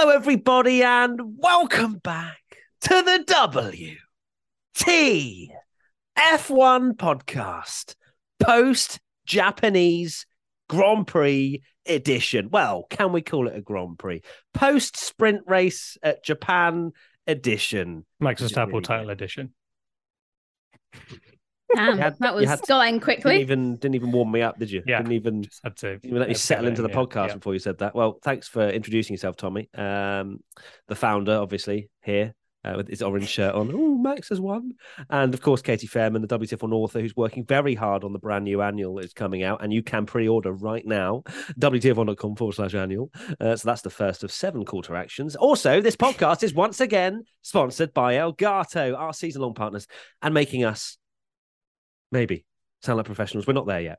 Hello, everybody, and welcome back to the WT F1 podcast post Japanese Grand Prix edition. Well, can we call it a Grand Prix? Post sprint race at Japan edition. Max Verstappen title edition. Damn, had- that was had- going Didn't quickly. even didn't even warm me up, did you? Yeah. Didn't even Just had to didn't even let me settle into the in, podcast yeah. before you said that. Well, thanks for introducing yourself, Tommy. Um, the founder, obviously, here uh, with his orange shirt on. Oh, Max has won. And of course, Katie Fairman, the WTF1 author, who's working very hard on the brand new annual that is coming out. And you can pre order right now, WTF1.com forward slash annual. Uh, so that's the first of seven call to actions. Also, this podcast is once again sponsored by Elgato, our season long partners, and making us maybe sound like professionals. We're not there yet.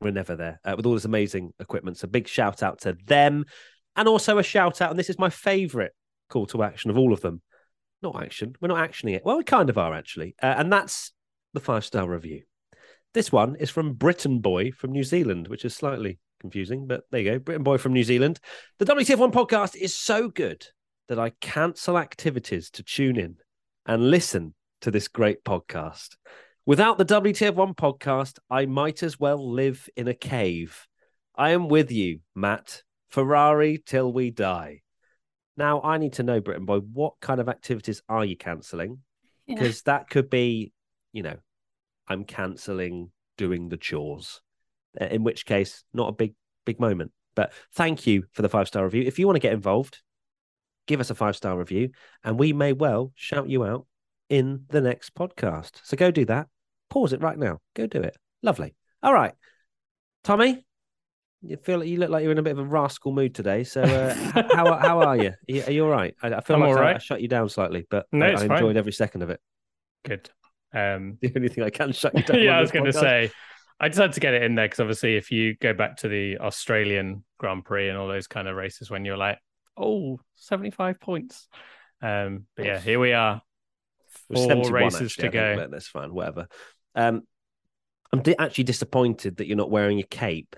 We're never there uh, with all this amazing equipment. So big shout out to them, and also a shout out. And this is my favourite call to action of all of them. Not action. We're not actioning it. Well, we kind of are actually, uh, and that's the five star review. This one is from Britain Boy from New Zealand, which is slightly confusing, but there you go. Britain Boy from New Zealand. The WTF1 podcast is so good that I cancel activities to tune in and listen to this great podcast. Without the WTF1 podcast, I might as well live in a cave. I am with you, Matt. Ferrari till we die. Now, I need to know, Britain Boy, what kind of activities are you cancelling? Yeah. Because that could be, you know, I'm cancelling doing the chores. Uh, In which case, not a big, big moment. But thank you for the five star review. If you want to get involved, give us a five star review, and we may well shout you out in the next podcast. So go do that. Pause it right now. Go do it. Lovely. All right, Tommy. You feel like you look like you're in a bit of a rascal mood today. So uh, how how are you? Are you, are you all right? I, I feel I'm like all I. I shut you down slightly, but No, I, I fine. enjoyed every second of it. Good. Um, The only thing I can shut you down. yeah, I was going to say, I just had to get it in there because obviously, if you go back to the Australian Grand Prix and all those kind of races, when you're like, oh, 75 points. Um, but yeah, here we are. Four races actually, to go. that's fine. Whatever. Um, I'm di- actually disappointed that you're not wearing a cape.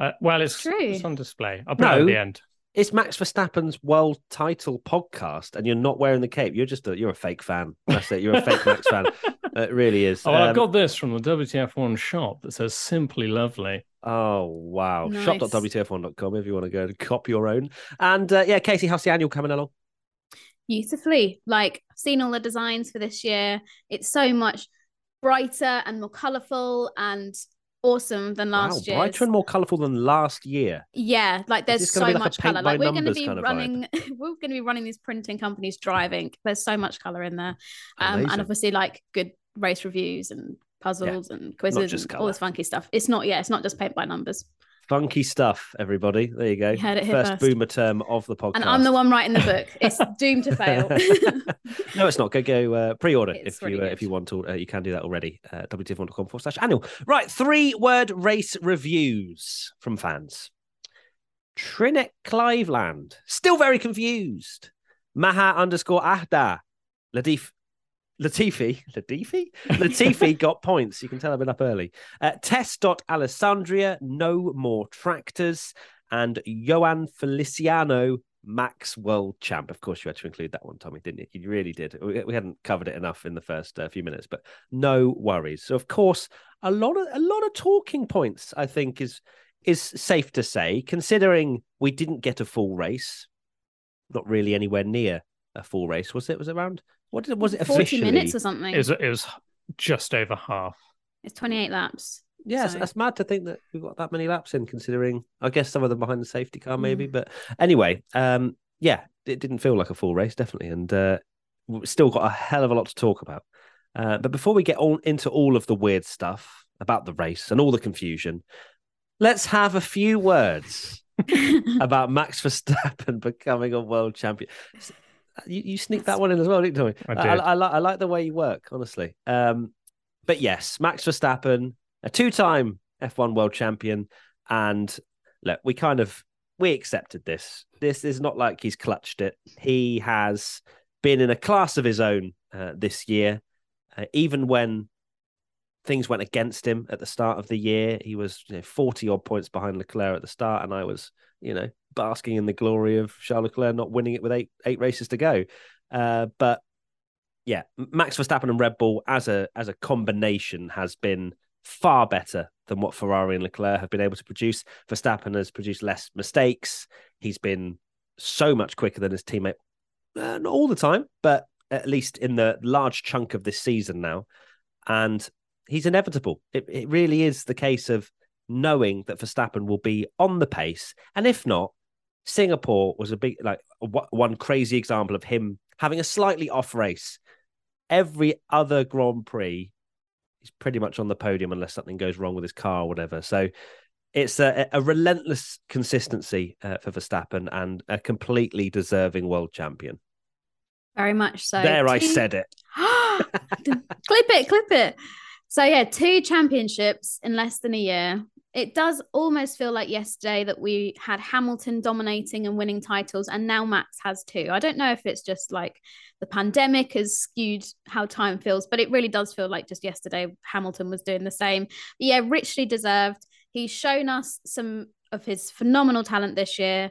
Uh, well, it's, True. it's on display. I'll put it No. at the end. It's Max Verstappen's world title podcast, and you're not wearing the cape. You're just a you're a fake fan. That's it. You're a fake Max fan. It really is. Oh, well, I've Um, got this from the WTF1 shop that says "Simply Lovely." Oh wow! Nice. Shop.wtf1.com if you want to go and cop your own. And uh, yeah, Casey, how's the annual coming along? Beautifully. Like, I've seen all the designs for this year. It's so much brighter and more colourful and awesome than last wow, year. brighter and more colourful than last year. Yeah, like there's so like much color. Like we're going to be kind of running, we're going to be running these printing companies driving. There's so much color in there, um, and obviously like good race reviews and puzzles and quizzes and all this funky stuff. It's not, yeah, it's not just paint by numbers. Funky stuff, everybody. There you go. You heard it first, first. boomer term of the podcast. And I'm the one writing the book. It's doomed to fail. no, it's not. Go go uh, pre-order It's if you really uh, if you want to. Uh, you can do that already. Uh, WTF1.com forward slash annual. Right, three word race reviews from fans. Trinec Cliveland still very confused. Maha underscore Ahda Latif Latifi Latifi Latifi got points. You can tell I've been up early. Uh, Tess dot Alessandria no more tractors and Johan Feliciano Max World Champ. Of course, you had to include that one, Tommy, didn't you? You really did. We, we hadn't covered it enough in the first uh, few minutes, but no worries. So, of course, a lot of a lot of talking points. I think is is safe to say, considering we didn't get a full race. Not really anywhere near a full race, was it? Was it around? What did, was it 40 officially? minutes or something. It was, it was just over half. It's 28 laps. Yes, So- that's mad to think that we've got that many laps in, considering I guess some of them behind the safety car, maybe. Mm. But anyway, um, yeah, it didn't feel like a full race, definitely, and uh, we've still got a hell of a lot to talk about. Uh, but before we get on into all of the weird stuff about the race and all the confusion, let's have a few words about Max Verstappen becoming a world champion. You, you sneaked that one in as well, didn't you? I I, did. I, I, like, I like the way you work, honestly. Um, but yes, Max Verstappen, a two-time F1 world champion, and look, we kind of we accepted this. This is not like he's clutched it. He has been in a class of his own uh, this year, uh, even when things went against him at the start of the year. He was you know, 40 odd points behind Leclerc at the start, and I was, you know, basking in the glory of Charles Leclerc not winning it with eight eight races to go. Uh, but yeah, Max Verstappen and Red Bull as a as a combination has been far better than what Ferrari and Leclerc have been able to produce. Verstappen has produced less mistakes. He's been so much quicker than his teammate, uh, not all the time, but at least in the large chunk of this season now. And he's inevitable. It, it really is the case of knowing that Verstappen will be on the pace. And if not, Singapore was a big, like one crazy example of him having a slightly off race. Every other Grand Prix, he's pretty much on the podium unless something goes wrong with his car or whatever. So it's a, a relentless consistency uh, for Verstappen and a completely deserving world champion. Very much so. There, I said it. clip it, clip it. So yeah, two championships in less than a year. It does almost feel like yesterday that we had Hamilton dominating and winning titles, and now Max has two. I don't know if it's just like the pandemic has skewed how time feels, but it really does feel like just yesterday Hamilton was doing the same. But yeah, richly deserved. He's shown us some of his phenomenal talent this year,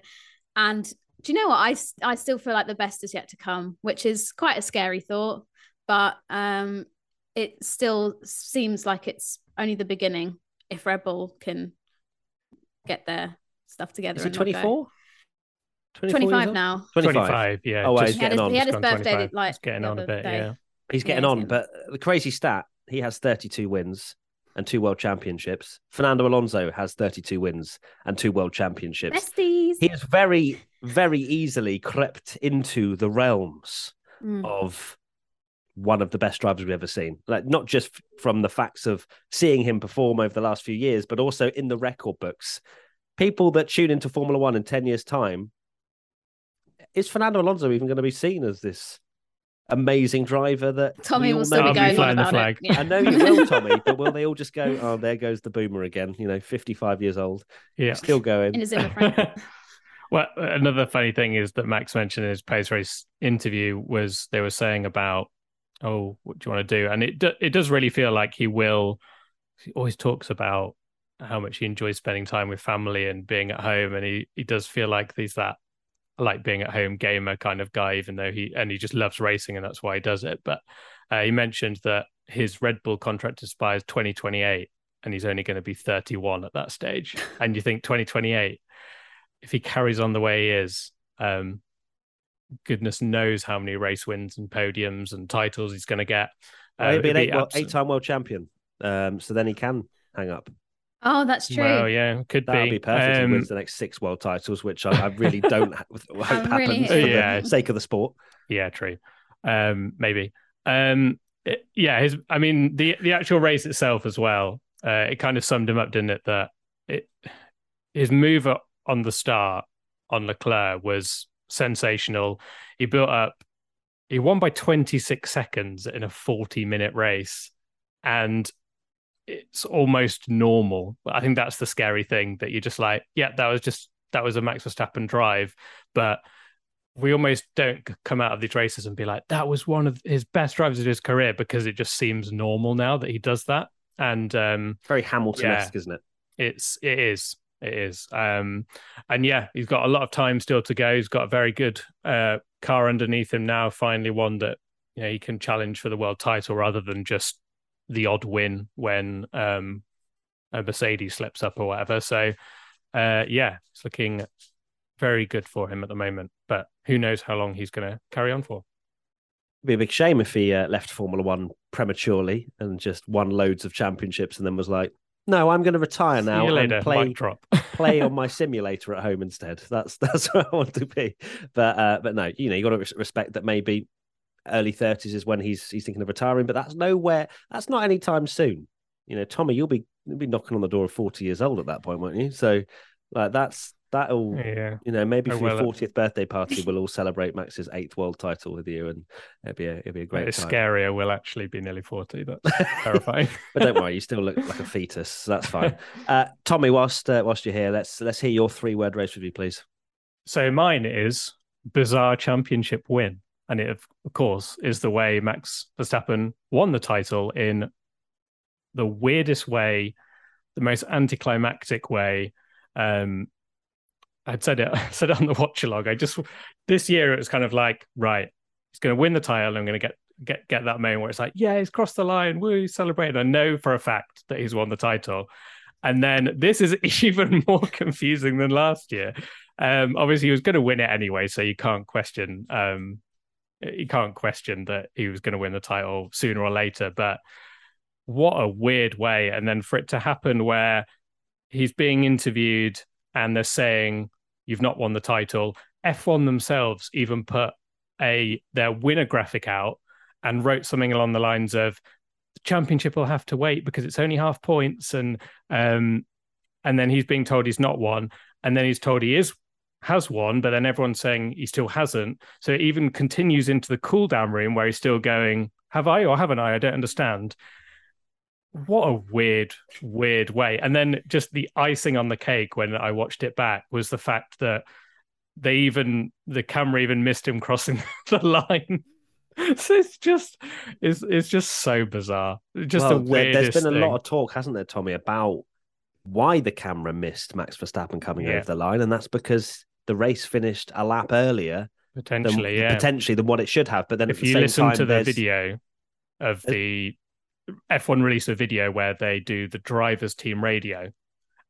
and do you know what? I, I still feel like the best is yet to come, which is quite a scary thought, but um, it still seems like it's only the beginning if Red Bull can get their stuff together. Is he and 24? 25 now. 25. 25, yeah. Oh, just he's He had getting his, on. he had his birthday 25. like It's getting on a bit, day. yeah. He's getting he's on, but the crazy stat he has 32 wins and two world championships. Fernando Alonso has 32 wins and two world championships. Besties. He has very, very easily crept into the realms Mm. of one of the best drivers we've ever seen. Like not just from the facts of seeing him perform over the last few years, but also in the record books. People that tune into Formula One in 10 years' time, is Fernando Alonso even going to be seen as this amazing driver that Tommy will all still be I'll he be going on flying the about it. flag. Yeah. I know you will, Tommy, but will they all just go, oh, there goes the boomer again, you know, 55 years old, Yeah. still going? in a Zimmer well, another funny thing is that Max mentioned in his post race interview was they were saying about, oh, what do you want to do? And it do, it does really feel like he will. He always talks about how much he enjoys spending time with family and being at home, and he he does feel like he's that like being at home gamer kind of guy, even though he and he just loves racing and that's why he does it. But uh, he mentioned that his Red Bull contract expires 2028 and he's only going to be 31 at that stage. and you think 2028, if he carries on the way he is, um, goodness knows how many race wins and podiums and titles he's going to get. Well, he'll be an it'd eight, well, absolute- eight-time world champion, um, so then he can hang up. Oh, that's true. Well, yeah, could That'll be. be perfect. if he Um, wins the next six world titles, which I, I really don't ha- hope I'm happens really for Yeah. the sake of the sport. Yeah, true. Um, maybe. Um, it- yeah, his. I mean, the the actual race itself as well. Uh, it kind of summed him up, didn't it? That it his move on the start on Leclerc was sensational. He built up. He won by 26 seconds in a 40 minute race, and it's almost normal. I think that's the scary thing that you're just like, yeah, that was just that was a Max Verstappen drive, but we almost don't come out of these races and be like, that was one of his best drives of his career because it just seems normal now that he does that. And um, Very Hamilton-esque, isn't it? it's it is it is. Um and yeah he's got a lot of time still to go. He's got a very good uh car underneath him now finally one that you know he can challenge for the world title rather than just the odd win when um a mercedes slips up or whatever. So uh yeah it's looking very good for him at the moment but who knows how long he's going to carry on for. It'd be a big shame if he uh, left Formula One prematurely and just won loads of championships and then was like, "No, I'm going to retire now later, and play play on my simulator at home instead." That's that's where I want to be. But uh, but no, you know, you got to respect that maybe early thirties is when he's he's thinking of retiring, but that's nowhere. That's not anytime soon. You know, Tommy, you'll be you'll be knocking on the door of forty years old at that point, won't you? So like that's That'll, Yeah. you know, maybe for your uh, fortieth birthday party, we'll all celebrate Max's eighth world title with you, and it'll be a it'll be a great It's time. scarier. Will actually be nearly forty. That's terrifying. But don't worry, you still look like a fetus, so that's fine. Uh, Tommy, whilst uh, whilst you're here, let's let's hear your three word race review, please. So mine is bizarre championship win, and it of course is the way Max Verstappen won the title in the weirdest way, the most anticlimactic way. Um, I'd said it, I said it on the watch log. I just this year it was kind of like right, he's going to win the title. I'm going to get get get that moment where it's like, yeah, he's crossed the line, woo, celebrating. I know for a fact that he's won the title. And then this is even more confusing than last year. Um, obviously, he was going to win it anyway, so you can't question. Um, you can't question that he was going to win the title sooner or later. But what a weird way! And then for it to happen where he's being interviewed and they're saying you've not won the title. F1 themselves even put a their winner graphic out and wrote something along the lines of the championship will have to wait because it's only half points and um and then he's being told he's not won. And then he's told he is has won but then everyone's saying he still hasn't. So it even continues into the cool down room where he's still going have i or haven't i? I don't understand what a weird weird way and then just the icing on the cake when i watched it back was the fact that they even the camera even missed him crossing the line so it's just it's it's just so bizarre just Well, there- weirdest There's been a thing. lot of talk, hasn't there, Tommy, about why the camera missed Max Verstappen coming Yeah. over the line, and that's because the race finished a lap earlier than potentially yeah potentially than what it should have. But then if you listen time, to the there's- video of the F1 release a video where they do the drivers team radio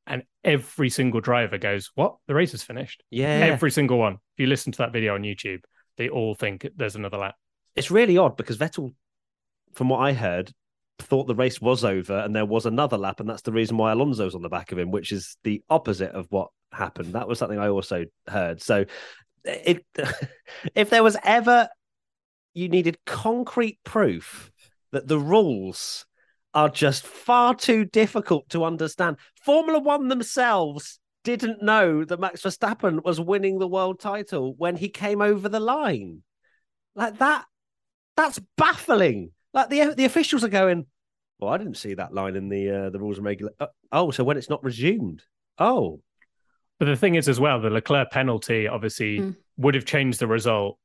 and every single driver goes what? The race is finished. Yeah, every single one. If you listen to that video on YouTube they all think there's another lap. It's really odd because Vettel, from what I heard, thought the race was over and there was another lap, and that's the reason why Alonso's on the back of him, which is the opposite of what happened. That was something I also heard. So, it if there was ever you needed concrete proof that the rules are just far too difficult to understand, Formula One themselves didn't know that Max Verstappen was winning the world title when he came over the line. Like that, that's baffling. Like the the officials are going, "Well, I didn't see that line in the uh, the rules and regulation." oh, so when it's not resumed, oh, but the thing is as well the Leclerc penalty obviously Mm. would have changed the result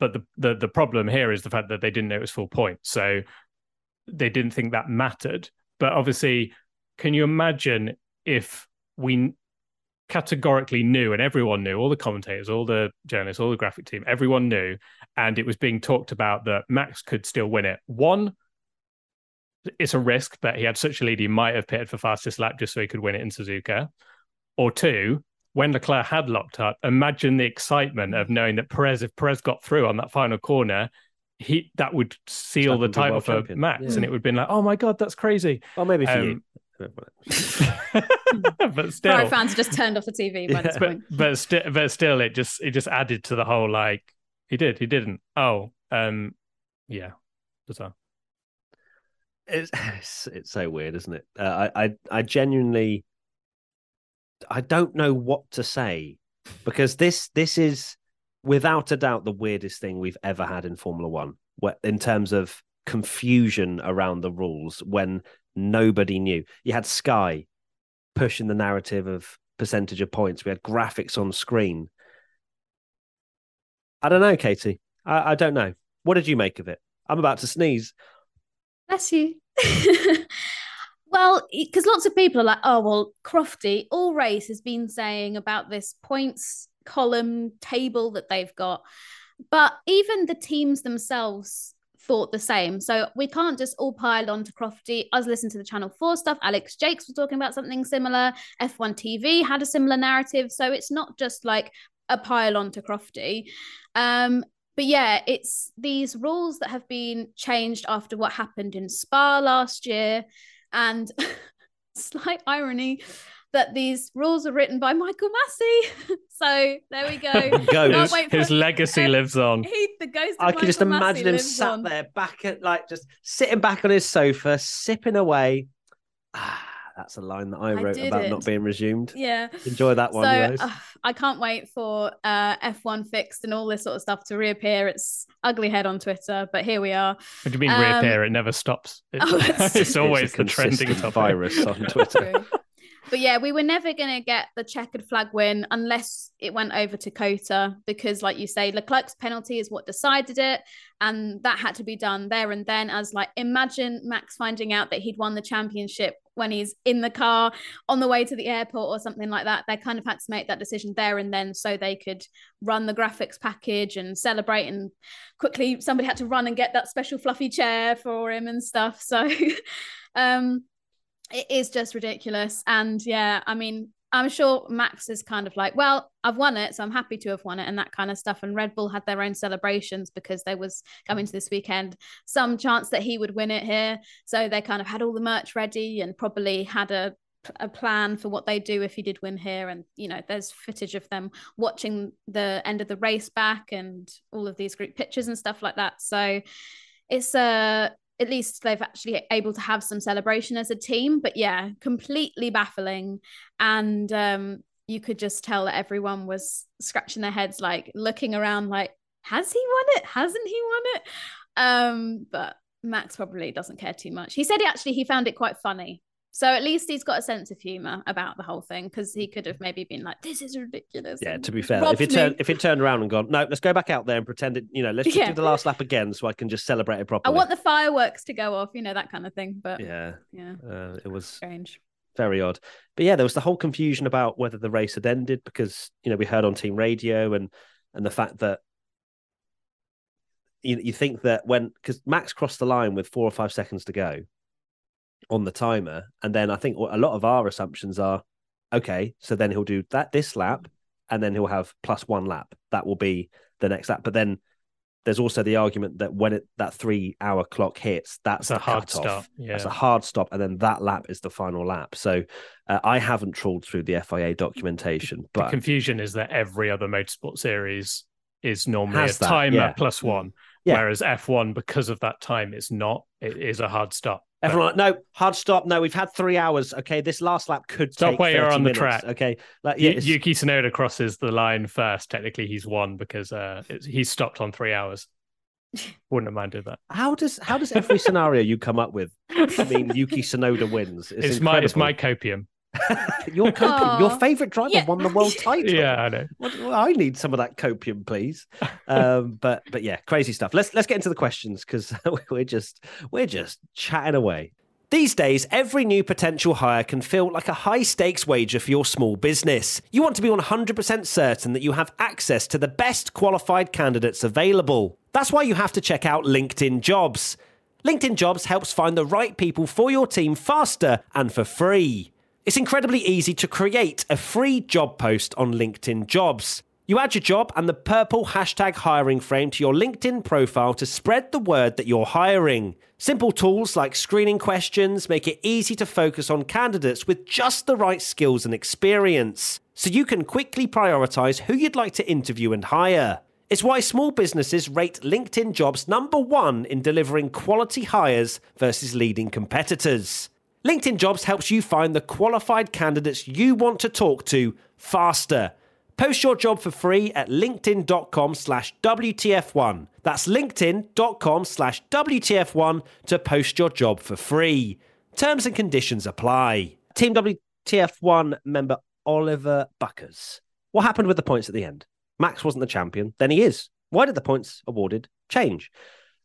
but the, the the problem here is the fact that they didn't know it was full point so they didn't think that mattered. But obviously can you imagine if we categorically knew and everyone knew all the commentators all the journalists all the graphic team everyone knew and it was being talked about that max could still win it? One it's a risk but he had such a lead he might have pitted for fastest lap just so he could win it in suzuka. Or two when leclerc had locked up imagine the excitement of knowing that perez if perez got through on that final corner he that would seal the Verstappen be title world for champion. max Yeah. and it would have been like oh my god that's crazy well, maybe for Um, you. but still Ferrari fans just turned off the TV by this but point. but still but still it just it just added to the whole like he did he didn't oh um yeah bizarre It's, it's it's so weird, isn't it? Uh, I, I I genuinely I don't know what to say because this this is without a doubt the weirdest thing we've ever had in Formula One, in terms of confusion around the rules when nobody knew. You had Sky pushing the narrative of percentage of points. We had graphics on screen. I don't know, Katie. I, I don't know. What did you make of it? I'm about to sneeze. Bless you. well, because lots of people are like, oh, well, Crofty, all race has been saying about this points column table that they've got. But even the teams themselves thought the same. So we can't just all pile on to Crofty. I was listening to the Channel 4 stuff. Alex Jacques was talking about something similar. F1 TV had a similar narrative. So it's not just like a pile on to Crofty. Um, but yeah, it's these rules that have been changed after what happened in Spa last year. And slight irony that these rules are written by Michael Masi. so there we go. Ghost. His, wait legacy lives on He, the ghost. Of I could just Michael Masi imagine him lives sat on. there back at like just sitting back on his sofa, sipping away. Ah, That's a line that I I wrote did about it. not being resumed. Yeah. Enjoy that one, so uh, I can't wait for uh, F1 fixed and all this sort of stuff to reappear. It's ugly head on Twitter, but here we are. What do you mean Um, reappear? It never stops. It- Oh, it's, it's- always It's a the trending consistent topic. virus on Twitter. But yeah, we were never going to get the checkered flag win unless it went over to Cota because, like you say, Leclerc's penalty is what decided it, and that had to be done there and then. As like, imagine Max finding out that he'd won the championship when he's in the car on the way to the airport or something like that. They kind of had to make that decision there and then so they could run the graphics package and celebrate. And quickly, somebody had to run and get that special fluffy chair for him and stuff. So, um, it is just ridiculous. And yeah, I mean, I'm sure Max is kind of like, well, I've won it, so I'm happy to have won it, and that kind of stuff. And Red Bull had their own celebrations because there was coming to this weekend some chance that he would win it here. So they kind of had all the merch ready and probably had a a plan for what they do if he did win here and you know there's footage of them watching the end of the race back and all of these group pictures and stuff like that so it's uh at least they've actually able to have some celebration as a team but yeah completely baffling. And um you could just tell that everyone was scratching their heads like looking around like has he won it? Hasn't he won it? Um but max probably doesn't care too much. He said he actually he found it quite funny so at least he's got a sense of humor about the whole thing because he could have maybe been like this is ridiculous Yeah, to be fair, if it me." turned if it turned around and gone, no, let's go back out there and pretend it. You know, let's just Yeah. do the last lap again, so I can just celebrate it properly. I want the fireworks to go off you know that kind of thing but yeah, Yeah, uh, it was strange very odd. But yeah, there was the whole confusion about whether the race had ended because you know we heard on team radio and and the fact that you you think that when because Max crossed the line with four or five seconds to go on the timer, and then I think a lot of our assumptions are okay, so then he'll do that this lap, and then he'll have plus one lap. That will be the next lap. But then there's also the argument that when it that three hour clock hits, that's a the hard cutoff. stop. Yeah. That's a hard stop, and then that lap is the final lap. So uh, I haven't trawled through the FIA documentation, the but confusion is that every other motorsport series is normally a that, timer yeah. plus one, Yeah. whereas F1 because of that time is not. It is a hard stop. Everyone like, no hard stop. No, we've had three hours. Okay, this last lap could Stop take where you're 30 on the track. Okay, like yeah, it's- Yuki Tsunoda crosses the line first. Technically, he's won because uh, it's, he's stopped on three hours. Wouldn't have minded that. how does how does every scenario you come up with mean Yuki Tsunoda wins? It's, my it's my copium. your copium, your favorite driver Yeah. won the world title. Yeah, I know. What, well, I need some of that copium, please. Um, but but yeah, crazy stuff. Let's let's get into the questions because we're just we're just chatting away. These days, every new potential hire can feel like a high stakes wager for your small business. You want to be 100% certain that you have access to the best qualified candidates available. That's why you have to check out LinkedIn Jobs. LinkedIn Jobs helps find the right people for your team faster and for free. It's incredibly easy to create a free job post on LinkedIn Jobs. You add your job and the purple hashtag hiring frame to your LinkedIn profile to spread the word that you're hiring. Simple tools like screening questions make it easy to focus on candidates with just the right skills and experience, so you can quickly prioritize who you'd like to interview and hire. It's why small businesses rate LinkedIn jobs number one in delivering quality hires versus leading competitors. LinkedIn Jobs helps you find the qualified candidates you want to talk to faster. Post your job for free at linkedin.com slash WTF1. That's linkedin.com slash WTF1 to post your job for free. Terms and conditions apply. Team WTF1 member Oliver Buckers. What happened with the points at the end? Max wasn't the champion, then he is. Why did the points awarded change?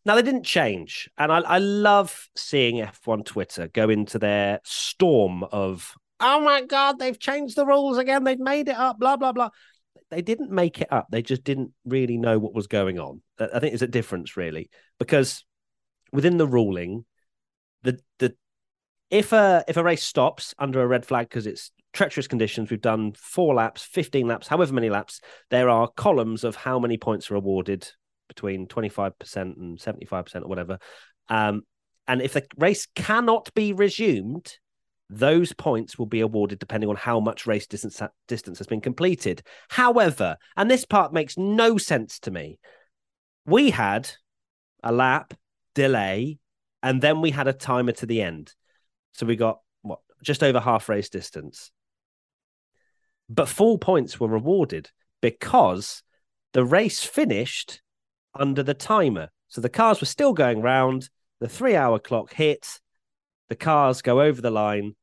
Now they didn't change, and I, I love seeing F1 Twitter go into their storm of "Oh my god, they've changed the rules again, they've made it up," blah blah blah. They didn't make it up; they just didn't really know what was going on. I think there's a difference really because within the ruling, the the if a if a race stops under a red flag because it's treacherous conditions, we've done four laps, fifteen laps, however many laps, there are columns of how many points are awarded between 25% and 75% or whatever. Um, and if the race cannot be resumed, those points will be awarded depending on how much race distance distance has been completed. However, and this part makes no sense to me, we had a lap delay and then we had a timer to the end. So we got what just over half race distance. But full points were rewarded because the race finished under the timer. So the cars were still going round, the three hour clock hit, the cars go over the line,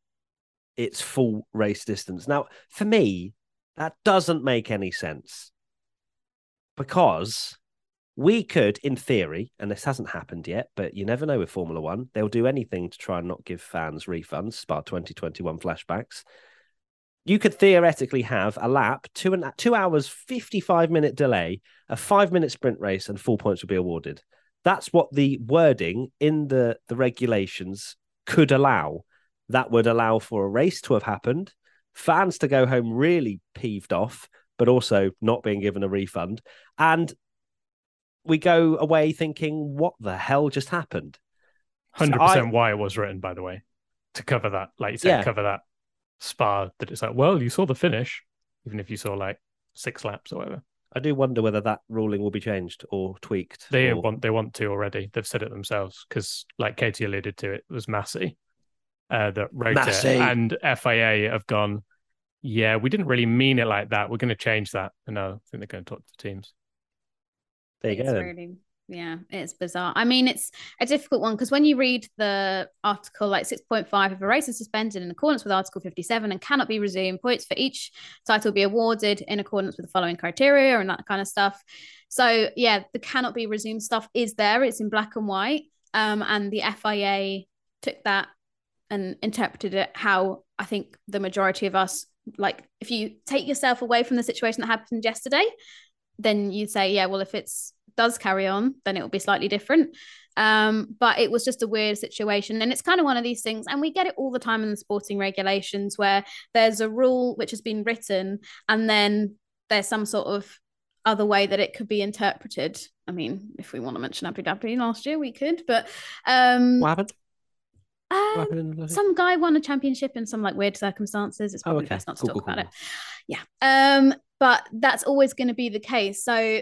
it's full race distance. Now, for me, that doesn't make any sense because we could, in theory, and this hasn't happened yet, but you never know with Formula One, they'll do anything to try and not give fans refunds, Spa 2021 flashbacks. You could theoretically have a lap, two and two hours, 55 minute delay, a five minute sprint race, and full points would be awarded. That's what the wording in the, the regulations could allow. That would allow for a race to have happened, fans to go home really peeved off, but also not being given a refund. And we go away thinking, what the hell just happened? Hundred so percent why it was written, by the way, to cover that, like you said, yeah. cover that spa that it's like, well, you saw the finish, even if you saw like six laps or whatever. I do wonder whether that ruling will be changed or tweaked. They or... want they want to already. They've said it themselves because, like Katie alluded to, it was Masi uh, that wrote Masi. it, and FIA have gone. Yeah, we didn't really mean it like that. We're going to change that. And no, I think they're going to talk to the teams. There you it's go. Really, yeah, it's bizarre. I mean, it's a difficult one because when you read the article, like 6.5, if a race is suspended in accordance with Article 57 and cannot be resumed, points for each title be awarded in accordance with the following criteria and that kind of stuff. So, yeah, the cannot be resumed stuff is there, it's in black and white. Um, and the FIA took that and interpreted it how I think the majority of us like if you take yourself away from the situation that happened yesterday then you'd say, yeah, well, if it's does carry on, then it will be slightly different. Um, but it was just a weird situation. And it's kind of one of these things, and we get it all the time in the sporting regulations where there's a rule which has been written, and then there's some sort of other way that it could be interpreted. I mean, if we want to mention Abu Dhabi last year, we could, but um what happened? Um, some guy won a championship in some like weird circumstances. It's oh, probably oh, okay. best not to cool, talk cool, about cool. it. Yeah. Um, but that's always going to be the case. So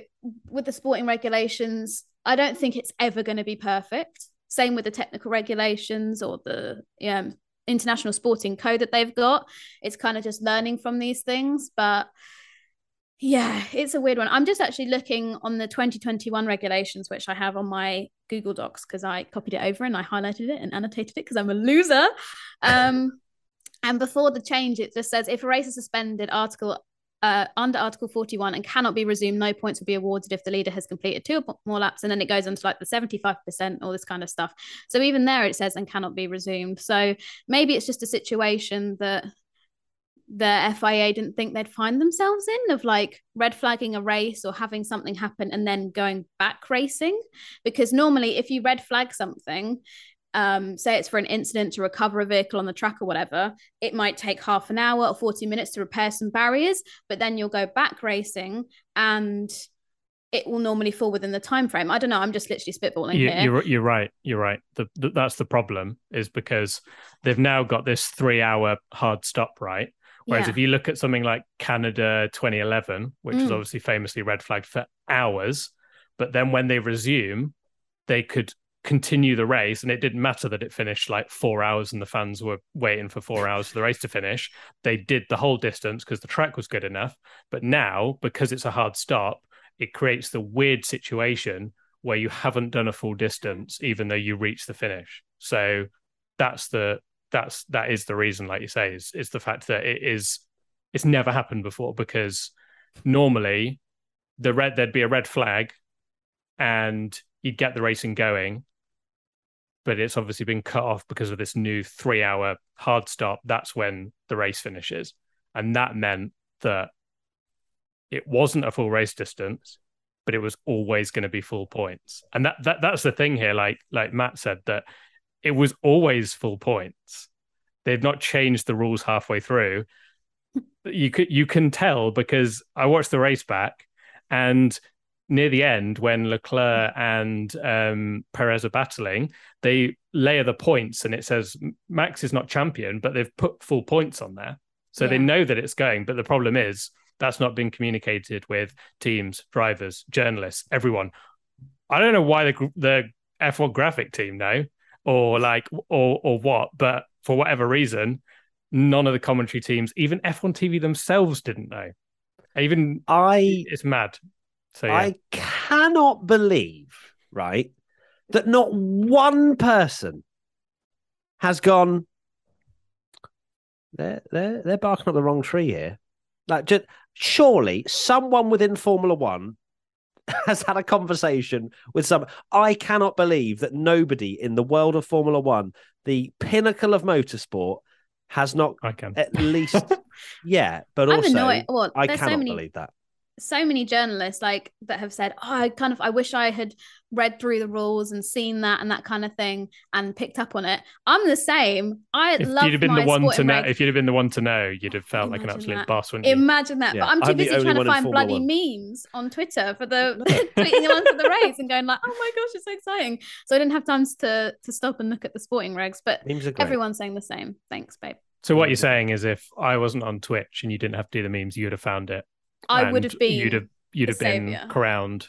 with the sporting regulations, I don't think it's ever going to be perfect. Same with the technical regulations or the um, international sporting code that they've got. It's kind of just learning from these things, but yeah, it's a weird one. I'm just actually looking on the 2021 regulations, which I have on my Google Docs because I copied it over and I highlighted it and annotated it because I'm a loser. Um, and before the change, it just says if a race is suspended, Article uh, under Article 41 and cannot be resumed, no points will be awarded if the leader has completed two or more laps. And then it goes on to like the 75%, all this kind of stuff. So even there it says and cannot be resumed. So maybe it's just a situation that the FIA didn't think they'd find themselves in of like red flagging a race or having something happen and then going back racing. Because normally, if you red flag something, um, say it's for an incident to recover a vehicle on the track or whatever, it might take half an hour or 40 minutes to repair some barriers, but then you'll go back racing and it will normally fall within the time frame. I don't know. I'm just literally spitballing you, here. You're, you're right. You're right. The, the, that's the problem is because they've now got this three hour hard stop, right? Whereas yeah. if you look at something like Canada 2011, which mm. is obviously famously red flagged for hours, but then when they resume, they could continue the race and it didn't matter that it finished like four hours and the fans were waiting for four hours for the race to finish. They did the whole distance because the track was good enough. But now because it's a hard stop it creates the weird situation where you haven't done a full distance even though you reach the finish. So that's the that's that is the reason like you say is is the fact that it is it's never happened before because normally the red there'd be a red flag and you'd get the racing going but it's obviously been cut off because of this new three hour hard stop. That's when the race finishes. And that meant that it wasn't a full race distance, but it was always going to be full points. And that, that that's the thing here, like like Matt said, that it was always full points. They've not changed the rules halfway through. You could you can tell because I watched the race back and near the end, when Leclerc and um, Perez are battling, they layer the points and it says Max is not champion, but they've put full points on there. So yeah. they know that it's going. But the problem is that's not been communicated with teams, drivers, journalists, everyone. I don't know why the, the F1 graphic team know or like or or what, but for whatever reason, none of the commentary teams, even F1 TV themselves, didn't know. Even I it's mad. So yeah. I cannot believe, right, that not one person has gone. They're they're they're barking up the wrong tree here. Like, just surely someone within Formula One has had a conversation with some. I cannot believe that nobody in the world of Formula One, the pinnacle of motorsport, has not I can. at least, yeah. But I also, have no idea. Well, I there's so cannot many believe that. So many journalists like that have said, "Oh, I kind of I wish I had read through the rules and seen that and that kind of thing and picked up on it." I'm the same. I If love you'd have been my the one to sporting know, reg. if you'd have been the one to know, you'd have felt like an absolute that. boss, wouldn't you? Imagine that. Yeah, But I'm too I'm busy trying to find Formula bloody memes on Twitter for the tweeting along to the race and going like, "Oh my gosh, it's so exciting!" So I didn't have time to to stop and look at the sporting regs. But Memes everyone's saying the same. Thanks, babe. So what you're saying is, if I wasn't on Twitch and you didn't have to do the memes, you'd have found it. I would have been. You'd have you'd have been saviour. crowned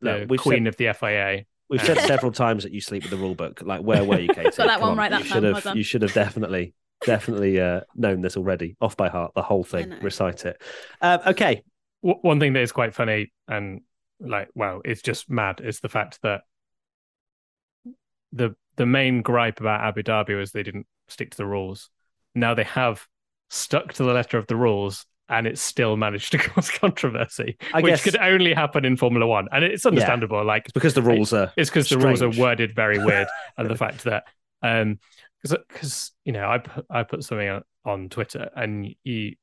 the Look, we've queen said- of the FIA. We've said several times that you sleep with the rule book. Like, where were you, Katie? Got that Come one on. right that you should Well have. You should have definitely, definitely uh, known this already, off by heart, the whole thing. Recite it. Um, okay, W- One thing that is quite funny and like, well, it's just mad is the fact that the the main gripe about Abu Dhabi was they didn't stick to the rules. Now they have stuck to the letter of the rules. And it's still managed to cause controversy, I which guess- could only happen in Formula One, and it's understandable. Like it's because the rules are. It's because the rules are worded very weird, and the fact that um, because you know I put I put something on, on Twitter, and you,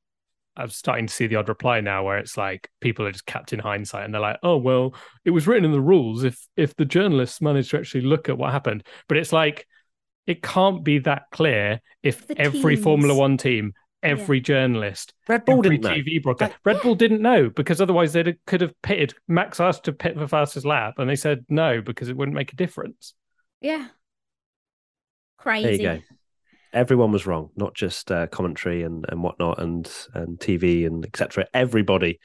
I'm starting to see the odd reply now where it's like people are just capped in hindsight, and they're like, oh well, it was written in the rules. If if the journalists managed to actually look at what happened, but it's like it can't be that clear if every teams. Formula One team. Every journalist, Red Bull every didn't know. TV broadcast. Like- Red Bull didn't know because otherwise they could have pitted. Max asked to pit for fastest lap, and they said no because it wouldn't make a difference. Yeah. Crazy. There you go. Everyone was wrong, not just uh, commentary and, and whatnot, and and TV and etc. Everybody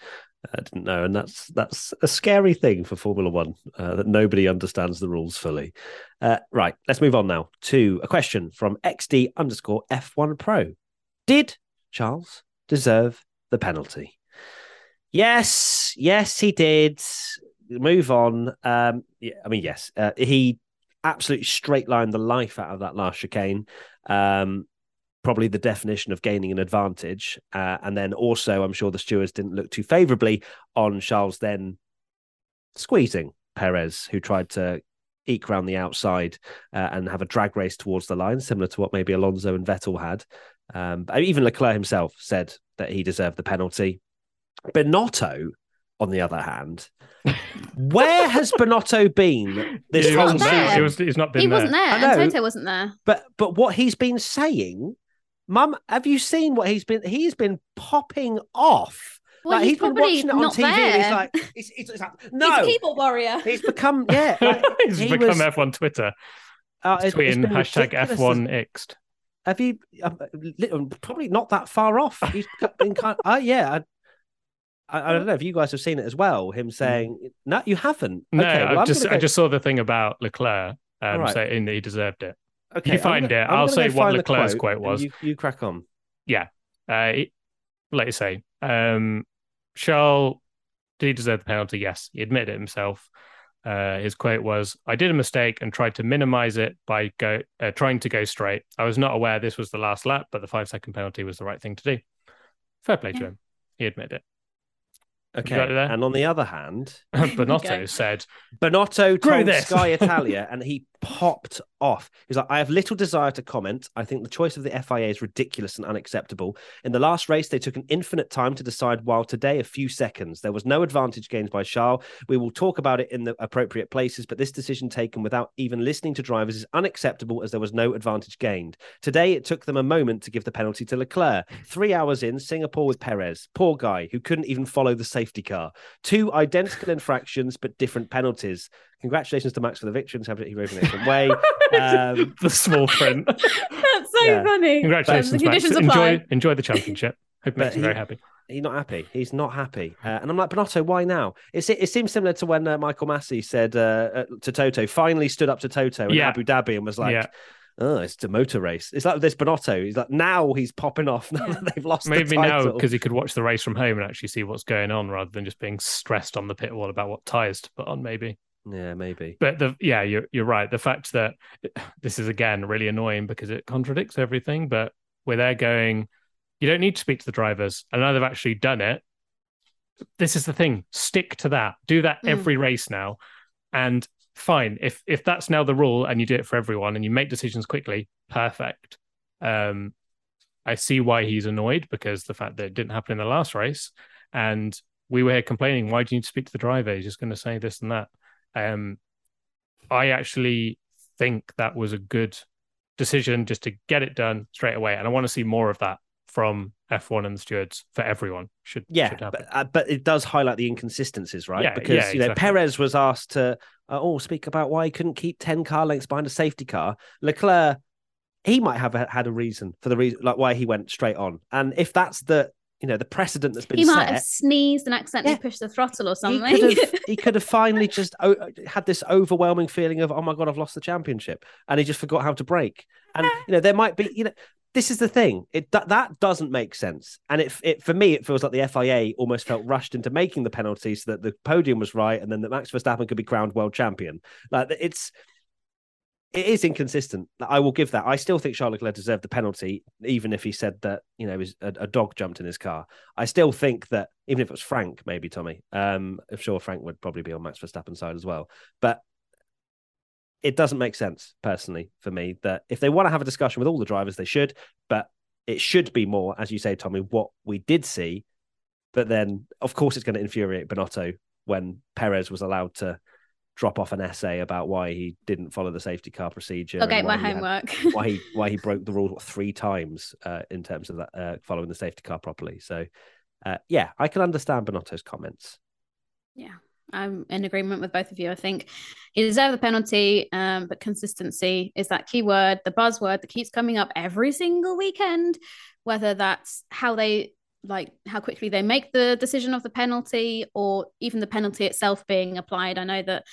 uh, didn't know, and that's that's a scary thing for Formula One uh, that nobody understands the rules fully. Uh, right, let's move on now to a question from XD underscore F1 Pro. Did Charles deserve the penalty? Yes, yes, he did. Move on. Um, yeah, I mean, yes, uh, he absolutely straight lined the life out of that last chicane. Um, probably the definition of gaining an advantage. Uh, and then also, I'm sure the stewards didn't look too favourably on Charles then squeezing Perez, who tried to eke around the outside uh, and have a drag race towards the line, similar to what maybe Alonso and Vettel had. Um, even Leclerc himself said that he deserved the penalty. Binotto, on the other hand, where has Binotto been this he whole wasn't there. there. season? He was, he's not been He there. wasn't there, I and. Toto wasn't there. But but what he's been saying, Mum, have you seen what he's been? He's been popping off. Well, like he's he's been watching it on TV. And he's like, it's, it's, it's like, He's no, a keyboard warrior. he's become yeah. Like, he's he become was- F1 Twitter. uh, it's- it's tweeting been hashtag. F1 Fixed. Have you? Uh, probably not that far off. He's been kind. Uh, yeah. I, I, I don't know if you guys have seen it as well. Him saying, "No, you haven't." No, okay, well, I just gonna I just saw the thing about Leclerc um, right. saying that he deserved it. okay, you find gonna- it, I'm I'll say what Leclerc's quote and was. You, you crack on. Yeah, uh, he- like you say, um, Charles did he deserve the penalty? Yes, he admitted it himself. Uh, his quote was, "I did a mistake and tried to minimize it by go uh, trying to go straight. I was not aware this was the last lap, but the five second penalty was the right thing to do. Fair play to him. He admitted it. Okay, got it and on the other hand, Binotto go. said, Binotto Screw told this. Sky Italia and he popped off. He's like, I have little desire to comment. I think the choice of the FIA is ridiculous and unacceptable. In the last race, they took an infinite time to decide, while today, a few seconds. There was no advantage gained by Charles. We will talk about it in the appropriate places, but this decision taken without even listening to drivers is unacceptable as there was no advantage gained. Today, it took them a moment to give the penalty to Leclerc. Three hours in, Singapore with Perez. Poor guy who couldn't even follow the safety car. Two identical infractions, but different penalties. Congratulations to Max for the victory and have it he rode in a way. Um, the small print. That's so Yeah. funny. Congratulations, Max. conditions. Enjoy, enjoy the championship. Hope it But makes you very happy. he's not happy. He's not happy. Uh, and I'm like, Binotto, why now? It's, it, seems similar to when uh, Michael Masi said uh, uh, to Toto, finally stood up to Toto in Yeah. Abu Dhabi and was like, Yeah. oh, it's a motor race. It's like this Binotto. He's like now he's popping off now that they've lost Maybe the now because he could watch the race from home and actually see what's going on rather than just being stressed on the pit wall about what tires to put on. Maybe. Yeah, maybe. But the yeah, you're you're right. The fact that this is again really annoying because it contradicts everything. But we're there going, you don't need to speak to the drivers, and now they've actually done it. This is the thing. Stick to that. Do that Mm. every race now, and fine. If if that's now the rule and you do it for everyone and you make decisions quickly, perfect. Um, I see why he's annoyed because the fact that it didn't happen in the last race, and we were here complaining, why do you need to speak to the driver? He's just going to say this and that. Um, I actually think that was a good decision just to get it done straight away, and I want to see more of that from F1 and the stewards for everyone. Should Yeah, should but, uh, but it does highlight the inconsistencies, right? Yeah, because yeah, you know exactly. Perez was asked to uh, oh speak about why he couldn't keep ten car lengths behind a safety car. Leclerc, he might have had a reason for the reason like why he went straight on, and if that's the you know the precedent that's been He might set, have sneezed and accidentally Yeah. pushed the throttle or he something. could have he could have finally just o- had this overwhelming feeling of oh my god I've lost the championship and he just forgot how to brake. And you know there might be you know this is the thing. It that, that doesn't make sense. And it, it for me it feels like the FIA almost felt rushed into making the penalty so that the podium was right and then that Max Verstappen could be crowned world champion. Like it's it is inconsistent. I will give that. I still think Charles Leclerc deserved the penalty, even if he said that you know a, a dog jumped in his car. I still think that even if it was Frank, maybe Tommy, um, I'm sure Frank would probably be on Max Verstappen's side as well. But it doesn't make sense personally for me that if they want to have a discussion with all the drivers, they should. But it should be more, as you say, Tommy, what we did see. But then, of course, it's going to infuriate Binotto when Perez was allowed to drop off an essay about why he didn't follow the safety car procedure. okay, my why he had- homework. why he why he broke the rule three times uh, in terms of that uh, following the safety car properly. So, uh, yeah, I can understand Binotto's comments. Yeah, I'm in agreement with both of you. I think he deserved the penalty, um, but consistency is that key word, the buzzword that keeps coming up every single weekend. Whether that's how they like how quickly they make the decision of the penalty, or even the penalty itself being applied. I know that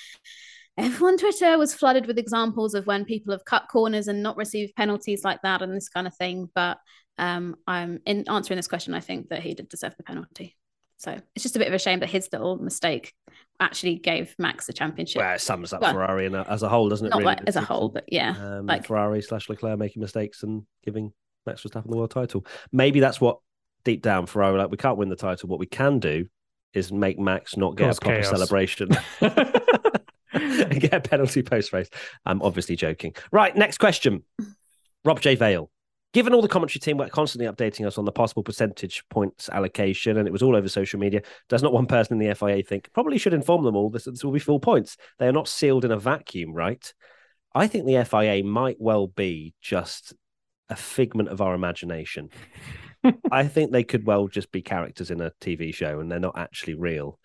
everyone Twitter was flooded with examples of when people have cut corners and not received penalties like that and this kind of thing. But um, I'm in answering this question. I think that he did deserve the penalty. So it's just a bit of a shame that his little mistake actually gave Max the championship. Well, it sums up Well, Ferrari in a, as a whole, doesn't it? Not really? like as a whole, but yeah, um, like Ferrari slash Leclerc making mistakes and giving Max Verstappen the world title. Maybe that's what deep down Ferrari like. We can't win the title. What we can do is make Max not get Cause a proper chaos. celebration. and get a penalty post race. I'm obviously joking. Right, next question. Rob J. Vale. Given all the commentary team were constantly updating us on the possible percentage points allocation, and it was all over social media, does not one person in the FIA think probably should inform them all this, this will be full points? They are not sealed in a vacuum, right? I think the FIA might well be just a figment of our imagination. I think they could well just be characters in a TV show and they're not actually real.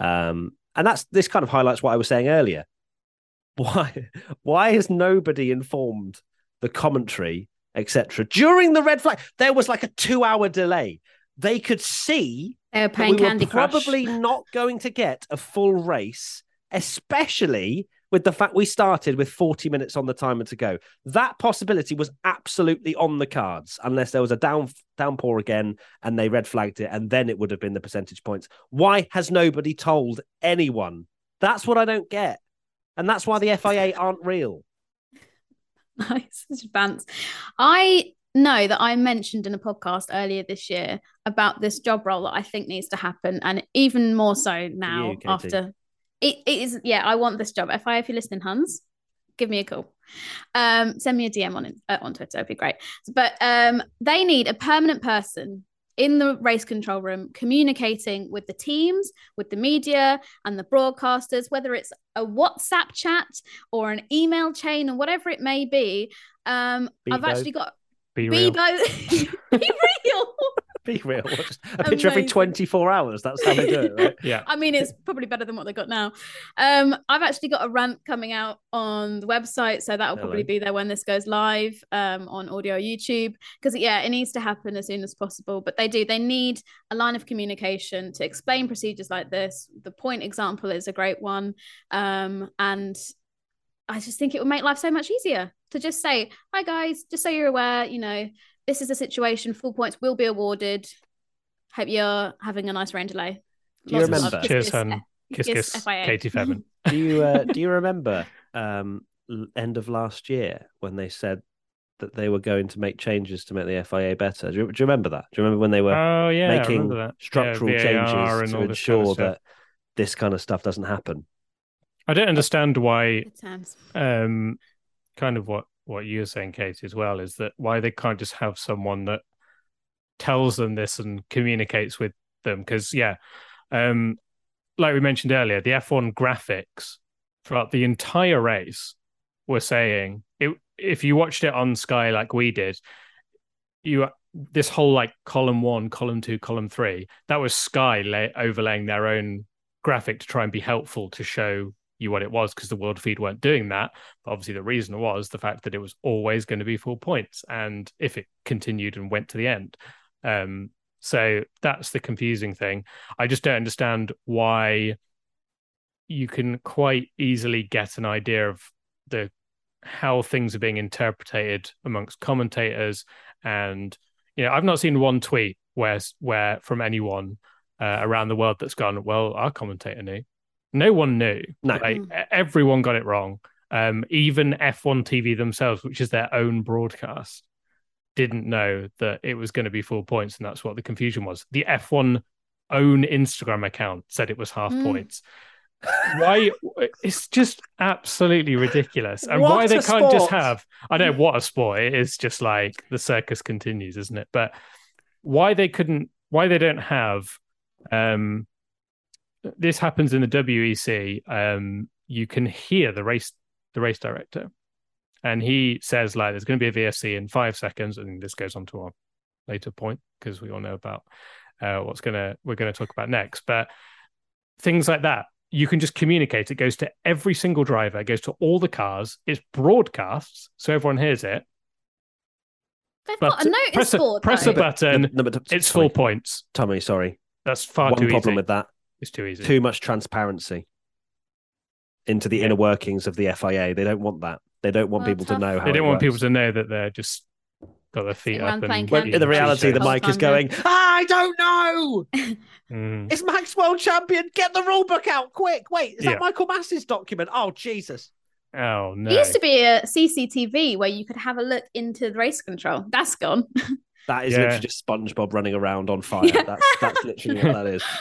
Um, and that's this kind of highlights what I was saying earlier. Why why has nobody informed the commentary, etc. During the red flag? There was like a two hour delay. They could see they were playing we Candy were Crush. probably not going to get a full race, especially with the fact we started with 40 minutes on the timer to go. That possibility was absolutely on the cards, unless there was a down downpour again and they red flagged it, and then it would have been the percentage points. Why has nobody told anyone? That's what I don't get. And that's why the FIA aren't real. Nice, bants. I know that I mentioned in a podcast earlier this year about this job role that I think needs to happen, and even more so now you, after it, it is. Yeah, I want this job. If I, if you're listening, Hans, give me a call. Um, send me a DM on uh, on Twitter. It'd be great. But um, they need a permanent person in the race control room communicating with the teams, with the media and the broadcasters, whether it's a WhatsApp chat or an email chain or whatever it may be. Um, I've actually got Be real. Bebo. Be real. Be real. Just a picture every 24 hours. That's how they do it, right? Yeah. I mean, it's probably better than what they got now. Um, I've actually got a rant coming out on the website, so that'll probably be there when this goes live um, on audio YouTube. Because yeah, it needs to happen as soon as possible. But they do. They need a line of communication to explain procedures like this. The point example is a great one, um, and I just think it would make life so much easier. to just say, "Hi guys, just so you're aware, you know, this is the situation. Full points will be awarded. Hope you're having a nice rain delay." Do you Lots of remember? love. Cheers, Kiss, hun. kiss, Kiss, kiss, kiss, Katie Fairman. Do you uh, do you remember um, end of last year when they said that they were going to make changes to make the FIA better? Do you, do you remember that? Do you remember when they were Oh yeah, making structural yeah, changes and to all this kind ensure of that this kind of stuff doesn't happen? I don't understand why Good times. um kind of what what you're saying kate as well is that why they can't just have someone that tells them this and communicates with them. Because yeah um like we mentioned earlier the f1 graphics throughout the entire race were saying it, if you watched it on sky like we did you this whole like column one column two column three that was sky lay, overlaying their own graphic to try and be helpful to show you what it was because the world feed weren't doing that. But obviously the reason was the fact that it was always going to be full points and if it continued and went to the end. Um so that's the confusing thing. I just don't understand why you can quite easily get an idea of the how things are being interpreted amongst commentators. And you know i've not seen one tweet where where from anyone uh, around the world that's gone well our commentator knew no one knew No. like e- everyone got it wrong. Um even f1 tv themselves which is their own broadcast didn't know that it was going to be full points and that's what the confusion was. The f1 own instagram account said it was half Mm. points. Why it's just absolutely ridiculous. And What why they can't just have i know what a sport it is just like the circus continues isn't it? But why they couldn't why they don't have um this happens in the wec um you can hear the race the race director. And he says like there's going to be a vsc in five seconds and this goes on to our later point because we all know about uh, what's gonna we're going to talk about next. But things like that you can just communicate. It goes to every single driver it goes to all the cars it's broadcasts so everyone hears it. They've but got a notice press a, board. press though. a button No, but- it's sorry, full points. Tommy, sorry. that's far One too problem easy. with that: it's too easy too much transparency into the Yeah. inner workings of the FIA. They don't want that. They don't want Well, people to know how. they don't want people to know that they're just got their feet Sitting up and When in the reality, the mic is time, yeah. going. I don't know. Mm. It's Max World Champion. Get the rule book out quick. Wait, is Yeah. that Michael Masi's document? Oh Jesus! oh no It used to be a CCTV where you could have a look into the race control. That's gone. That is Yeah. literally just SpongeBob running around on fire. Yeah. That's that's literally what that is.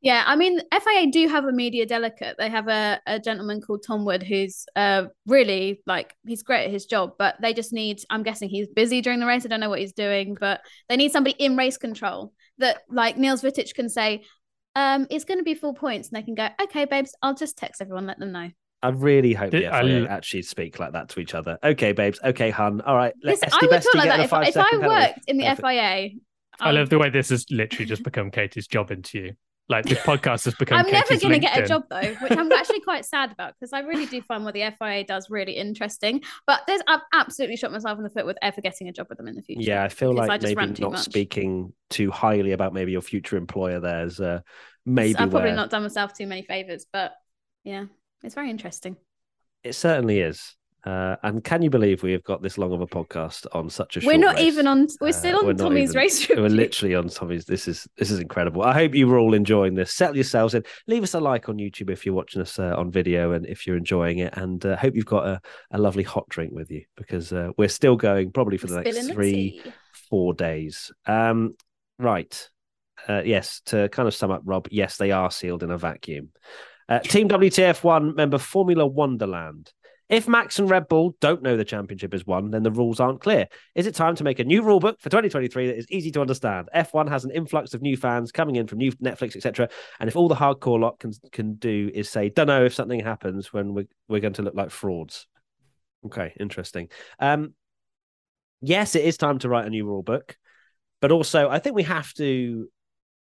Yeah, I mean, FIA do have a media delegate. They have a, a gentleman called Tom Wood who's uh really like he's great at his job, but they just need. I'm guessing he's busy during the race. I don't know what he's doing, but they need somebody in race control that like Niels Wittich can say, um, it's going to be full points, and they can go, okay, babes, I'll just text everyone, let them know. I really hope the Did- I FIA l- actually speak like that to each other. Okay, babes. Okay, hun. All right. Let Listen, Esty I would talk like that if, if I five-second penalty. worked in the Perfect. FIA. I love the way this has literally just become Katie's job interview. Like this podcast has become. I'm never going to get a job though, which I'm actually quite sad about because I really do find what the FIA does really interesting. But there's I've absolutely shot myself in the foot with ever getting a job with them in the future. Yeah, I feel like I just maybe rant not much. speaking too highly about maybe your future employer. There's uh, maybe I've probably not done myself too many favors, but yeah, it's very interesting. it certainly is. Uh, and can you believe we have got this long of a podcast on such a? We're not race? even on. We're Uh, still we're on Tommy's even- race We're literally on Tommy's. This is this is incredible. I hope you were all enjoying this. Settle yourselves in. Leave us a like on YouTube if you're watching us uh, on video and if you're enjoying it. And uh, hope you've got a, a lovely hot drink with you because uh, we're still going probably for the next Spilling the three four days. Um, right. Uh, yes, to kind of sum up, Rob, yes, they are sealed in a vacuum. Uh, Team WTF1 member Formula Wonderland. If Max and Red Bull don't know the championship is won, then the rules aren't clear. Is it time to make a new rule book for 2023 that is easy to understand? F1 has an influx of new fans coming in from new Netflix, etc. And if all the hardcore lot can can do is say, "Don't know if something happens when we're we're going to look like frauds." Okay, interesting. Um, yes, it is time to write a new rule book, but also I think we have to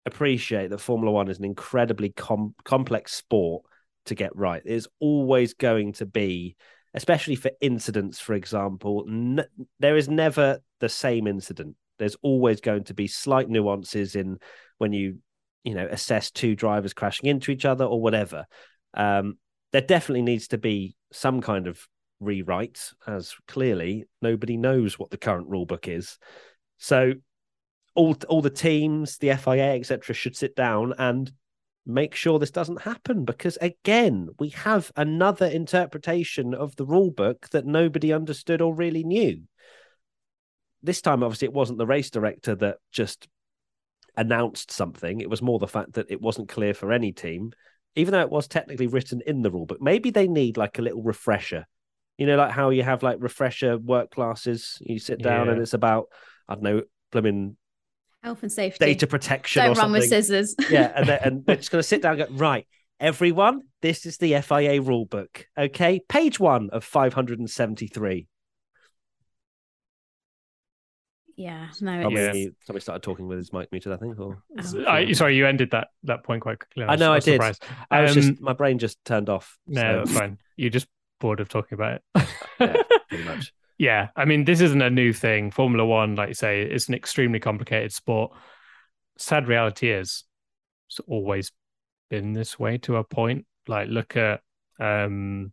appreciate that Formula One is an incredibly com- complex sport to get right. There's always going to be, especially for incidents, for example, n- there is never the same incident. There's always going to be slight nuances in when you, you know, assess two drivers crashing into each other or whatever. Um, there definitely needs to be some kind of rewrite, as clearly nobody knows what the current rule book is. So all all the teams, the FIA, etc., should sit down and make sure this doesn't happen because again we have another interpretation of the rule book that nobody understood or really knew. This time obviously it wasn't the race director that just announced something. It was more the fact that it wasn't clear for any team even though it was technically written in the rule book. Maybe they need like a little refresher. You know like how you have like refresher work classes. You sit down Yeah. and it's about i don't know blooming Health and safety. data protection Don't or run something with scissors. yeah, and they're, and they're just going to sit down and go, right, everyone, this is the FIA rule book. Okay, page one of 573. yeah, no, Tommy, it's, Tommy started talking with his mic muted, I think. Or Oh. I, sorry, you ended that that point quite quickly. I know I was did. surprised. I was Um, just, my brain just turned off. No, so, that's fine. You're just bored of talking about it. Yeah, pretty much. Yeah, I mean, this isn't a new thing. Formula One, like you say, it's an extremely complicated sport. Sad reality is, it's always been this way to a point. Like, look at um,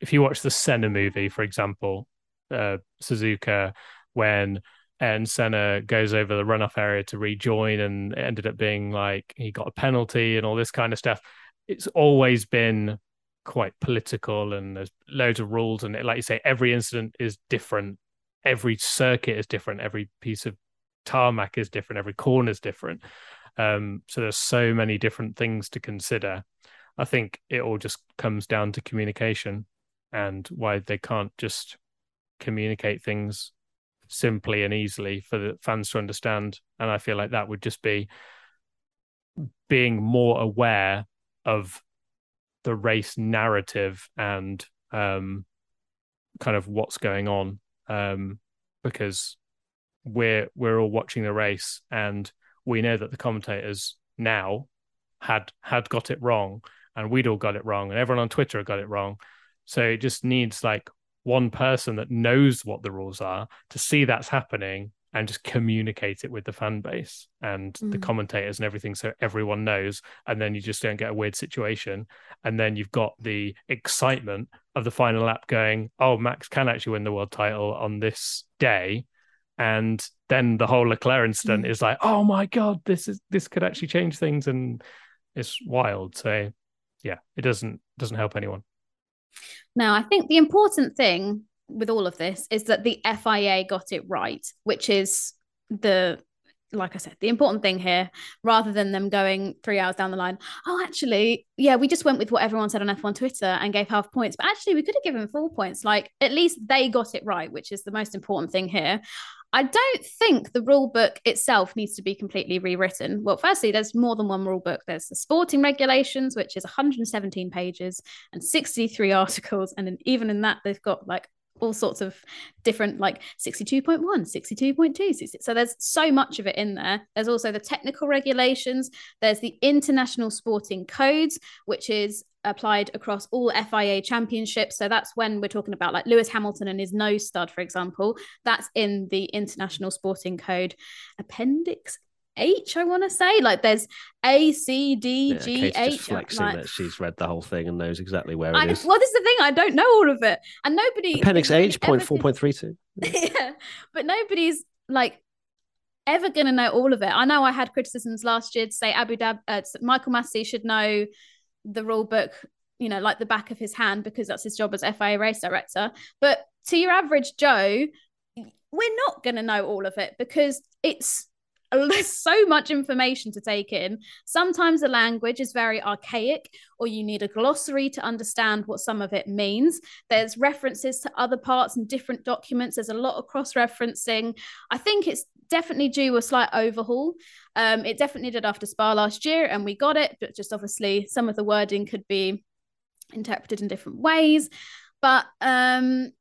if you watch the Senna movie, for example, uh, Suzuka, when and Senna goes over the runoff area to rejoin, and it ended up being like he got a penalty and all this kind of stuff. It's always been quite political and there's loads of rules and like you say every incident is different. Every circuit is different. Every piece of tarmac is different. Every corner is different. Um so there's so many different things to consider. I think it all just comes down to communication and why they can't just communicate things simply and easily for the fans to understand. And i feel like that would just be being more aware of the race narrative and um, kind of what's going on um, because we're we're all watching the race and we know that the commentators now had had got it wrong and we'd all got it wrong and everyone on Twitter got it wrong. So it just needs like one person that knows what the rules are to see that's happening and just communicate it with the fan base and the Mm. commentators and everything so everyone knows. And then you just don't get a weird situation. And then you've got the excitement of the final lap going oh max can actually win the world title on this day. And then the whole leclerc incident Mm. is like oh my god this is this could actually change things. And it's wild. So yeah it doesn't doesn't help anyone. Now, I think the important thing with all of this is that the FIA got it right, which is the like I said, the important thing here, rather than them going three hours down the line, oh, actually, yeah, we just went with what everyone said on F1 Twitter and gave half points, but actually, we could have given full points. Like, at least they got it right, which is the most important thing here. I don't think the rule book itself needs to be completely rewritten. Well, firstly, there's more than one rule book. There's the sporting regulations, which is 117 pages and 63 articles. And then even in that, they've got like all sorts of different like 62.1 62.2 so there's so much of it in there. There's also the technical regulations. There's the international sporting codes which is applied across all FIA championships. So that's when we're talking about like Lewis Hamilton and his nose stud for example. That's in the international sporting code appendix H I want to say like there's A C D Yeah, G Kate's H just flexing like- that she's read the whole thing and knows exactly where I, it is. well, this is the thing. I don't know all of it, and nobody. Appendix really H, point four point three two. yeah, but nobody's like ever going to know all of it. I know I had criticisms last year to say Abu Dhabi, uh, Michael Masi should know the rule book, you know, like the back of his hand because that's his job as FIA race director. But to your average Joe, we're not going to know all of it because it's there's so much information to take in. Sometimes the language is very archaic, or you need a glossary to understand what some of it means. There's references to other parts and different documents. There's a lot of cross referencing. I think it's definitely due a slight overhaul. Um, it definitely did after Spa last year, and we got it, but just obviously some of the wording could be interpreted in different ways. But um,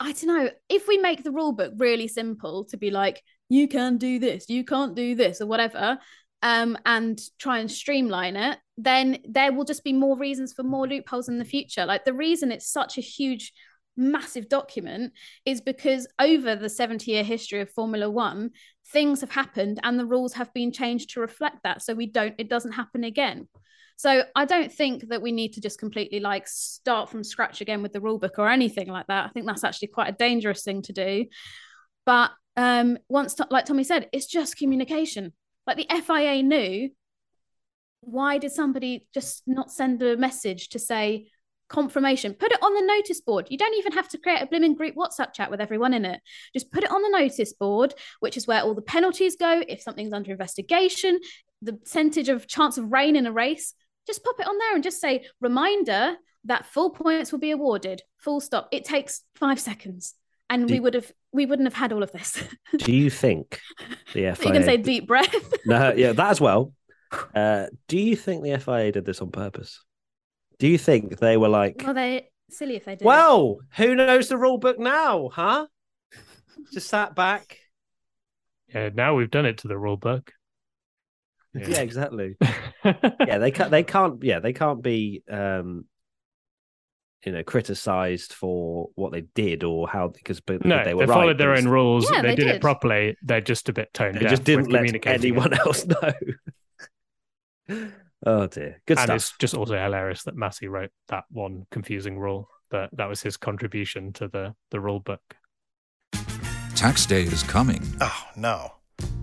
I don't know if we make the rule book really simple to be like, you can do this, you can't do this, or whatever, um, and try and streamline it, then there will just be more reasons for more loopholes in the future. Like the reason it's such a huge, massive document is because over the 70 year history of Formula One, things have happened and the rules have been changed to reflect that. So we don't, it doesn't happen again. So I don't think that we need to just completely like start from scratch again with the rule book or anything like that. I think that's actually quite a dangerous thing to do. But um, once, like Tommy said, it's just communication. Like the FIA knew. Why did somebody just not send a message to say, confirmation. Put it on the notice board. You don't even have to create a blooming group WhatsApp chat with everyone in it. Just put it on the notice board, which is where all the penalties go. If something's under investigation, the percentage of chance of rain in a race, just pop it on there and just say, reminder that full points will be awarded. Full stop. It takes five seconds. And we would have we wouldn't have had all of this. do you think the FIA you can say deep breath? no, yeah, that as well. Uh, do you think the FIA did this on purpose? Do you think they were like? Well, they silly if they did. Well, who knows the rule book now, huh? Just sat back. Yeah, now we've done it to the rule book. Yeah, yeah exactly. yeah, they can't. They can't. Yeah, they can't be. um you know, criticized for what they did or how because no, they were they followed right, their own rules. Yeah, they, they did, did, it properly. They're just a bit toned they deaf. just didn't let anyone it. else know. Oh dear, good stuff. and stuff. it's just also hilarious that Masi wrote that one confusing rule. That that was his contribution to the the rule book. Tax day is coming. Oh no.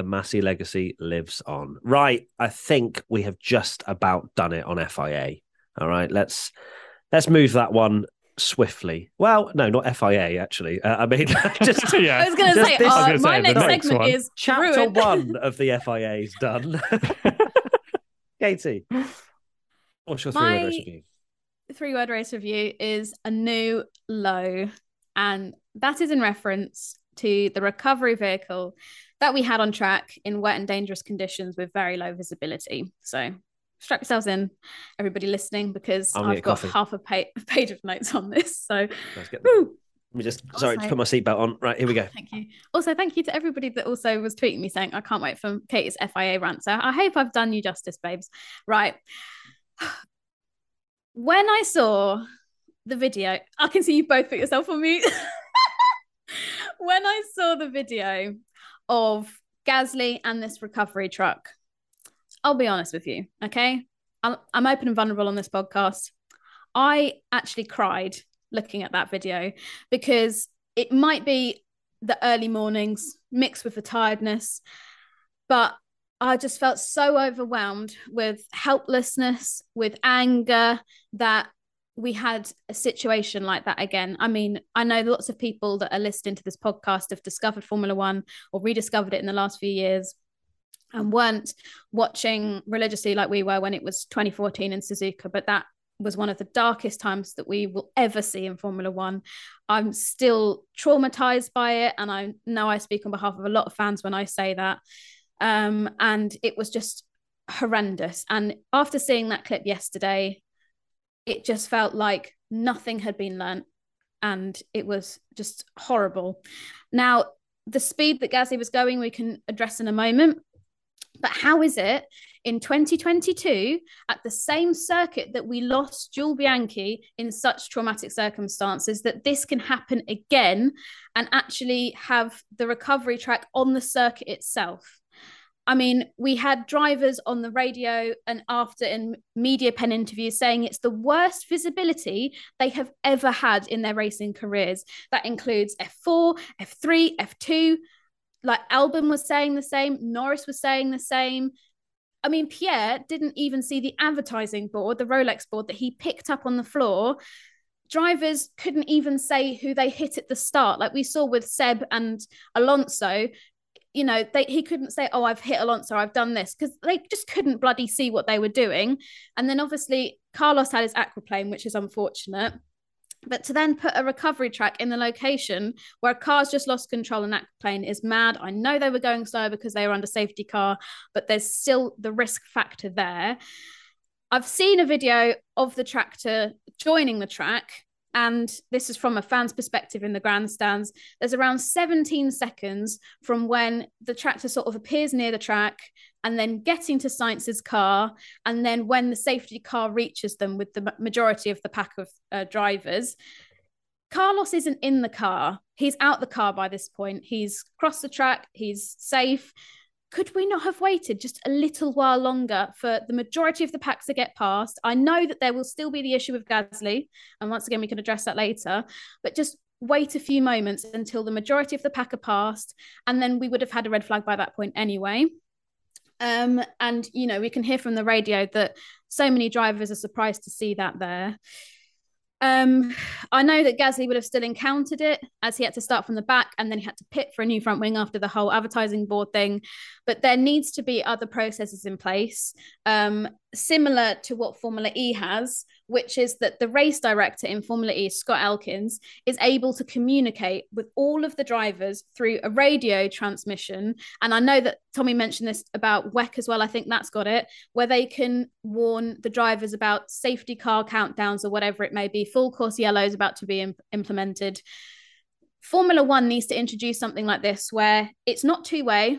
The Masi legacy lives on. Right. I think we have just about done it on FIA. All right. Let's let's move that one swiftly. Well, no, not FIA actually. Uh, I mean, just yeah. I was going to say, this- I uh, gonna my say, next next segment one. is chapter ruined. one of the FIA is done. Katie, what's your three-word race review? three word race review is a new low. And that is in reference to the recovery vehicle that we had on track in wet and dangerous conditions with very low visibility. So strap yourselves in, everybody listening, because gonna I've got coffee. half a pa- page of notes on this. So, Let's get woo, Let me just sorry, Also- just put my seatbelt on. Right, here we go. Thank you. Also, thank you to everybody that also was tweeting me saying, I can't wait for Katie's FIA rant. So I hope I've done you justice, babes. Right. When I saw the video, I can see you both put yourself on mute. when I saw the video of Gasly and this recovery truck, I'll be honest with you, okay? I'm, I'm open and vulnerable on this podcast. I actually cried looking at that video because it might be the early mornings mixed with the tiredness, but I just felt so overwhelmed with helplessness, with anger that we had a situation like that again. I mean, I know lots of people that are listening to this podcast have discovered Formula One or rediscovered it in the last few years and weren't watching religiously like we were when it was 2014 in Suzuka, but that was one of the darkest times that we will ever see in Formula One. I'm still traumatized by it, and I know I speak on behalf of a lot of fans when I say that. Um, and it was just horrendous. And after seeing that clip yesterday, it just felt like nothing had been learnt, and it was just horrible. Now, the speed that Gasly was going, we can address in a moment. But how is it in 2022 at the same circuit that we lost Jules Bianchi in such traumatic circumstances that this can happen again and actually have the recovery track on the circuit itself? I mean, we had drivers on the radio and after in media pen interviews saying it's the worst visibility they have ever had in their racing careers. That includes F4, F3, F2. Like Albon was saying the same, Norris was saying the same. I mean, Pierre didn't even see the advertising board, the Rolex board that he picked up on the floor. Drivers couldn't even say who they hit at the start, like we saw with Seb and Alonso. You know, they, he couldn't say, "Oh, I've hit Alonso, I've done this," because they just couldn't bloody see what they were doing. And then obviously Carlos had his aquaplane, which is unfortunate. But to then put a recovery track in the location where car's just lost control and aquaplane is mad. I know they were going slow because they were under safety car, but there's still the risk factor there. I've seen a video of the tractor joining the track, and this is from a fan's perspective in the grandstands. There's around 17 seconds from when the tractor sort of appears near the track and then getting to Sainz's car, and then when the safety car reaches them with the majority of the pack of uh, drivers. Carlos isn't in the car. He's out the car by this point. He's crossed the track. He's safe could we not have waited just a little while longer for the majority of the packs to get past? I know that there will still be the issue with Gasly, and once again, we can address that later, but just wait a few moments until the majority of the pack are passed, and then we would have had a red flag by that point anyway. Um, and you know, we can hear from the radio that so many drivers are surprised to see that there. Um, I know that Gasly would have still encountered it as he had to start from the back and then he had to pit for a new front wing after the whole advertising board thing. But there needs to be other processes in place, um, similar to what Formula E has, which is that the race director in Formula E, Scott Elkins, is able to communicate with all of the drivers through a radio transmission. And I know that Tommy mentioned this about WEC as well. I think that's got it, where they can warn the drivers about safety car countdowns or whatever it may be. Full course yellow is about to be imp- implemented. Formula One needs to introduce something like this where it's not two way,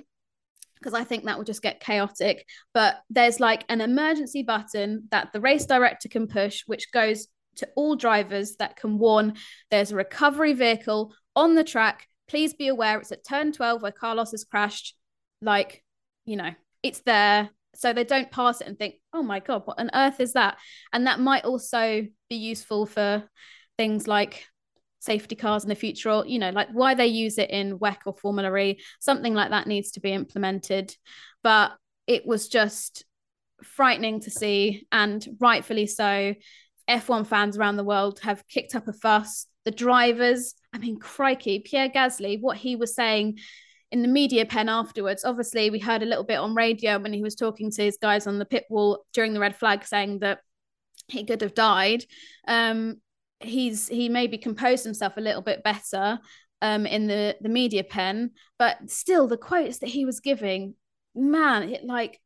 because I think that will just get chaotic. But there's like an emergency button that the race director can push, which goes to all drivers that can warn there's a recovery vehicle on the track. Please be aware it's at turn 12 where Carlos has crashed. Like, you know, it's there. So they don't pass it and think, oh my God, what on earth is that? And that might also be useful for things like safety cars in the future or you know like why they use it in WEC or Formula E something like that needs to be implemented. But it was just frightening to see and rightfully so F1 fans around the world have kicked up a fuss. The drivers I mean crikey Pierre Gasly what he was saying in the media pen afterwards obviously we heard a little bit on radio when he was talking to his guys on the pit wall during the red flag saying that he could have died. Um, he's he maybe composed himself a little bit better um, in the the media pen, but still the quotes that he was giving, man, it like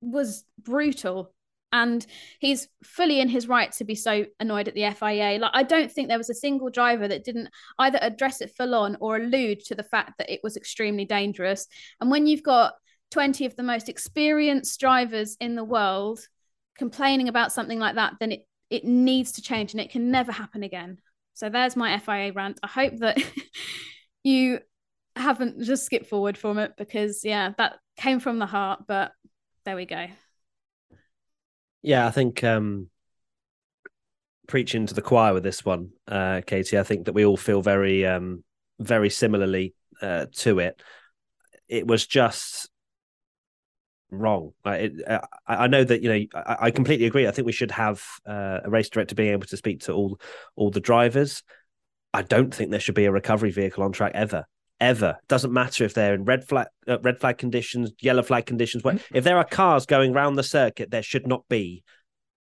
was brutal. And he's fully in his right to be so annoyed at the FIA. Like I don't think there was a single driver that didn't either address it full on or allude to the fact that it was extremely dangerous. And when you've got 20 of the most experienced drivers in the world complaining about something like that, then it it needs to change and it can never happen again. So there's my FIA rant. I hope that you haven't just skipped forward from it because yeah, that came from the heart, but there we go. Yeah, I think um preaching to the choir with this one, uh, Katie. I think that we all feel very um very similarly uh, to it. It was just wrong. It, uh, I know that you know I, I, completely agree. I think we should have uh, a race director being able to speak to all all the drivers. I don't think there should be a recovery vehicle on track ever. Ever doesn't matter if they're in red flag, uh, red flag conditions, yellow flag conditions. If there are cars going round the circuit, there should not be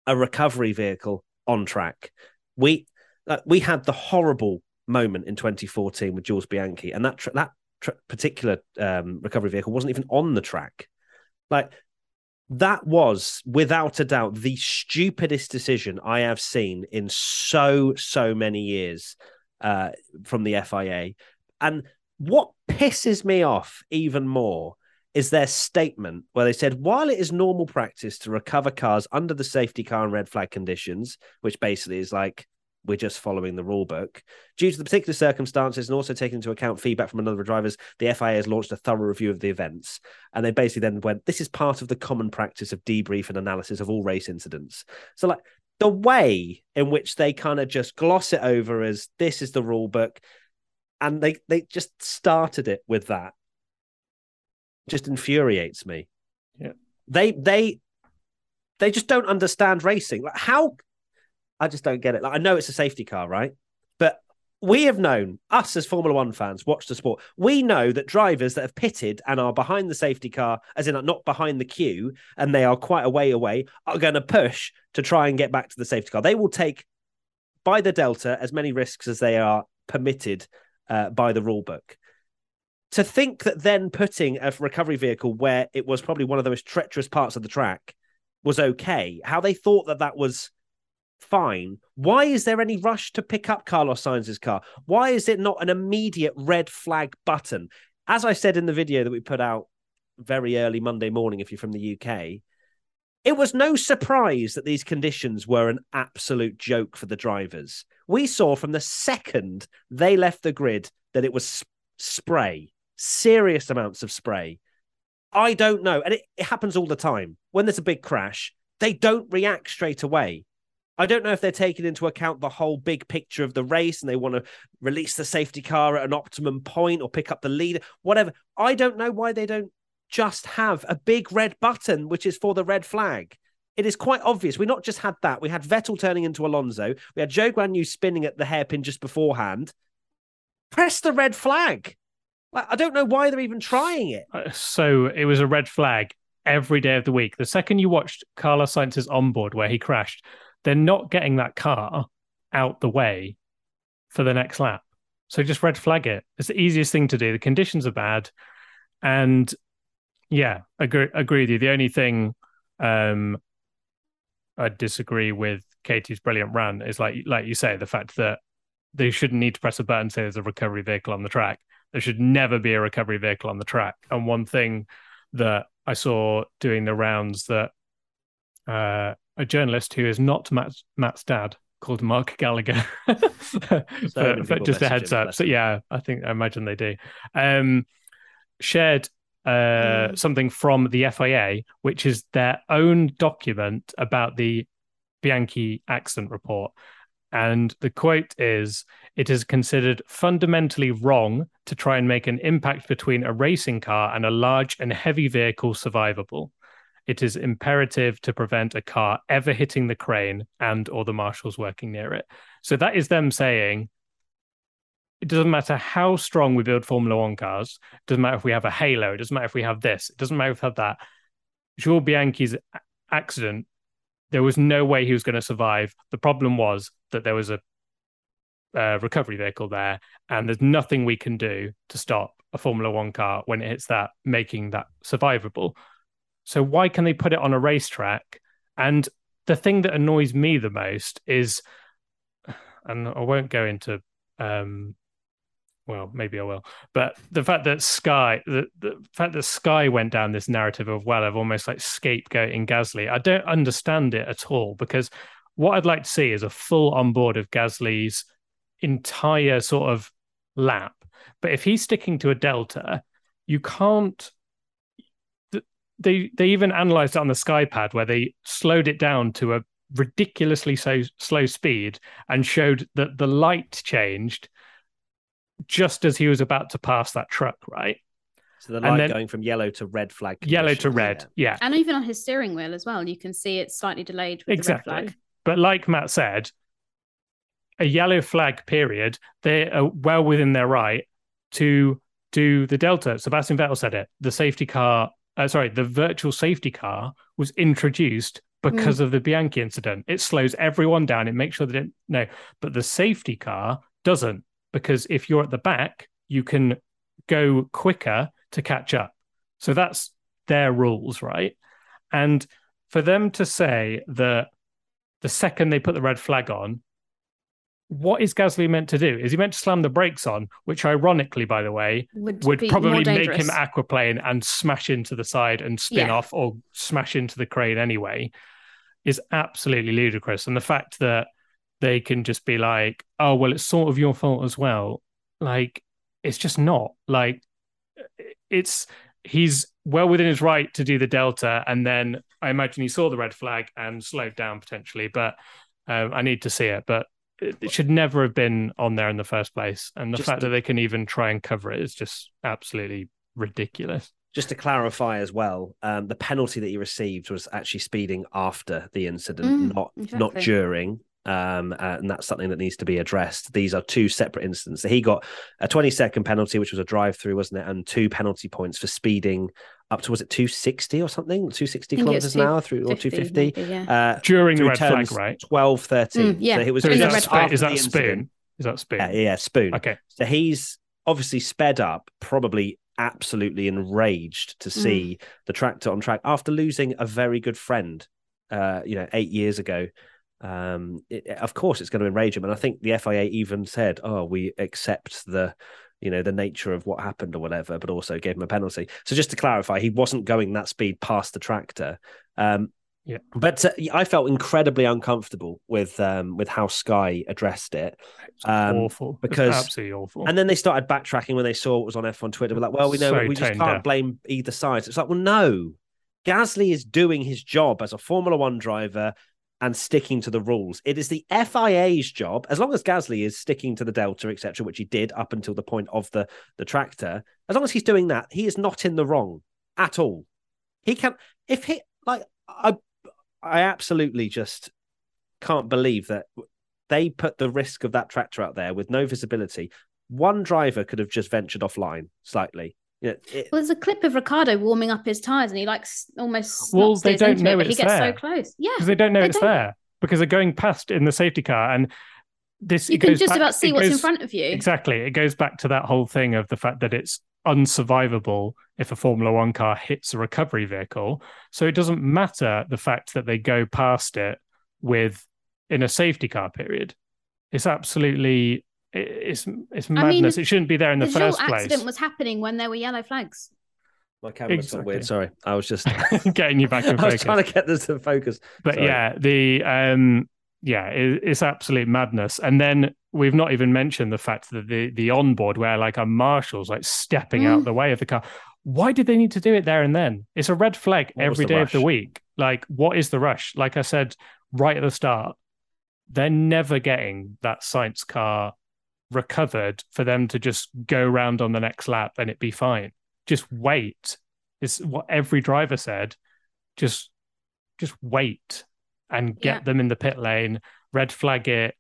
a recovery vehicle on track. We uh, we had the horrible moment in 2014 with Jules Bianchi, and that that particular um, recovery vehicle wasn't even on the track. Like that was without a doubt the stupidest decision I have seen in so so many years uh, from the FIA. And what pisses me off even more is their statement where they said while it is normal practice to recover cars under the safety car and red flag conditions, which basically is like we're just following the rule book. Due to the particular circumstances and also taking into account feedback from a number of drivers, the FIA has launched a thorough review of the events. And they basically then went, this is part of the common practice of debrief and analysis of all race incidents. So, like, the way in which they kind of just gloss it over as this is the rule book, and they they just started it with that, just infuriates me. Yeah, they they they just don't understand racing. Like, how I just don't get it. Like I know it's a safety car, right? But we have known us as Formula One fans, watch the sport. We know that drivers that have pitted and are behind the safety car, as in not behind the queue, and they are quite a way away, are going to push to try and get back to the safety car. They will take by the delta as many risks as they are permitted uh, by the rule book. To think that then putting a recovery vehicle where it was probably one of the most treacherous parts of the track was okay, how they thought that that was fine. Why is there any rush to pick up Carlos Sainz's car? Why is it not an immediate red flag button? As I said in the video that we put out very early Monday morning, if you're from the UK, it was no surprise that these conditions were an absolute joke for the drivers. We saw from the second they left the grid that it was spray, serious amounts of spray. I don't know. And it, it happens all the time. When there's a big crash, they don't react straight away. I don't know if they're taking into account the whole big picture of the race and they want to release the safety car at an optimum point or pick up the leader, whatever. I don't know why they don't just have a big red button, which is for the red flag. It is quite obvious. We not just had that. We had Vettel turning into Alonso. We had Zhou Guanyu spinning at the hairpin just beforehand. Press the red flag. I don't know why they're even trying it. Uh, so it was a red flag every day of the week. The second you watched Carlos Sainz's onboard where he crashed, they're not getting that car out the way for the next lap. So just red flag it. It's the easiest thing to do. The conditions are bad. And yeah, agree, agree with you. The only thing um, I disagree with Katie's brilliant run is like like you say, the fact that they shouldn't need to press a button say there's a recovery vehicle on the track. There should never be a recovery vehicle on the track. And one thing that I saw doing the rounds that uh, a journalist who is not Matt, Matt's dad called Mark Gallagher. for, for just a heads up. So yeah, I think I imagine they do. Um, shared uh, mm. something from the FIA, which is their own document about the Bianchi accident report. And the quote is It is considered fundamentally wrong to try and make an impact between a racing car and a large and heavy vehicle survivable it is imperative to prevent a car ever hitting the crane and or the marshals working near it. So that is them saying it doesn't matter how strong we build Formula One cars, it doesn't matter if we have a halo, it doesn't matter if we have this, it doesn't matter if we have that. Jules Bianchi's accident, there was no way he was going to survive. The problem was that there was a recovery vehicle there, and there's nothing we can do to stop a Formula One car when it hits that, making that survivable. So why can they put it on a racetrack? And the thing that annoys me the most is, and I won't go into, um, well, maybe I will, but the fact that Sky, the, the fact that Sky went down this narrative of well, of almost like scapegoating Gasly, I don't understand it at all because what I'd like to see is a full on board of Gasly's entire sort of lap. But if he's sticking to a delta, you can't they they even analyzed it on the SkyPad where they slowed it down to a ridiculously so slow speed and showed that the light changed just as he was about to pass that truck, right? So the light then, going from yellow to red flag. Yellow to red, yeah. yeah. And even on his steering wheel as well, you can see it's slightly delayed with exactly. the red flag. But like Matt said, a yellow flag period, they are well within their right to do the delta. Sebastian Vettel said it. The safety car uh, sorry, the virtual safety car was introduced because mm. of the Bianchi incident. It slows everyone down. It makes sure they don't know. But the safety car doesn't, because if you're at the back, you can go quicker to catch up. So that's their rules, right? And for them to say that the second they put the red flag on, what is Gasly meant to do? Is he meant to slam the brakes on, which ironically, by the way, would, would probably make him aquaplane and smash into the side and spin yeah. off or smash into the crane anyway? Is absolutely ludicrous. And the fact that they can just be like, oh, well, it's sort of your fault as well. Like, it's just not. Like, it's he's well within his right to do the delta. And then I imagine he saw the red flag and slowed down potentially, but um, I need to see it. But it should never have been on there in the first place. And the just fact to, that they can even try and cover it is just absolutely ridiculous. Just to clarify as well, um, the penalty that he received was actually speeding after the incident, mm, not exactly. not during. Um, uh, and that's something that needs to be addressed. These are two separate incidents. So he got a 20 second penalty, which was a drive through, wasn't it? And two penalty points for speeding up to was it 260 or something 260 kilometers an hour through or 250 maybe, yeah. uh, during the red flag right 12 13 mm, yeah so it was so is, that, sp- is that spoon is that spoon yeah, yeah spoon okay so he's obviously sped up probably absolutely enraged to mm. see mm. the tractor on track after losing a very good friend uh, you know, eight years ago, um, it, of course it's going to enrage him. And I think the FIA even said, "Oh, we accept the." You know the nature of what happened or whatever, but also gave him a penalty. So just to clarify, he wasn't going that speed past the tractor. Um, Yeah. but uh, I felt incredibly uncomfortable with um, with how Sky addressed it. It's Um, awful. It's because- absolutely awful. And then they started backtracking when they saw what was on F1 Twitter. We're like, well, we know So we just can't blame either side. It's like, well, no. Gasly is doing his job as a Formula One driver and sticking to the rules. It is the FIA's job, as long as Gasly is sticking to the Delta, etc., which he did up until the point of the, the tractor. As long as he's doing that, he is not in the wrong at all. He can, if he, like, I, I absolutely just can't believe that they put the risk of that tractor out there with no visibility. One driver could have just ventured offline slightly. Know, it- Well, there's a clip of Ricciardo warming up his tires, and he like almost Well, they don't know it, but he it's gets there. so close. Yeah, because they don't know they it's don't. there because they're going past in the safety car and this you can just back- about see what's in front of you. exactly it goes back to that whole thing of the fact that it's unsurvivable if a formula 1 car hits a recovery vehicle so it doesn't matter the fact that they go past it with in a safety car period it's absolutely it- it's it's mean, madness it shouldn't be there in the, the first dual place accident was happening when there were yellow flags. my camera's got Exactly. weird. Sorry, I was just getting you back in I was trying to get this to focus. but Sorry. yeah the um yeah it, it's absolute madness and then we've not even mentioned the fact that the the onboard where like a marshal's like stepping out Mm. the way of the car why did they need to do it there and then it's a red flag What was every the day of the week like what is the rush like i said right at the start they're never getting that Sainz car recovered for them to just go round on the next lap and it be fine just wait it's what every driver said just just wait and get Yeah. them in the pit lane, red flag it,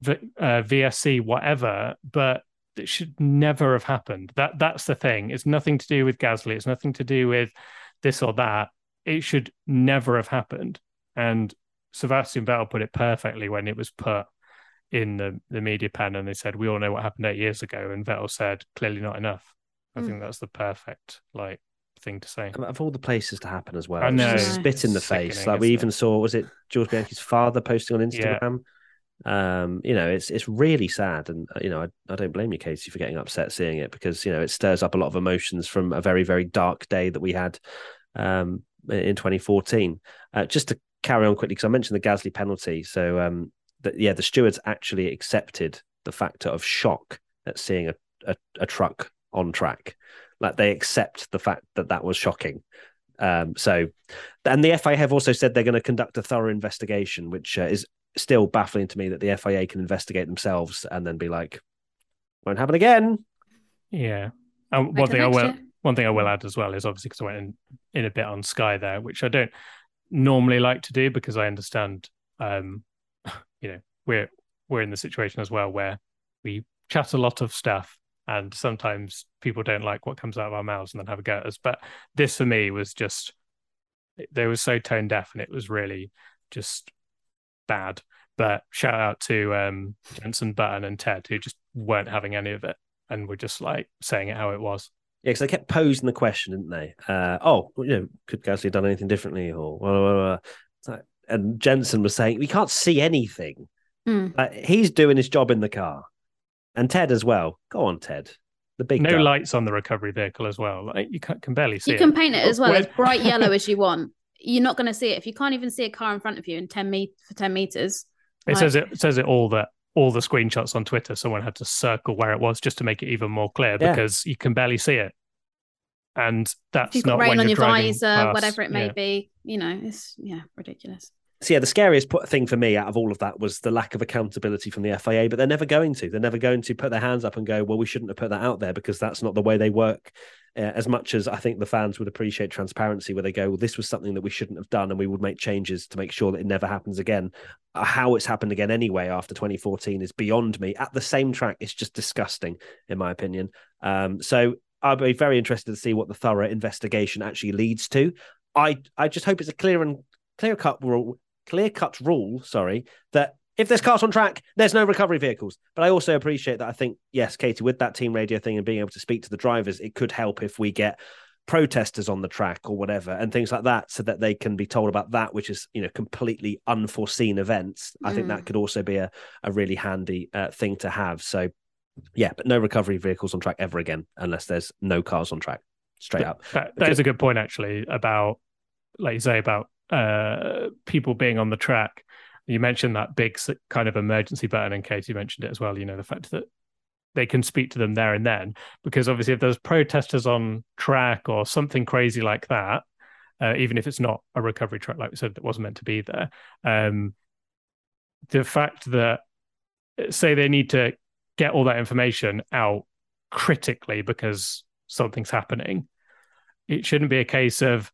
v- uh, VSC, whatever. But it should never have happened. That that's the thing. It's nothing to do with Gasly. It's nothing to do with this or that. It should never have happened. And Sebastian Vettel put it perfectly when it was put in the, the media pen and they said, We all know what happened eight years ago. And Vettel said, clearly not enough. I Mm. think that's the perfect like thing to say. Of all the places to happen as well, I know. just a spit in the It's face. sickening, Like we even it? saw, was it Jules Bianchi's father posting on Yeah. Instagram? Um, you know, it's it's really sad, and uh, you know, I, I don't blame you, Casey, for getting upset seeing it because you know it stirs up a lot of emotions from a very very dark day that we had um in 2014. Uh, just to carry on quickly, because I mentioned the Gasly penalty, so um, that yeah, the stewards actually accepted the factor of shock at seeing a, a, a truck on track. Like they accept the fact that that was shocking. Um, so, and the FIA have also said they're going to conduct a thorough investigation, which uh, is still baffling to me that the FIA can investigate themselves and then be like, "Won't happen again." Yeah. Um, one thing I will mixture. one thing I will add as well is obviously because I went in, in a bit on Sky there, which I don't normally like to do because I understand um you know, we're we're in the situation as well where we chat a lot of stuff and sometimes people don't like what comes out of our mouths and then have a go at us. But this for me was just they were so tone deaf and it was really just bad. But shout out to um Jensen Button and Ted who just weren't having any of it and were just like saying it how it was. Yeah, because they kept posing the question, didn't they? Uh, oh, you know, could Gasly have done anything differently, or blah, blah, blah. It's like- and Jensen was saying we can't see anything. Mm. Uh, he's doing his job in the car, and Ted as well. Go on, Ted. The big no gun. lights on the recovery vehicle as well. Like you can, can barely see You it. can paint it as well as bright yellow as you want. You're not going to see it if you can't even see a car in front of you in ten me for ten meters. It Like- says it, it says it all that all the screenshots on Twitter. Someone had to circle where it was just to make it even more clear Yeah. because you can barely see it, and that's If you've not got rain when on you're your driving visor, past. whatever it may Yeah. be, you know, it's yeah, ridiculous. So yeah, the scariest thing for me out of all of that was the lack of accountability from the FIA. But they're never going to. They're never going to put their hands up and go, "Well, we shouldn't have put that out there because that's not the way they work." Uh, as much as I think the fans would appreciate transparency, where they go, "Well, this was something that we shouldn't have done, and we would make changes to make sure that it never happens again." Uh, how it's happened again anyway after 2014 is beyond me. At the same track, it's just disgusting, in my opinion. Um, so I'll be very interested to see what the thorough investigation actually leads to. I I just hope it's a clear and clear cut rule, clear cut rule. Sorry, that if there's cars on track, there's no recovery vehicles. But I also appreciate that. I think yes, Katie, with that team radio thing and being able to speak to the drivers, it could help if we get protesters on the track or whatever and things like that so that they can be told about that which is you know completely unforeseen events i think Mm. that could also be a, a really handy uh, thing to have so yeah but no recovery vehicles on track ever again unless there's no cars on track straight up That, that is a good point, actually, about, like you say, about uh, people being on the track. You mentioned that big kind of emergency button, and Katie mentioned it as well. You know, the fact that they can speak to them there and then, because obviously, if there's protesters on track or something crazy like that, uh, even if it's not a recovery track, like we said, that wasn't meant to be there, um, the fact that, say, they need to get all that information out critically because something's happening it shouldn't be a case of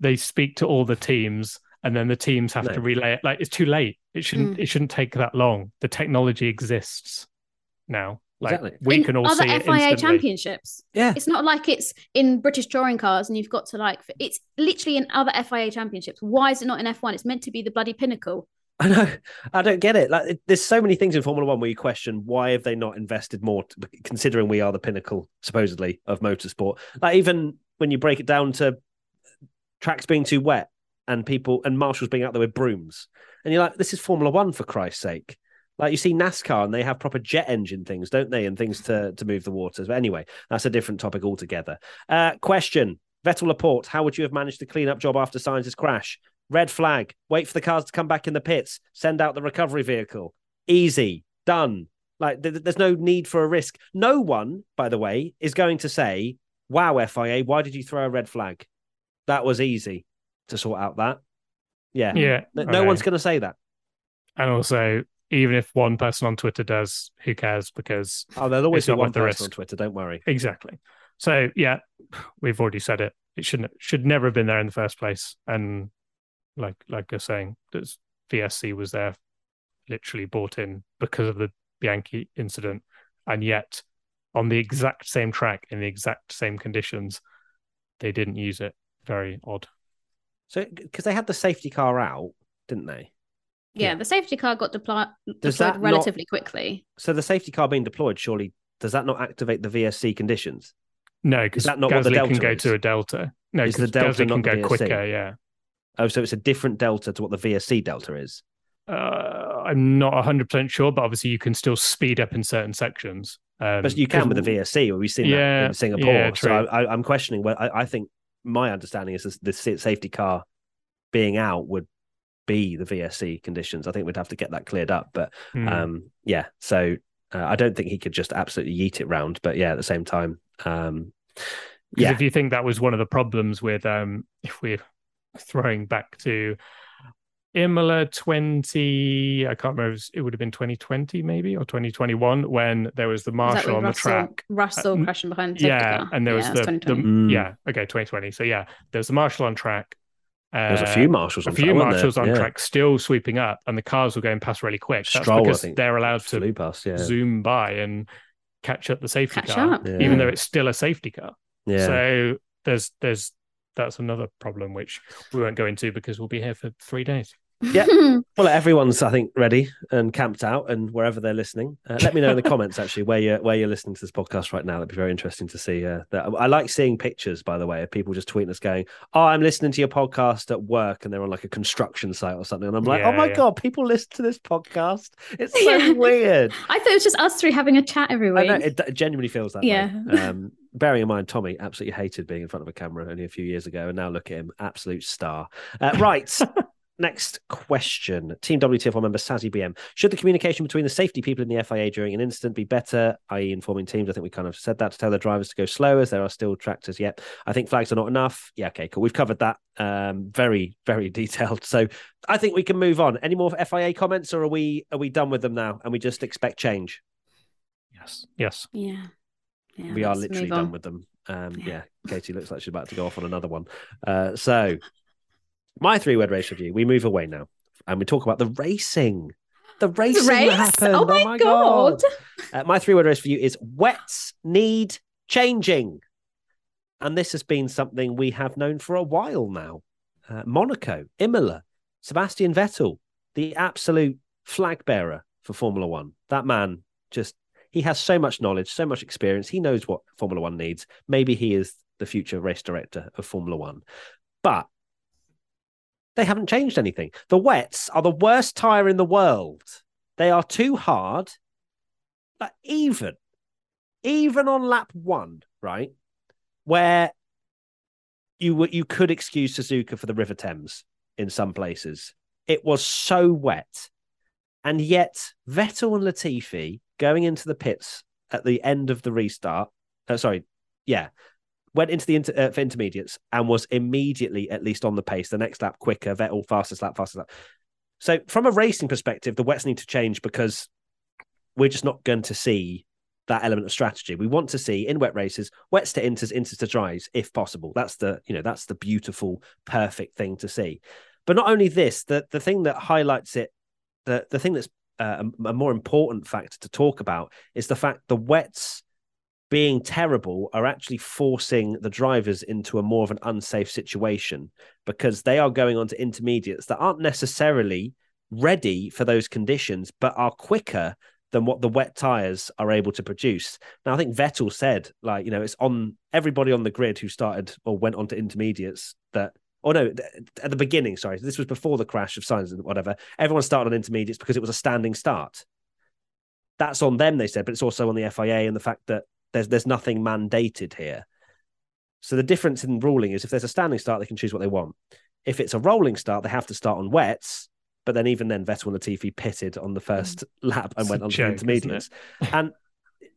they speak to all the teams and then the teams have No. to relay it like it's too late it shouldn't Mm. it shouldn't take that long the technology exists now like Exactly. we in can all other see it FIA instantly. championships. yeah It's not like it's in British touring cars and you've got to like. It's literally in other FIA championships. Why is it not in F1? It's meant to be the bloody pinnacle. I know. I don't get it. Like, it- there's so many things in Formula One where you question why have they not invested more, to, considering we are the pinnacle, supposedly, of motorsport. Like, even when you break it down to tracks being too wet and people and marshals being out there with brooms, and you're like, this is Formula One for Christ's sake. Like you see NASCAR and they have proper jet engine things, don't they? And things to to move the waters. But anyway, that's a different topic altogether. Uh, question: Vettel Laporte, how would you have managed the cleanup job after Sainz's crash? Red flag. Wait for the cars to come back in the pits. Send out the recovery vehicle. Easy. Done. Like th- th- there's no need for a risk. No one, by the way, is going to say, "Wow, FIA, why did you throw a red flag?" That was easy to sort out. That. Yeah. yeah No, okay. one's going to say that. and also even if one person on twitter does who cares because Oh, there'll always be not one person on. Twitter. Don't worry. exactly so yeah we've already said it it shouldn't should never have been there in the first place and like like you're saying that vsc was there literally bought in because of the bianchi incident and yet on the exact same track in the exact same conditions they didn't use it very odd So, because they had the safety car out, didn't they? Yeah, Yeah. the safety car got deploy- deployed that not- relatively quickly. So the safety car being deployed, surely does that not activate the VSC conditions? no because that not what the Gasly can go is? to a delta no Is the Delta Gasly not can the go VSC? quicker yeah Oh, so it's a different delta to what the VSC delta is. uh, I'm not 100% sure, but obviously you can still speed up in certain sections. Um, But you can with the VSC, or we've seen that in Singapore. yeah, so. I, I, I'm questioning. Well, I, I think my understanding is this, the safety car being out would be the VSC conditions. I think we'd have to get that cleared up. But Hmm. um, yeah, so uh, I don't think he could just absolutely yeet it round. But yeah, at the same time, um, 'Cause yeah, if you think that was one of the problems with, um, if we're throwing back to Imola 20, I can't remember, it it would have been 2020 maybe or 2021 when there was the Was marshal with on the track. Russell Uh, crashing behind the Yeah, car? and there was yeah, the, that's the Mm. yeah, okay, 2020. So yeah, there's the marshal on track. Uh, there's a few marshals. a on few track, marshals on Yeah. track still sweeping up, and the cars were going past really quick. That's Stroll, because think, they're allowed to Flew past, yeah, zoom by and catch up the safety Catch car, up, Yeah. even though it's still a safety car. yeah. So there's there's that's another problem which we won't go into because we'll be here for three days. Yeah. Well, everyone's I think ready and camped out, and wherever they're listening, uh, let me know in the comments actually where you're where you're listening to this podcast right now. That'd be very interesting to see. Uh, that I like seeing pictures, by the way, of people just tweeting us going, "Oh, I'm listening to your podcast at work," and they're on like a construction site or something, and I'm like, "Oh my yeah. god, people listen to this podcast! It's so Yeah. weird." I thought it was just us three having a chat every I week. know it, it genuinely feels that Yeah. way. Um, bearing in mind, Tommy absolutely hated being in front of a camera only a few years ago, and now look at him, absolute star. Uh, right. Next question. Team WTF1 member Sazzy BM. Should the communication between the safety people in the FIA during an incident be better, i.e., informing teams? I think we kind of said that to tell the drivers to go slow as there are still tractors yet. I think flags are not enough. Yeah, okay, cool. We've covered that um, very, very detailed. So I think we can move on. Any more FIA comments, or are we are we done with them now and we just expect change? Yes. Yes. yeah. Yeah. we are literally done with them. Um, yeah. Yeah. Katie looks like she's about to go off on another one. Uh, so, my three word race review. We move away now, and we talk about the racing. The racing Race? that happened. Oh my, god. Uh, my three word race for you is wets need changing, and this has been something we have known for a while now. Uh, Monaco, Imola, Sebastian Vettel, the absolute flag bearer for Formula One. That man just he has so much knowledge, so much experience. He knows what Formula One needs. Maybe he is the future race director of Formula One. But they haven't changed anything. The wets are the worst tire in the world. They are too hard. But even, even on lap one, right, where you were, you could excuse Suzuka for the River Thames in some places, it was so wet, and yet Vettel and Latifi going into the pits at the end of the restart. Uh, sorry, yeah, went into the inter, uh, for intermediates and was immediately at least on the pace. The next lap quicker, Vettel fastest lap, fastest lap. So from a racing perspective, the wets need to change because we're just not going to see that element of strategy. We want to see in wet races wets to inters, inters to dries, if possible. That's the you know that's the beautiful, perfect thing to see. But not only this, the the thing that highlights it, the the thing that's uh, a, a more important factor to talk about is the fact the wets being terrible are actually forcing the drivers into a more of an unsafe situation because they are going on to intermediates that aren't necessarily ready for those conditions, but are quicker than what the wet tires are able to produce. Now, I think Vettel said, like, you know, it's on everybody on the grid who started or went on to intermediates that, or no, at the beginning, sorry, this was before the crash of Sainz and whatever. Everyone started on intermediates because it was a standing start. That's on them, they said, but it's also on the FIA and the fact that there's there's nothing mandated here. So the difference in ruling is if there's a standing start, they can choose what they want. If it's a rolling start, they have to start on wets. But then even then, Vettel and Latifi pitted on the first mm. lap and it's went on to intermediates. and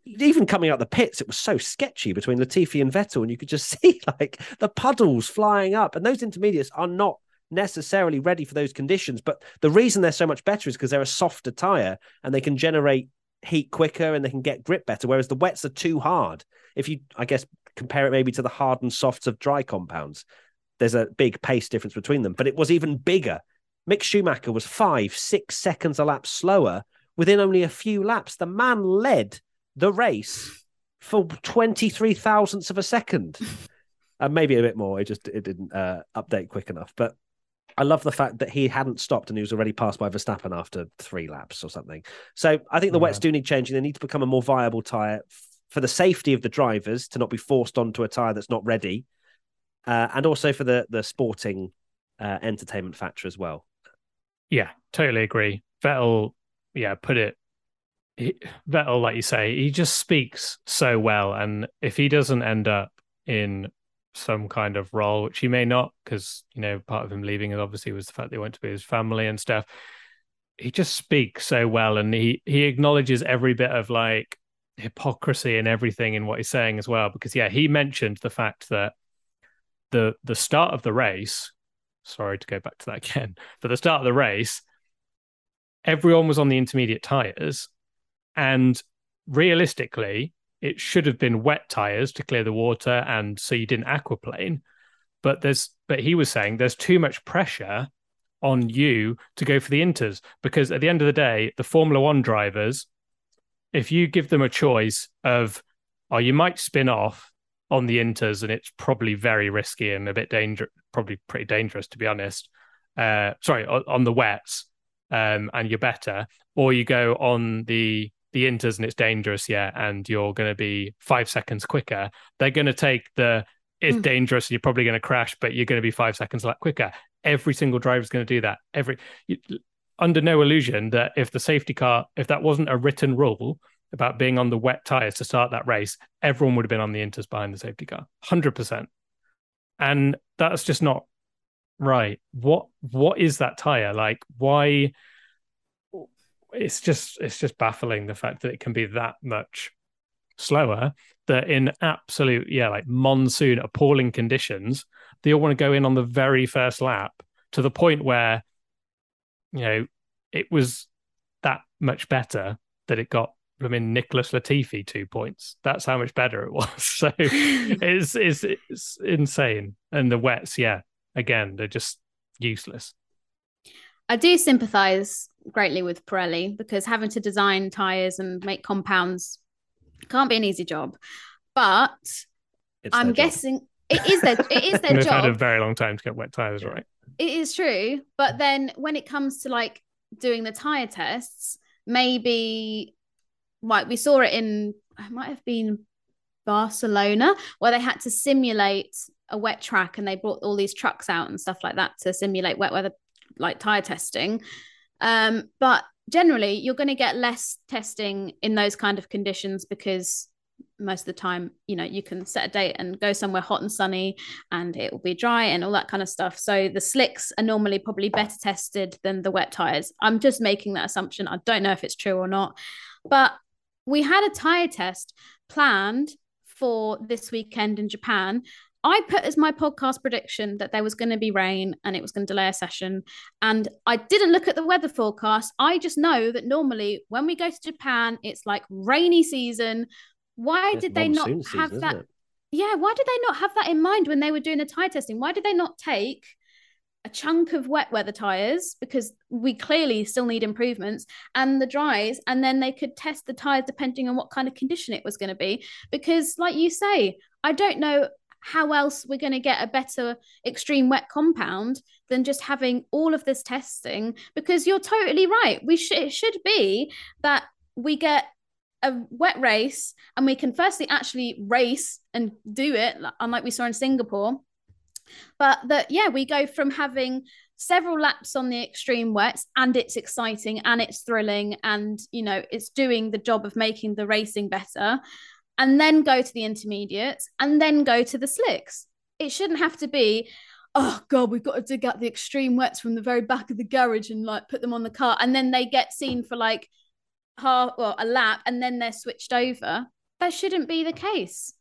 even coming out the pits, it was so sketchy between Latifi and Vettel, and you could just see like the puddles flying up. And those intermediates are not necessarily ready for those conditions. But the reason they're so much better is because they're a softer tire and they can generate heat quicker and they can get grip better. Whereas the wets are too hard. If you, I guess, compare it maybe to the hard and softs of dry compounds, there's a big pace difference between them. But it was even bigger. Mick Schumacher was five, six seconds a lap slower within only a few laps. The man led the race for 23 thousandths of a second. and maybe a bit more. It just it didn't uh, update quick enough. But I love the fact that he hadn't stopped and he was already passed by Verstappen after three laps or something. So I think the wets do need changing. They need to become a more viable tyre for the safety of the drivers to not be forced onto a tyre that's not ready, uh, and also for the the sporting uh, entertainment factor as well. Yeah, totally agree. Vettel, yeah, put it. He, Vettel, like you say, he just speaks so well, and if he doesn't end up in some kind of role, which he may not, because you know part of him leaving obviously was the fact they went to be his family and stuff. He just speaks so well, and he he acknowledges every bit of like hypocrisy and everything in what he's saying as well. Because yeah, he mentioned the fact that the the start of the race. Sorry to go back to that again, but the start of the race, everyone was on the intermediate tires, and realistically, it should have been wet tires to clear the water and so you didn't aquaplane. But there's but he was saying there's too much pressure on you to go for the inters because at the end of the day the formula 1 drivers if you give them a choice of oh you might spin off on the inters and it's probably very risky and a bit dangerous probably pretty dangerous to be honest uh sorry on the wets um and you're better or you go on the the inters and it's dangerous, yeah, and you're going to be five seconds quicker, they're going to take the it's mm. dangerous you're probably going to crash, but you're going to be five seconds a lot quicker. Every single driver is going to do that. Every you, under no illusion that if the safety car, if that wasn't a written rule about being on the wet tires to start that race, everyone would have been on the inters behind the safety car, hundred percent. And that's just not right. What what is that tire like? Why? It's just it's just baffling the fact that it can be that much slower that in absolute yeah like monsoon appalling conditions they all want to go in on the very first lap to the point where you know it was that much better that it got I mean Nicholas Latifi two points. That's how much better it was. So it's, it's it's insane. And the wets, yeah, again, they're just useless. I do sympathise greatly with Pirelli because having to design tires and make compounds can't be an easy job. But it's I'm guessing job. it is their it is their they've job. had a very long time to get wet tires right. It is true, but then when it comes to like doing the tire tests, maybe like we saw it in it might have been Barcelona, where they had to simulate a wet track and they brought all these trucks out and stuff like that to simulate wet weather, like tire testing. Um, but generally, you're going to get less testing in those kind of conditions because most of the time, you know, you can set a date and go somewhere hot and sunny and it will be dry and all that kind of stuff. So the slicks are normally probably better tested than the wet tires. I'm just making that assumption. I don't know if it's true or not. But we had a tire test planned for this weekend in Japan. I put as my podcast prediction that there was going to be rain and it was going to delay a session. And I didn't look at the weather forecast. I just know that normally when we go to Japan, it's like rainy season. Why It's did they not monsoon have season, that? it? Yeah, why did they not have that in mind when they were doing the tire testing? Why did they not take a chunk of wet weather tires because we clearly still need improvements and the dries and then they could test the tires depending on what kind of condition it was going to be because like you say I don't know how else we're going to get a better extreme wet compound than just having all of this testing? Because you're totally right. We should it should be that we get a wet race and we can firstly actually race and do it unlike we saw in Singapore. But that yeah we go from having several laps on the extreme wets and it's exciting and it's thrilling and you know it's doing the job of making the racing better and then go to the intermediates and then go to the slicks. It shouldn't have to be oh god we've got to dig out the extreme wets from the very back of the garage and like put them on the car and then they get seen for like half well a lap and then they're switched over. That shouldn't be the case.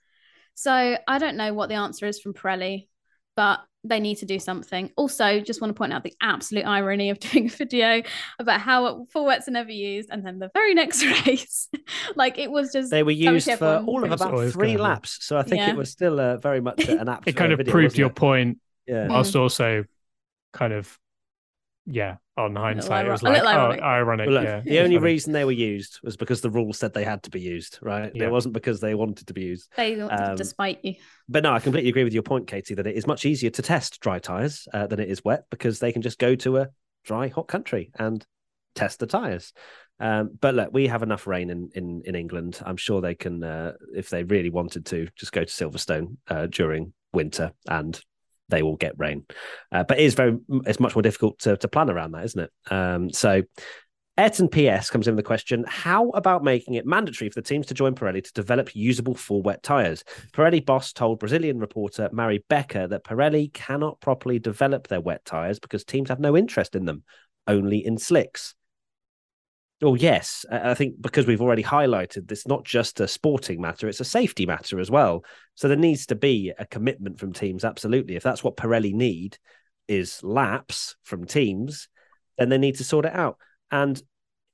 So i don't know what the answer is from pirelli but they need to do something. Also, just want to point out the absolute irony of doing a video about how full wets are never used, and then the very next race, like it was just They were used for all of about three gonna laps, so I think Yeah. it was still uh, very much an app. It kind of video, proved your it? point, Yeah. whilst also kind of, yeah, on hindsight, it was like, little oh, ironic. ironic. Well, look, yeah. the only Funny. reason they were used was because the rules said they had to be used, right? Yeah. It wasn't because they wanted to be used. They wanted Um, to spite you. But no, I completely agree with your point, Katie, that it is much easier to test dry tires uh, than it is wet because they can just go to a dry, hot country and test the tires. Um, but look, we have enough rain in, in, in England. I'm sure they can, uh, if they really wanted to, just go to Silverstone uh, during winter and they will get rain. Uh, but it is very, it's much more difficult to, to plan around that, isn't it? Um, so Ayrton PS comes in with the question How about making it mandatory for the teams to join Pirelli to develop usable full wet tyres? Pirelli boss told Brazilian reporter Mariana Becker that Pirelli cannot properly develop their wet tyres because teams have no interest in them, only in slicks. Oh, yes. I think because we've already highlighted this, not just a sporting matter, it's a safety matter as well. So there needs to be a commitment from teams, absolutely. If that's what Pirelli need is laps from teams, then they need to sort it out. And it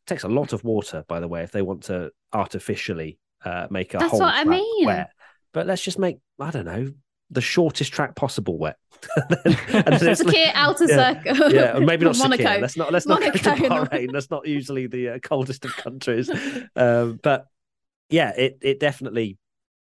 takes a lot of water, by the way, if they want to artificially uh, make a That's whole what I mean. wet. But let's just make, I don't know, the shortest track possible wet. and Sakhir outer yeah, circle. yeah, or maybe not Monaco. Monaco. Let's not let's not go to Bahrain. That's not usually the uh, coldest of countries. Um, but yeah, it it definitely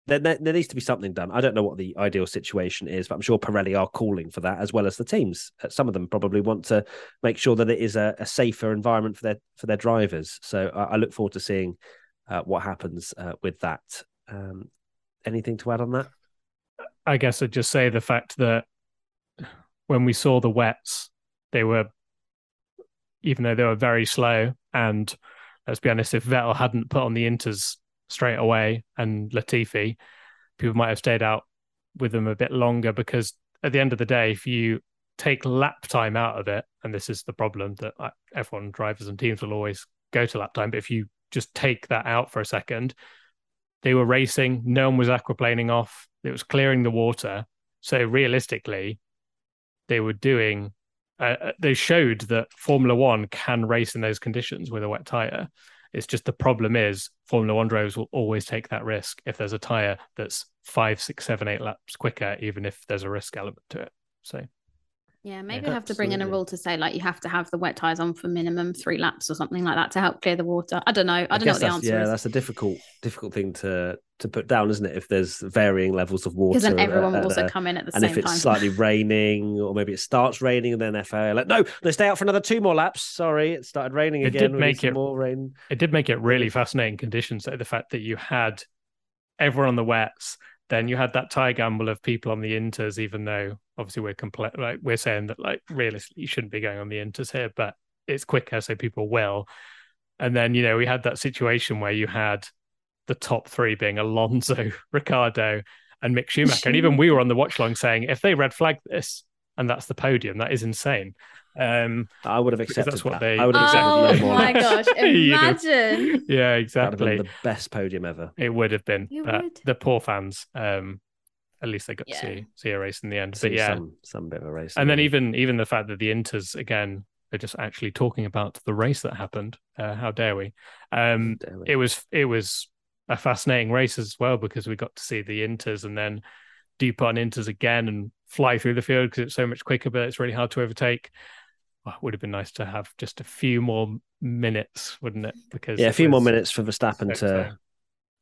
there, there there needs to be something done. I don't know what the ideal situation is, but I'm sure Pirelli are calling for that as well as the teams. Uh, Some of them probably want to make sure that it is a, a safer environment for their for their drivers. So I, I look forward to seeing uh, what happens uh, with that. Um, anything to add on that? I guess I'd just say the fact that when we saw the wets, they were, even though they were very slow, and let's be honest, if Vettel hadn't put on the inters straight away and Latifi, people might have stayed out with them a bit longer because at the end of the day, if you take lap time out of it, and this is the problem that F1 drivers and teams will always go to lap time, but if you just take that out for a second, they were racing, no one was aquaplaning off, it was clearing the water. So realistically, they were doing, uh, uh, they showed that Formula One can race in those conditions with a wet tire. It's just the problem is Formula One drivers will always take that risk if there's a tire that's five, six, seven, eight laps quicker, even if there's a risk element to it. So Yeah, maybe Yeah, have to bring in a rule to say like you have to have the wet tires on for minimum three laps or something like that to help clear the water. I don't know. I, don't know what the answer yeah, is. that's a difficult difficult thing to to put down, isn't it? If there's varying levels of water, Because then everyone will also uh, come in at the and same time. And if it's time. slightly raining, or maybe it starts raining and then FA are like, no, let's stay out for another two more laps. Sorry, it started raining It again. did make it- more rain. it did make it really fascinating conditions. though, the fact that you had everyone on the wets. Then you had that tie gamble of people on the inters, even though obviously we're complete like we're saying that like realistically you shouldn't be going on the inters here, but it's quicker, so people will. And then you know we had that situation where you had the top three being Alonso, Ricciardo, and Mick Schumacher, and even we were on the watch long saying if they red flag this and that's the podium, that is insane. Um, I would have accepted that's what that. they- I would have Oh accepted that more. my gosh! Imagine. yeah, That would have exactly. been the best podium ever. It would have been, You but would. the poor fans. Um, at least they got Yeah. to see see a race in the end. See But yeah, some, some bit of a race. and then Yeah. even even the fact that the Inters again are just actually talking about the race that happened. Uh, how dare we? Um, Dare we? it was it was a fascinating race as well because we got to see the Inters and then Dupont Inters again and fly through the field because it's so much quicker, but it's really hard to overtake. Well, would have been nice to have just a few more minutes, wouldn't it? Because yeah, a few more minutes for Verstappen so to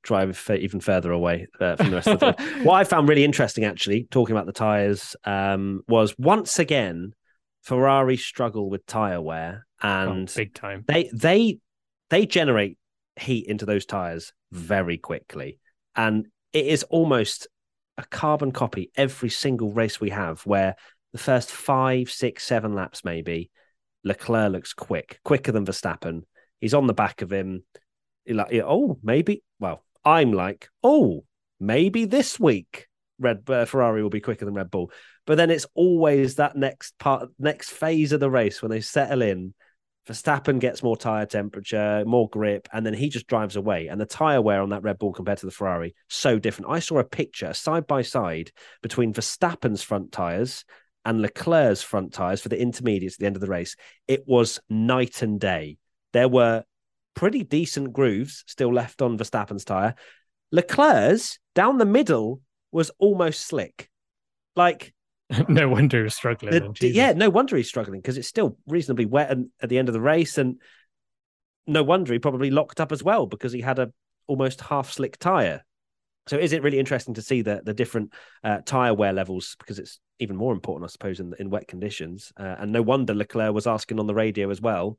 drive even further away uh, from the rest of the. Time. What I found really interesting, actually, talking about the tires, um, was once again Ferrari struggle with tire wear, Oh, and big time. they they they generate heat into those tires very quickly, and it is almost a carbon copy every single race we have, where the first five, six, seven laps maybe. Leclerc looks quick, quicker than Verstappen. He's on the back of him. Like, oh, maybe. Well, I'm like, oh, maybe this week Red uh, Ferrari will be quicker than Red Bull. But then it's always that next part, next phase of the race when they settle in. Verstappen gets more tire temperature, more grip, and then he just drives away. And the tire wear on that Red Bull compared to the Ferrari so different. I saw a picture side by side between Verstappen's front tires and Leclerc's front tires for the intermediates at the end of the race. It was night and day. There were pretty decent grooves still left on Verstappen's tire. Leclerc's down the middle was almost slick. Like, no wonder he was struggling. the- then, yeah, no wonder he's struggling because it's still reasonably wet and, at the end of the race. And no wonder he probably locked up as well because he had a almost half slick tire. So is it really interesting to see the the different uh, tire wear levels because it's even more important, I suppose, in in wet conditions. Uh, and no wonder Leclerc was asking on the radio as well.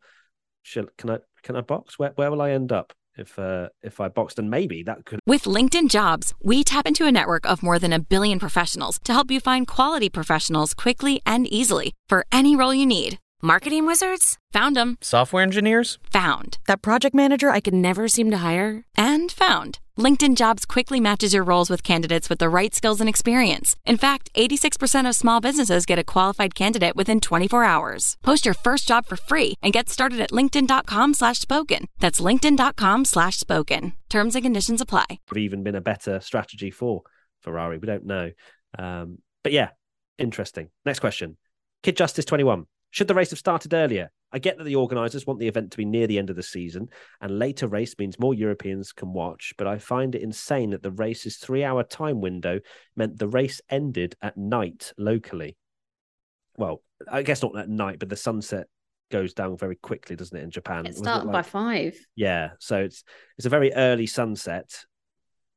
Shall, can I can I box? Where where will I end up if uh, if I boxed? And maybe that could With LinkedIn Jobs, we tap into a network of more than a billion professionals to help you find quality professionals quickly and easily for any role you need. Marketing wizards? Found them. Software engineers? Found. That project manager I could never seem to hire? And found. LinkedIn Jobs quickly matches your roles with candidates with the right skills and experience. In fact, 86% of small businesses get a qualified candidate within 24 hours. Post your first job for free and get started at linkedin.com slash spoken. That's linkedin.com slash spoken. Terms and conditions apply. have even been a better strategy for Ferrari. We don't know. Um, but yeah, interesting. Next question. Kid Justice 21. Should the race have started earlier? I get that the organisers want the event to be near the end of the season, and later race means more Europeans can watch, but I find it insane that the race's three hour time window meant the race ended at night locally. Well, I guess not at night, but the sunset goes down very quickly, doesn't it, in Japan? It started by five. yeah, so it's it's a very early sunset.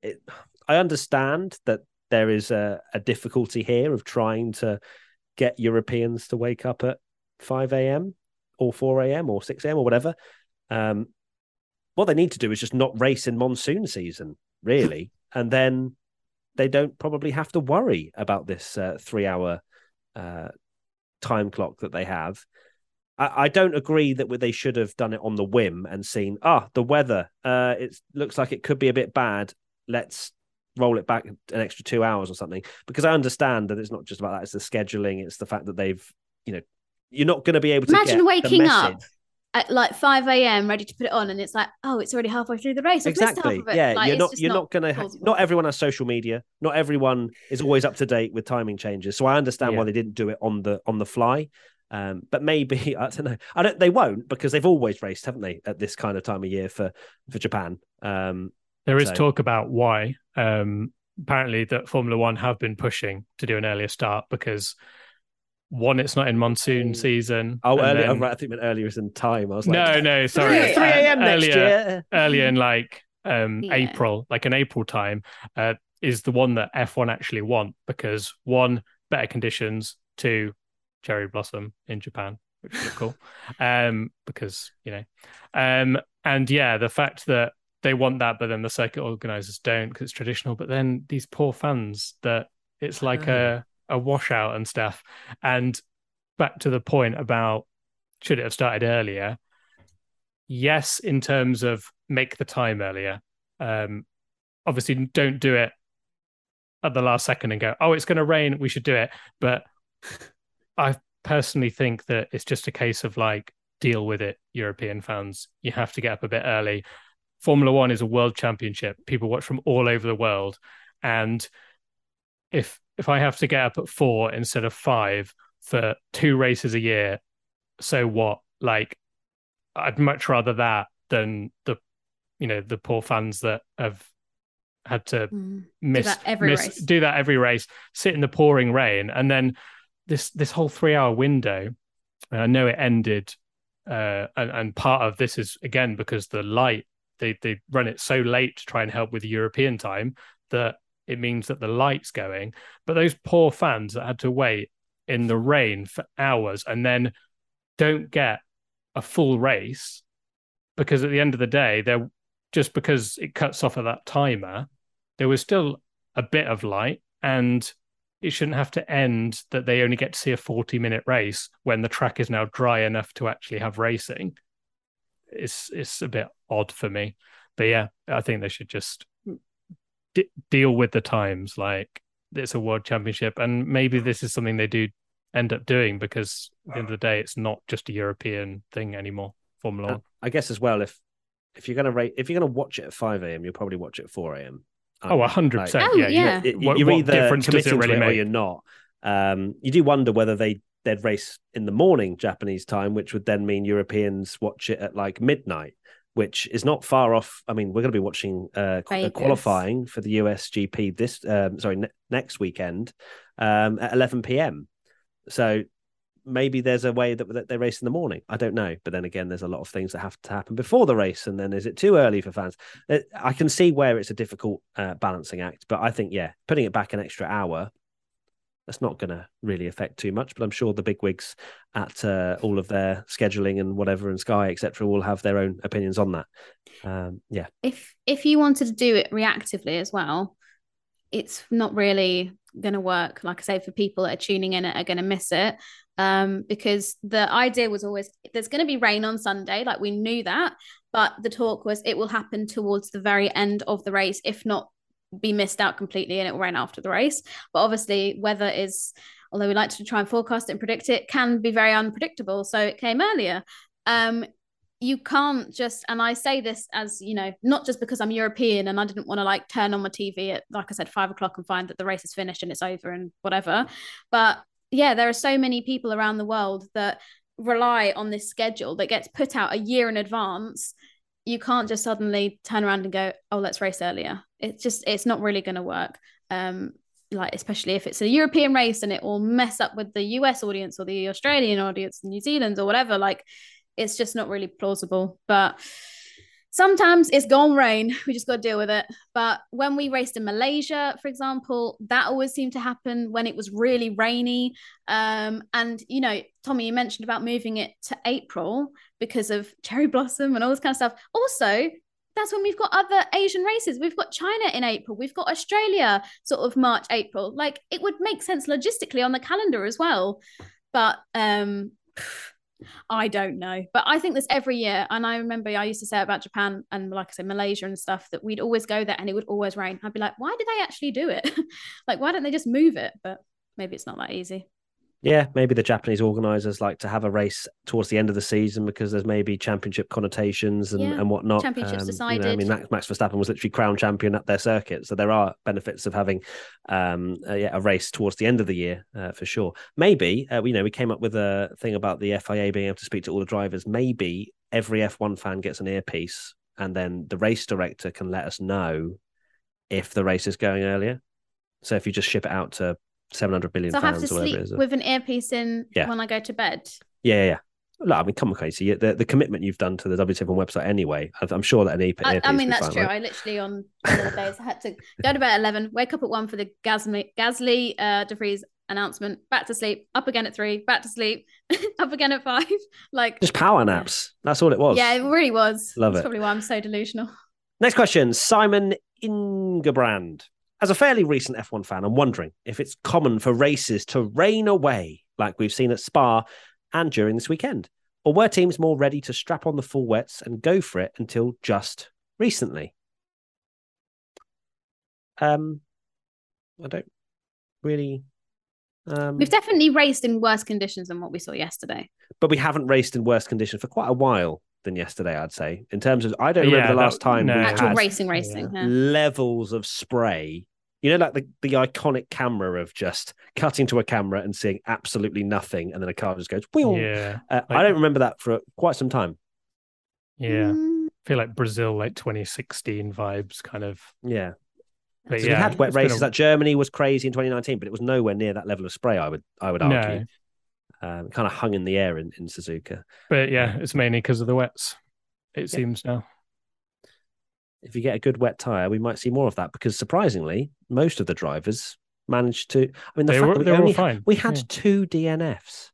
It, I understand that there is a, a difficulty here of trying to get Europeans to wake up at five a.m. or four a.m. or six a.m. or whatever. Um, what they need to do is just not race in monsoon season, really, and then they don't probably have to worry about this uh, three-hour uh, time clock that they have. I, I don't agree that they should have done it on the whim and seen, ah, the weather, uh, it looks like it could be a bit bad. Let's roll it back an extra two hours or something. Because I understand that it's not just about that; it's the scheduling, it's the fact that they've, you know, you're not going to be able to Imagine get the waking up at like 5 a.m. ready to put it on, and it's like, oh, it's already halfway through the race. I've missed half exactly of it. yeah Like, you're not you're not, gonna ha- not everyone has social media not everyone is always up to date with timing changes so i understand why they didn't do it on the on the fly um but maybe i don't know i don't they won't because they've always raced haven't they at this kind of time of year for for japan um There is So- talk about why. Um, apparently, that Formula One have been pushing to do an earlier start because one, it's not in monsoon season. oh and earlier oh, then- right, i think it meant earlier is in time i was like no, no, sorry, 3 a.m next earlier, year earlier in like um Yeah. April, like an April time, uh, is the one that F1 actually want because one, better conditions, two, cherry blossom in Japan, which is cool. Um, because you know, um, and yeah, the fact that they want that, but then the circuit organizers don't because it's traditional. But then these poor fans that it's like a a washout and stuff. And back to the point about should it have started earlier? Yes, in terms of make the time earlier. Um, obviously, don't do it at the last second and go, oh, it's going to rain. We should do it. But I personally think that it's just a case of like, deal with it, European fans. You have to get up a bit early. Formula One is a world championship. People watch from all over the world. And if if I have to get up at four instead of five for two races a year, so what? Like, I'd much rather that than the, you know, the poor fans that have had to Mm. miss that every miss- race. do that every race, sit in the pouring rain, and then this this whole three hour window. and I know it ended, uh, and, and part of this is again because the light they they run it so late to try and help with the European time that it means that the light's going. But those poor fans that had to wait in the rain for hours and then don't get a full race because at the end of the day, they're just because it cuts off at that timer, there was still a bit of light and it shouldn't have to end that they only get to see a 40 minute race when the track is now dry enough to actually have racing. It's it's a bit odd for me. But yeah, I think they should just d- deal with the times like it's a world championship and maybe this is something they do end up doing because at the end of the day it's not just a European thing anymore. Formula Uh, One. I guess as well, if if you're gonna rate, if you're gonna watch it at five a.m., you'll probably watch it at four a.m. Oh, 100%. Oh, yeah, you- yeah. You- What- you're either difference does it to really it or you're not. Um, you do wonder whether they they'd race in the morning Japanese time, which would then mean Europeans watch it at like midnight, which is not far off. I mean, we're going to be watching uh, uh, qualifying for the US GP this um, sorry ne- next weekend um, at 11 p.m. So maybe there's a way that, that they race in the morning. I don't know, but then again, there's a lot of things that have to happen before the race, and then is it too early for fans? Uh, I can see where it's a difficult uh, balancing act, but I think yeah, putting it back an extra hour. That's not going to really affect too much, but I'm sure the big wigs at uh, all of their scheduling and whatever and Sky etc. will have their own opinions on that. Um, yeah, if if you wanted to do it reactively as well, it's not really going to work. Like I say, for people that are tuning in are going to miss it. Um, because the idea was always there's going to be rain on Sunday, like we knew that, but the talk was it will happen towards the very end of the race, if not be missed out completely, and it will rain after the race. But obviously, weather is, although we like to try and forecast and predict it, can be very unpredictable. So it came earlier. Um, you can't just and i say this as you know not just because i'm european and i didn't want to like turn on my tv at like i said five o'clock and find that the race is finished and it's over and whatever but yeah there are so many people around the world that rely on this schedule that gets put out a year in advance you can't just suddenly turn around and go oh let's race earlier it's just it's not really going to work um like especially if it's a european race and it will mess up with the us audience or the australian audience new zealand or whatever like it's just not really plausible. But sometimes it's gone rain. We just got to deal with it. But when we raced in Malaysia, for example, that always seemed to happen when it was really rainy. Um, and you know, Tommy, you mentioned about moving it to April because of cherry blossom and all this kind of stuff. Also, that's when we've got other Asian races. We've got China in April. We've got Australia sort of March, April. Like it would make sense logistically on the calendar as well. But um I don't know, but I think this every year. And I remember I used to say about Japan and, like I said, Malaysia and stuff that we'd always go there and it would always rain. I'd be like, why did they actually do it? like, why don't they just move it? But maybe it's not that easy. Yeah. Maybe the Japanese organisers like to have a race towards the end of the season because there's maybe championship connotations and, Yeah, and whatnot. championships Um, you know, I mean, Max, Max Verstappen was literally crown champion at their circuit, so there are benefits of having um, uh, yeah, a race towards the end of the year uh, for sure. Maybe uh, you know we came up with a thing about the FIA being able to speak to all the drivers. Maybe every F1 fan gets an earpiece, and then the race director can let us know if the race is going earlier. So if you just ship it out to 700 billion So I have to sleep is. with an earpiece in Yeah. when I go to bed. Yeah, yeah, yeah. Look, I mean, come on, Casey. The, the commitment you've done to the WTF1 website anyway, I'm sure that an EP. I, I mean, that's fine, true. right? I literally on one of the days I had to go to bed at 11, wake up at one for the Gasly, Gasly uh, De Vries announcement, back to sleep, up again at three, back to sleep, up again at five. Like, Just power naps. That's all it was. yeah, it really was. Love That's it. probably why I'm so delusional. Next question Simon Ingebrand. As a fairly recent F1 fan, I'm wondering if it's common for races to rain away like we've seen at Spa and during this weekend. Or were teams more ready to strap on the full wets and go for it until just recently? Um, I don't really. Um, We've definitely raced in worse conditions than what we saw yesterday. but we haven't raced in worse conditions for quite a while than yesterday. I'd say in terms of I don't remember Yeah, the that- last time no. we Actual had racing, racing. yeah. levels of spray. You know, like the, the iconic camera of just cutting to a camera and seeing absolutely nothing, and then a car just goes. Wheel. Yeah, Uh, I don't remember that for quite some time. yeah. Mm, I feel like Brazil, like 2016 vibes, kind of. Yeah, But so yeah, we had wet races. a- That Germany was crazy in 2019, but it was nowhere near that level of spray. I would, I would argue. Um, kind of hung in the air in, in Suzuka. But yeah, it's mainly because of the wets. It seems now. If you get a good wet tire, we might see more of that because surprisingly, most of the drivers managed to. I mean, the They fact were- that we they were all only fine, we had yeah. two DNFs,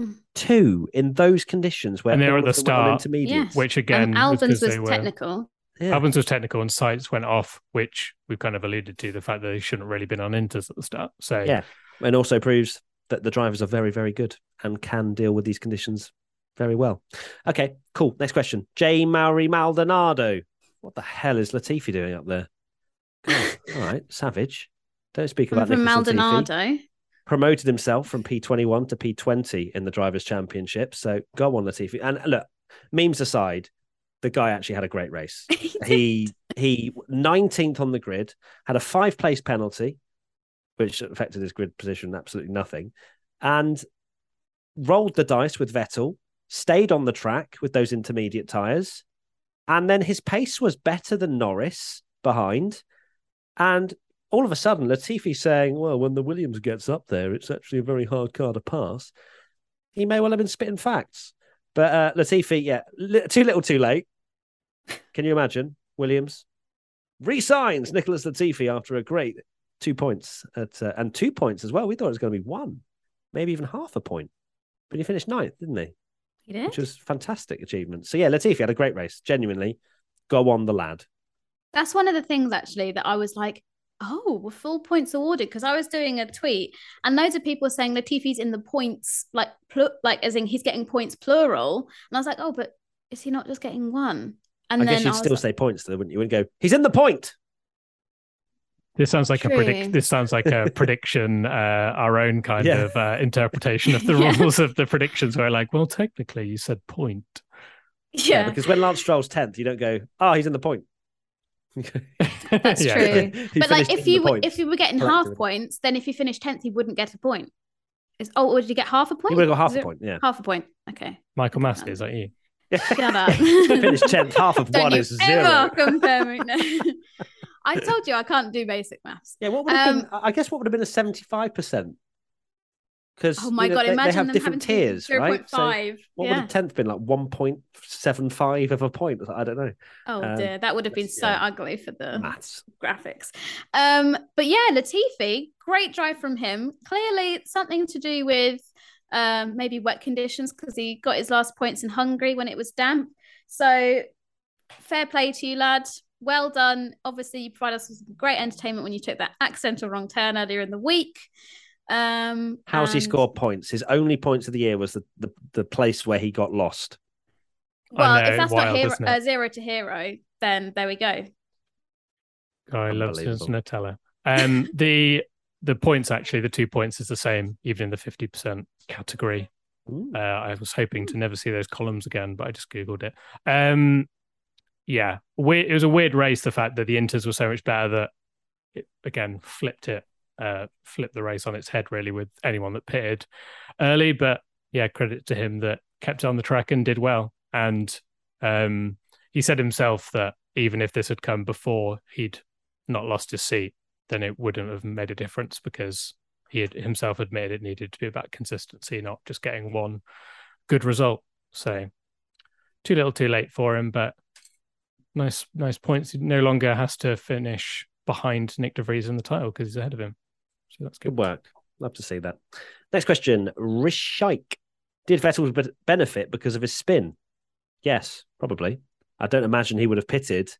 Mm. two in those conditions where And they were at the them start, intermediates. Which again, and was 'cause Albon's was they were, technical. Yeah. Albon's was technical and Sainz went off, which we've kind of alluded to the fact that they shouldn't really been on inters at the start. So Yeah. and also proves that the drivers are very, very good and can deal with these conditions very well. Okay, cool. Next question. J. Mauri Maldonado. What the hell is Latifi doing up there? God, all right, savage. Don't speak From about Latifi. Maldonado. Promoted himself from P21 to P20 in the Drivers' Championship. So go on, Latifi. And look, memes aside, the guy actually had a great race. he he 19th on the grid, had a five place penalty, which affected his grid position absolutely nothing, and rolled the dice with Vettel, stayed on the track with those intermediate tyres, and then his pace was better than Norris behind. And all of a sudden, Latifi saying, Well, when the Williams gets up there, it's actually a very hard car to pass. He may well have been spitting facts. But uh, Latifi, yeah, li- too little, too late. Can you imagine? Williams resigns Nicholas Latifi after a great two points at uh, and two points as well. We thought it was going to be one, maybe even half a point, but he finished ninth, didn't he? He did. Which was fantastic achievement. So yeah, Latifi had a great race. Genuinely, go on the lad. That's one of the things actually that I was like, oh, were full points awarded? Because I was doing a tweet and loads of people were saying Latifi's in the points, like pl- like as in he's getting points plural. And I was like, oh, but is he not just getting one? And I then guess you'd was still like- say points though, wouldn't you? Wouldn't go. He's in the point. This sounds like a predict. This sounds like a prediction, uh, our own kind Yeah. of uh, interpretation of the Yeah. rules of the predictions. Where like, well, technically, you said point. yeah, because when Lance Stroll's tenth, you don't go. Oh, he's in the point. That's true. But like if you were- if you were getting half points, then if you finished tenth, you wouldn't get a point. Is oh, or did you get half a point? he would have got half Is a it- point. Yeah. Half a point. Okay. Michael Masi, is that you? Shut up. Finished tenth. Half of Don't one you is ever zero. compare me. No. I told you I can't do basic maths. Yeah, what would have Um, been? I guess what would have been a seventy-five percent. Because Oh my god! they, imagine they have them different tiers, zero right? point five. what would yeah. a tenth been like? One point seven five of a point? I don't know. Oh um, dear, that would have been so yeah. ugly for the Maths. graphics. Um, but yeah, Latifi, great drive from him. Clearly, something to do with um, maybe wet conditions because he got his last points in Hungary when it was damp. So fair play to you, lad. Well done. Obviously, you provided us with some great entertainment when you took that accidental wrong turn earlier in the week. Um, How's he and- scored points? His only points of the year was the, the, the place where he got lost. Well, know, if that's wild, not hero, uh, zero to hero, then there we go. Guy loves his Unbelievable. Nutella. Um, the the points actually, the two points is the same, even in the fifty percent category. Uh, I was hoping to never see those columns again, but I just googled it. Um, yeah, weird, it was a weird race. The fact that the Inters were so much better that it again flipped it, uh, flipped the race on its head really with anyone that pitted early. But yeah, credit to him that kept on the track and did well. And um, he said himself that even if this had come before he'd not lost his seat, then it wouldn't have made a difference because he had himself admitted it needed to be about consistency, not just getting one good result. So too little, too late for him, but nice, nice points. He no longer has to finish behind Nyck De Vries in the title because he's ahead of him. So that's Good good. work. Love to see that. Next question. Rishike. Did Vettel benefit because of his spin? Yes, probably. I don't imagine he would have pitted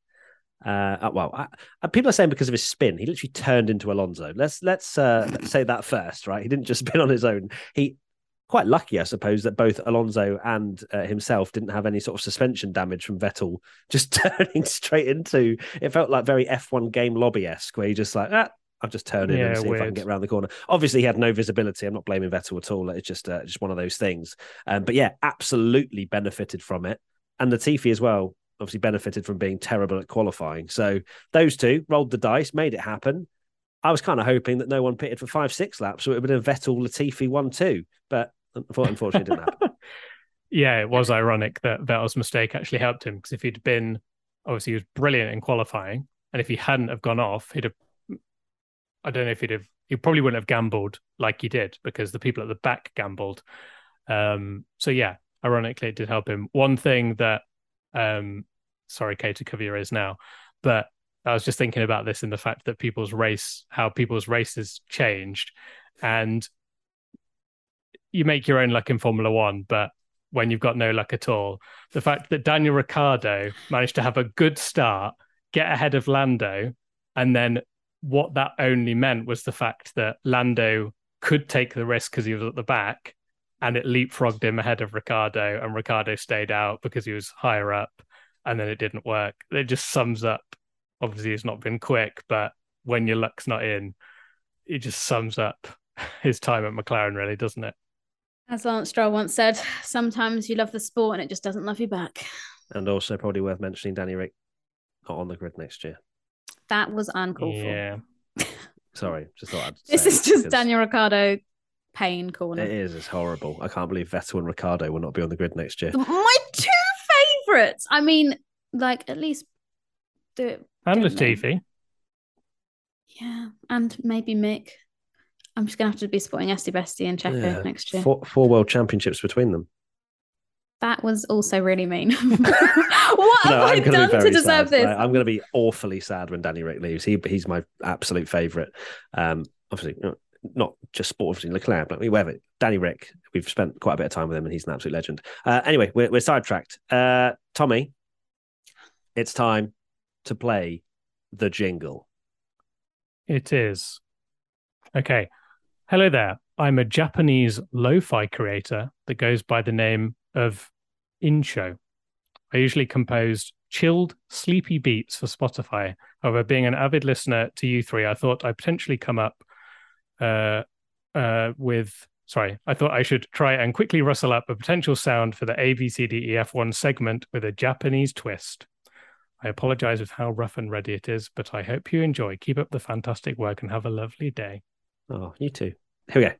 Uh, uh, well, I, uh, people are saying because of his spin, he literally turned into Alonso. Let's let's uh, let's say that first, right? He didn't just spin on his own. He quite lucky, I suppose, that both Alonso and uh, himself didn't have any sort of suspension damage from Vettel just turning straight into. It felt like very F1 game lobby esque, where you just like, ah, I'll just turn in Yeah, and see if I can get around the corner. Obviously, he had no visibility. I'm not blaming Vettel at all. It's just uh, just one of those things. Um, but yeah, absolutely benefited from it, and the Latifi as well. Obviously, benefited from being terrible at qualifying. So those two rolled the dice, made it happen. I was kind of hoping that no one pitted for five, six laps, so it would have been a Vettel Latifi one two. But unfortunately, didn't happen. Yeah, it was ironic that Vettel's mistake actually helped him because if he'd been obviously he was brilliant in qualifying, and if he hadn't have gone off, he'd have. I don't know if he'd have. He probably wouldn't have gambled like he did because the people at the back gambled. Um, so yeah, ironically, it did help him. One thing that, um, sorry, Kate to cover your ears now, but I was just thinking about this in the fact that people's race, how people's races changed, and you make your own luck in Formula One, but when you've got no luck at all, the fact that Daniel Ricciardo managed to have a good start, get ahead of Lando, and then what that only meant was the fact that Lando could take the risk because he was at the back, and it leapfrogged him ahead of Ricciardo, and Ricciardo stayed out because he was higher up, and then it didn't work. It just sums up. Obviously, it's not been quick, but when your luck's not in, it just sums up his time at McLaren, really, doesn't it? As Lance Stroll once said, sometimes you love the sport and it just doesn't love you back. and also, probably worth mentioning, Danny Rick not on the grid next year. That was uncalled yeah. Sorry, just thought I'd. This say is just because Daniel Ricciardo pain corner. It is. It's horrible. I can't believe Vettel and Ricciardo will not be on the grid next year. My two favourites. I mean, like at least do it. And don't they? Latifi. Yeah, and maybe Mick. I'm just gonna have to be supporting Esti Bestie and Checo Yeah. next year. Four, four world championships between them. That was also really mean. what have I gonna done be to very deserve sad. this? I- I'm going to be awfully sad when Danny Rick leaves. He he's my absolute favourite. Um, obviously, not- not just sport, obviously Leclerc, but whatever. Danny Rick, we've spent quite a bit of time with him, and he's an absolute legend. Uh, anyway, we're, we're sidetracked. Uh, Tommy, it's time to play the jingle. It is. Okay. Hello there. I'm a Japanese lo fi creator that goes by the name of Incho. I usually compose chilled, sleepy beats for Spotify. However, being an avid listener to you three, I thought I'd potentially come up uh, uh, with. Sorry, I thought I should try and quickly rustle up a potential sound for the ABCDEF1 segment with a Japanese twist. I apologize with how rough and ready it is, but I hope you enjoy. Keep up the fantastic work and have a lovely day. Oh, you too. Here we go.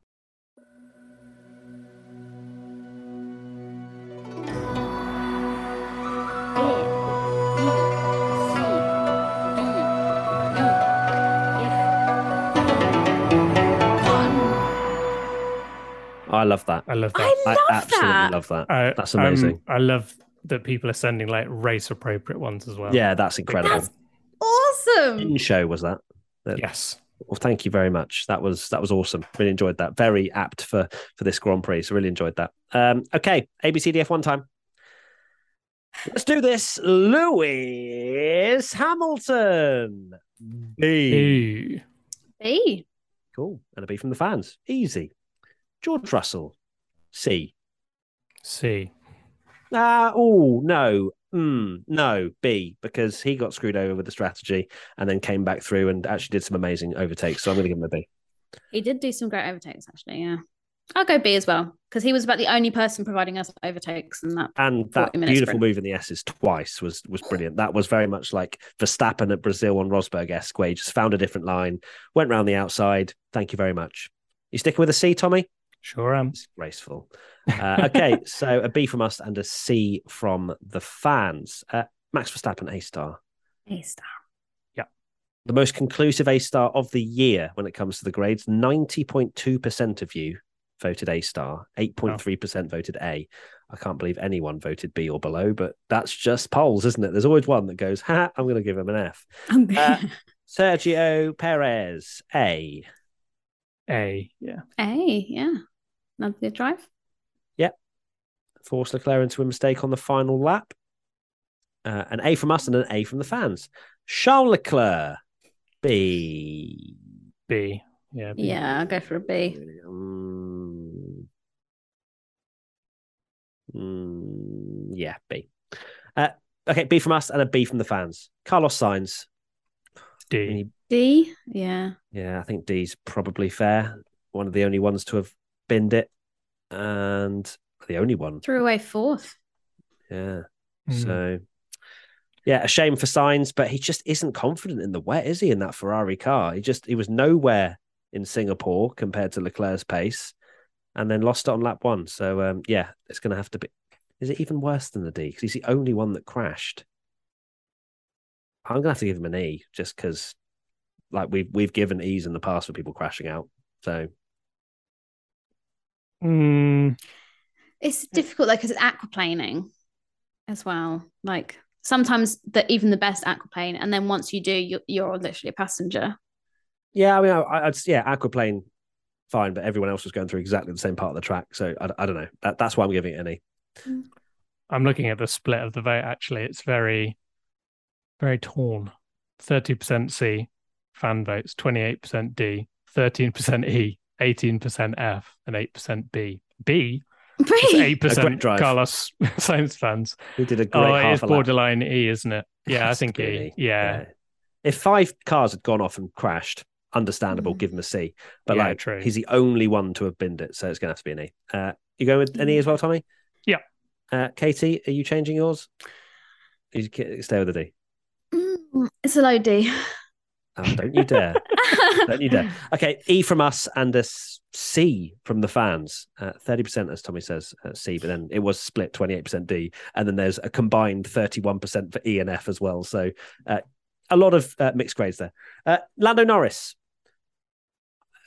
I love that. I love that. I I absolutely that. love that. I- That's um, amazing. I love that people are sending like race appropriate ones as well. yeah, that's incredible. That's awesome. In show was that? Yes. Well, thank you very much. That was that was awesome. Really enjoyed that. Very apt for for this Grand Prix. So really enjoyed that. Um, okay, ABCDF one time. Let's do this. Lewis Hamilton. B. B. Cool. And a B from the fans. Easy. George Russell. C. C. Ah, oh no. Mm, no, B, because he got screwed over with the strategy and then came back through and actually did some amazing overtakes. So I'm going to give him a B. He did do some great overtakes, actually. Yeah. I'll go B as well because he was about the only person providing us overtakes in that. And that beautiful sprint. move in the S's twice was was brilliant. That was very much like Verstappen at Brazil on Rosberg esque, where he just found a different line, went round the outside. Thank you very much. You sticking with a C, Tommy? Sure am. It's graceful. Uh, okay, so a B from us and a C from the fans. Uh, Max Verstappen, A star. A star. Yeah. The most conclusive A star of the year when it comes to the grades. 90.2% of you voted A star, 8.3% voted A. I can't believe anyone voted B or below, but that's just polls, isn't it? There's always one that goes, ha, I'm going to give him an F. Uh, Sergio Perez, A. A. Yeah. A. Yeah. Another good drive. Yeah. Forced Leclerc into a mistake on the final lap. Uh, an A from us and an A from the fans. Charles Leclerc, B. B. Yeah. B. Yeah, I'll go for a B. Um, mm, yeah, B. Uh, okay, B from us and a B from the fans. Carlos Sainz. D. D. Yeah. Yeah, I think D's probably fair. One of the only ones to have binned it, and the only one. Threw away fourth. Yeah. Mm. So, yeah, a shame for Sainz, but he just isn't confident in the wet, is he? In that Ferrari car, he just he was nowhere in Singapore compared to Leclerc's pace, and then lost it on lap one. So, um, yeah, it's going to have to be. Is it even worse than the D? Because he's the only one that crashed. I'm going to have to give him an E, just because, like we've we've given E's in the past for people crashing out. So, Mm, It's difficult though because it's aquaplaning as well. Like sometimes that even the best aquaplane, and then once you do, you're, you're literally a passenger. yeah, I mean, I, I'd yeah, aquaplane, fine, but everyone else was going through exactly the same part of the track. So I, I don't know. That, that's why I'm giving it an E. I'm looking at the split of the vote. Actually, it's very, very torn. Thirty percent C, fan votes. Twenty-eight percent D. Thirteen percent E. Eighteen percent F. And eight percent B. B. B. eight percent. Carlos Sainz fans. He did a great Oh, it half is lap. borderline E, isn't it? It Yeah, I think E. an Yeah, If five cars had gone off and crashed, understandable, Mm. give him a C. But Yeah, like, true. he's the only one to have binned it, so it's going to have to be an E. Uh, you going with an E as well, Tommy? Yeah. Uh, Katie, are you changing yours? You stay with a D. Mm, it's a low D. Oh, don't you dare! don't you dare! Okay, E from us and a s- C from the fans. Uh, Thirty percent, as Tommy says, uh, C. But then it was split twenty-eight percent D, and then there's a combined thirty-one percent for E and F as well. So uh, a lot of uh, mixed grades there. Uh, Lando Norris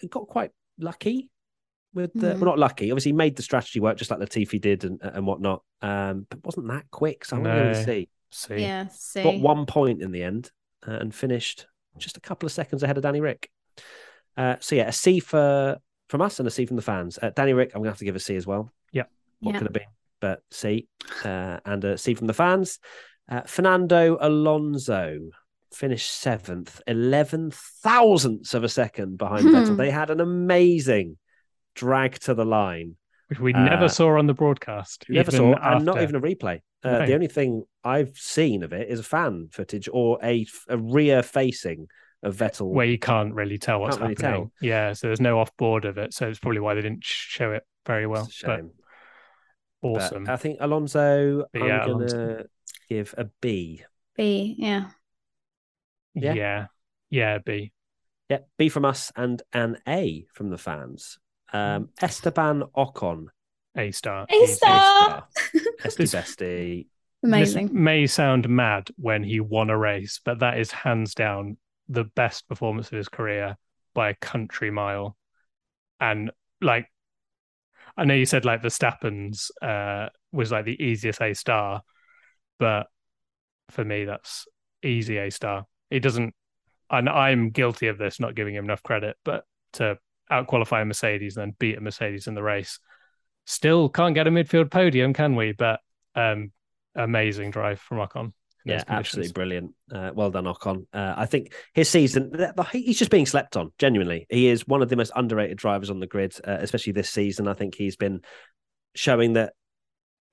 got quite lucky with the Hmm. well, not lucky. Obviously, he made the strategy work just like Latifi did and and whatnot. Um, but wasn't that quick. So I'm going No. to C. C. yeah. C. Got one point in the end uh, and finished just a couple of seconds ahead of Danny Rick. Uh, so yeah, a C for from us and a C from the fans. Uh, Danny Rick, I'm gonna have to give a C as well. Yeah. What Yeah. could have been, but C, uh, and a C from the fans. Uh, Fernando Alonso finished seventh, eleven thousandths of a second behind Hmm. Vettel. They had an amazing drag to the line. Which we Uh, never saw on the broadcast. Never even saw, and not even a replay. Uh, No. The only thing I've seen of it is a fan footage or a, a rear facing of Vettel. where you can't really tell what's Can't really happening. tell. Yeah, so there's no off board of it. So it's probably why they didn't show it very well. It's a But shame. awesome. But I think Alonso, But I'm yeah, gonna Alonso. give a B. B. Yeah. yeah. yeah. Yeah, B. Yeah, B from us and an A from the fans. Um, Esteban Ocon, A star. A star. Esty This- Bestie. Amazing. This may sound mad when he won a race, but that is hands down the best performance of his career by a country mile. And like, I know you said like Verstappen's uh, was like the easiest A star, but for me, that's easy A star. He doesn't, and I'm guilty of this, not giving him enough credit, but to outqualify a Mercedes and then beat a Mercedes in the race, still can't get a midfield podium, can we? But um, amazing drive from Ocon. Yeah, absolutely brilliant. Uh, well done, Ocon. Uh, I think his season, he's just being slept on, genuinely. He is one of the most underrated drivers on the grid, uh, especially this season. I think he's been showing that,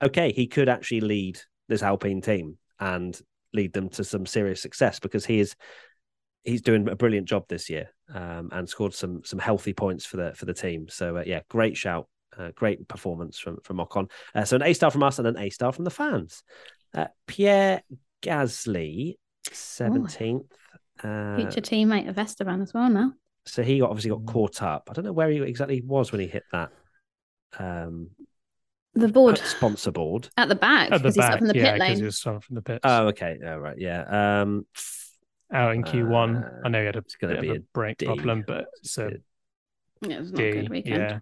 okay, he could actually lead this Alpine team and lead them to some serious success because he is he's doing a brilliant job this year um, and scored some some healthy points for the for the team. So uh, yeah, great shout, uh, great performance from from Ocon. Uh, so an A star from us and an A star from the fans. Uh, Pierre Gasly, seventeenth. Uh, Future teammate of Esteban as well now. so he got, obviously Mm. got caught up. I don't know where he exactly was when he hit that um, The board sponsor board. at the back At the because he's back, up in the yeah, pit because lane. he was starting from the pits. Oh, okay. Oh, right. Yeah. Um, Out in Q1. uh, I know he had a bit of a a brake D. problem, but it's a Yeah, it was not D. a good weekend. Yeah.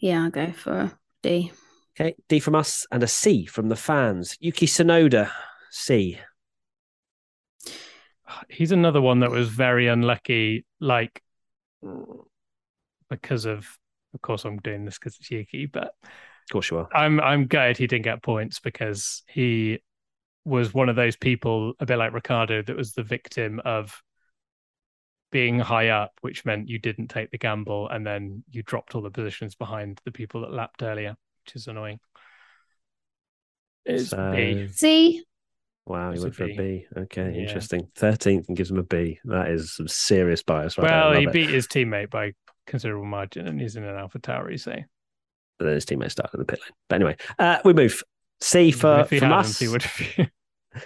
Yeah, I'll go for D. Okay, D from us and a C from the fans. Yuki Tsunoda, C. He's another one that was very unlucky, like because of of course I'm doing this because it's Yuki, but Of course you are. I'm I'm gutted he didn't get points because he was one of those people, a bit like Ricciardo, that was the victim of being high up, which meant you didn't take the gamble and then you dropped all the positions behind the people that lapped earlier, which is annoying. It's So- B. See, Wow, he went for a B. B. Okay, Yeah. interesting. Thirteenth and gives him a B. That is some serious bias, right? well, he Love it. beat his teammate by considerable margin and he's in an Alpha Tauri, so But then his teammate started in the pit lane. But anyway, uh, we move C for if he from hadn't, us he would have C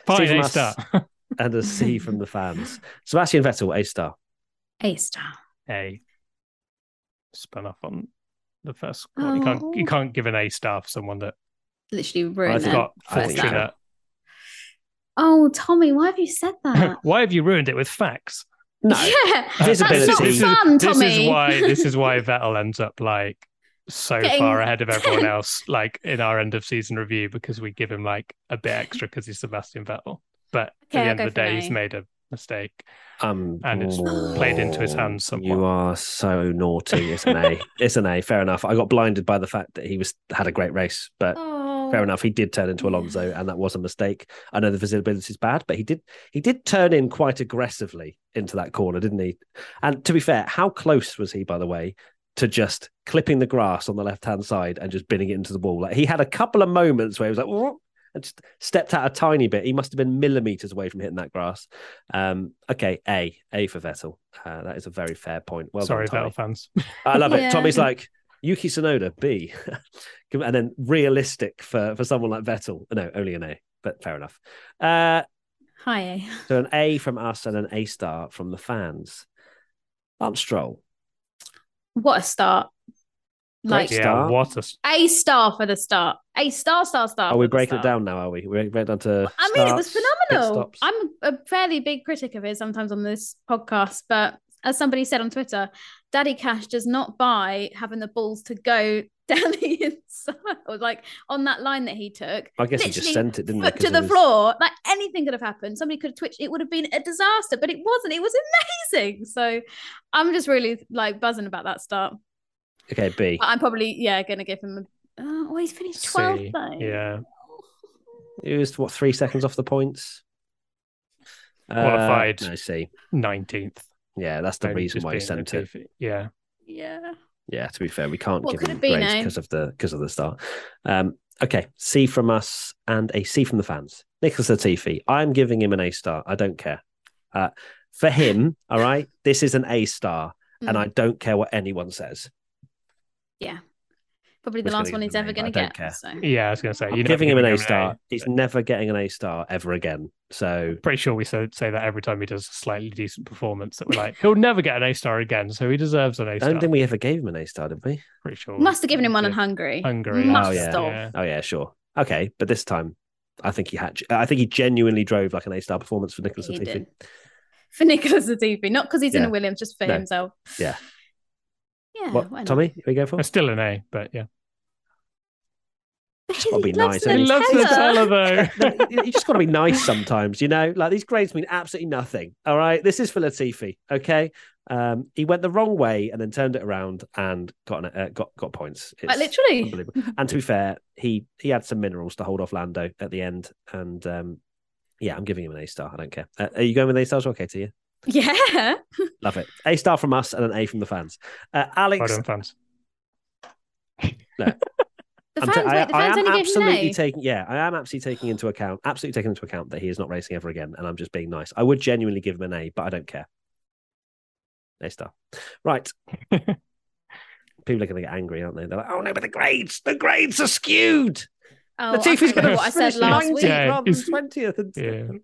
fine from A us, star. and a C from the fans. Sebastian Vettel, A star. A star. A spun off on the first squad. You can't you Oh. can't give an A star for someone that Literally ruined think- it. got I think fortunate. So. Oh, Tommy, why have you said that? Why have you ruined it with facts? No, yeah, Visibility. that's not This is- fun, this is why this is why Vettel ends up like so Getting- far ahead of everyone else, like in our end of season review, because we give him like a bit extra because he's Sebastian Vettel. But Okay, at the end of the for an day, he's made a mistake. um, And it's played into his hands somewhat. You are so naughty. It's an A. it's an A. Fair enough. I got blinded by the fact that he was had a great race, but Oh, fair enough. He did turn into Alonso, and that was a mistake. I know the visibility is bad, but he did he did turn in quite aggressively into that corner, didn't he? And to be fair, how close was he, by the way, to just clipping the grass on the left hand side and just binning it into the wall? Like he had a couple of moments where he was like, "Whoa," and just stepped out a tiny bit. He must have been millimeters away from hitting that grass. Um, okay, A, A for Vettel. Uh, that is a very fair point. Well Sorry, done, Tommy. Vettel fans. I love it. Tommy's like Yuki Tsunoda, B, and then realistic for for someone like Vettel. No, only an A, but fair enough. Uh, Hi, A. so an A from us and an A star from the fans. Lance Stroll. What a start. Like Great yeah, start. what a s- A star for the start. A star, star, star. Are we for the breaking it down now? Are we? We're breaking down to. I mean, it was phenomenal. I'm a fairly big critic of it sometimes on this podcast, but as somebody said on Twitter, Daddy Cash does not buy having the balls to go down the inside, or like on that line that he took. I guess he just sent it, didn't he? To the his- floor, like anything could have happened. Somebody could have twitched. It would have been a disaster, but it wasn't. It was amazing. So I'm just really like buzzing about that start. Okay, B. But I'm probably yeah gonna give him. A, uh, oh, he's finished 12th C. though. Yeah. It was what three seconds off the points. Uh, Qualified. no, C. 19th. Yeah, that's the reason why he sent it. Yeah. Yeah. Yeah, to be fair, we can't What give him it be, grades because of the because of the start. Um, okay, C from us and a C from the fans. Nicholas Latifi, I'm giving him an A star. I don't care. Uh, for him, all right, this is an A star, and Mm. I don't care what anyone says. Yeah. Probably the Just gonna last one he's ever going to get. care. So. Yeah, I was going to say. You're giving him an gonna A star. He's but never getting an A star ever again. So Pretty sure we say, say that every time he does a slightly decent performance. That we're like, he'll never get an A star again, so he deserves an A star. I don't think we ever gave him an A star, did we? Pretty sure. Must have given him one in. Hungary. Hungary. Must Oh, yeah. have. Yeah. Oh yeah, sure. Okay, but this time, I think he had. I think he genuinely drove like an A star performance for Nicholas Latifi. For Nicholas Latifi, not because he's in a Williams, just for No. himself. Yeah. Yeah. What, why not? Tommy? Are we go for? It's still an A, but yeah. But gotta be nice, He He loves Nutella. Nutella though. No, you just got to be nice sometimes, you know. Like these grades mean absolutely nothing. All right, this is for Latifi. Okay, um, he went the wrong way and then turned it around and got an, uh, got got points. It's literally. unbelievable. and to be fair, he he had some minerals to hold off Lando at the end, and um, yeah, I'm giving him an A star. I don't care. Uh, are you going with A stars? Okay, to you. Yeah. Love it. A star from us and an A from the fans. Uh, Well Alex, done, fans. The I'm fans, ta- I, wait, the I fans am only gave him an absolutely taking yeah, I am absolutely taking into account absolutely taking into account that he is not racing ever again, and I'm just being nice. I would genuinely give him an A, but I don't care. A star. Right. People are going to get angry, aren't they? They're like, "Oh no, but the grades, the grades are skewed." Oh, I Latifi's can't going remember to what I said finish last 19th week. Yeah, rather than he's- twentieth. Yeah.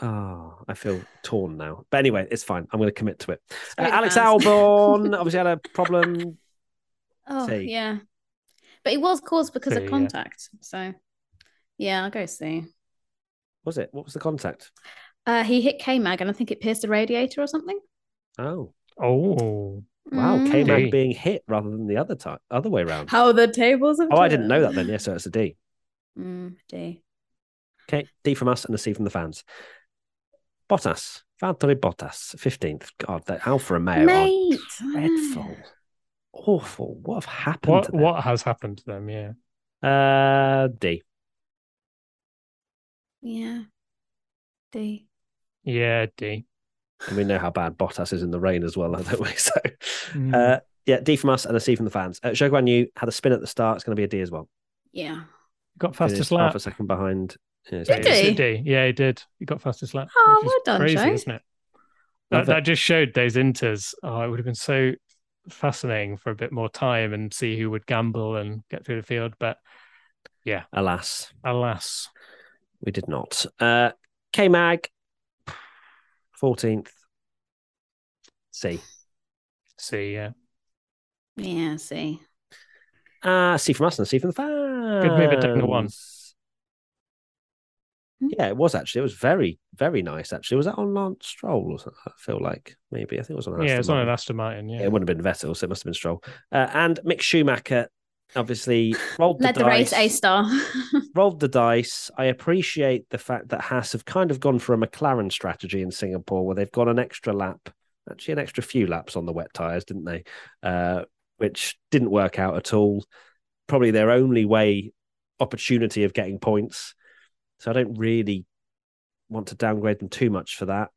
Oh, I feel torn now. But anyway, it's fine. I'm going to commit to it. Uh, Alex fans. Albon obviously had a problem. Oh, C. yeah. But it was caused because C, of yeah. contact. So, yeah, I'll go see. Was it? What was the contact? Uh, he hit K Mag and I think it pierced the radiator or something. Oh, Oh, wow. Mm. K Mag D. being hit rather than the other time, other way around. How the tables have Oh, I didn't know that then. Yeah, so it's a D. Mm, D. Okay, D from us and a C from the fans. Bottas, Valtteri Bottas, fifteenth. God, that Alfa Romeo Mate. are dreadful, awful. What have happened what to them? what has happened to them? Yeah. Uh, D. Yeah. D. Yeah, D. And we know how bad Bottas is in the rain as well, don't we? So, Mm. uh, yeah, D from us and a C from the fans. Uh, Zhou Guan Yu had a spin at the start. It's going to be a D as well. Yeah. got Finished fastest half a second behind. Yeah, Did It's a he? Yeah, he did. He got fastest lap. Oh, well done, crazy, Joe. isn't it? That, that just showed those inters. Oh, it would have been so fascinating for a bit more time and see who would gamble and get through the field. But yeah, Alas, alas, we did not. Uh, K Mag, 14th. C. see, yeah. Yeah, see. Uh, C from us and a C from the fans. Good move at Daniel one. Yeah, it was actually. It was very, very nice. Actually, was that on Lance Stroll? Or something? I feel like maybe. I think it was on. Yeah, it's on an. Aston Martin. Yeah. It wouldn't have been Vettel, so it must have been Stroll. Uh, and Mick Schumacher, obviously, rolled the Led the dice. race A star. rolled the dice. I appreciate the fact that Haas have kind of gone for a McLaren strategy in Singapore, where they've gone an extra lap, actually an extra few laps on the wet tires, didn't they? Uh, which didn't work out at all. Probably their only way opportunity of getting points. So I don't really want to downgrade them too much for that.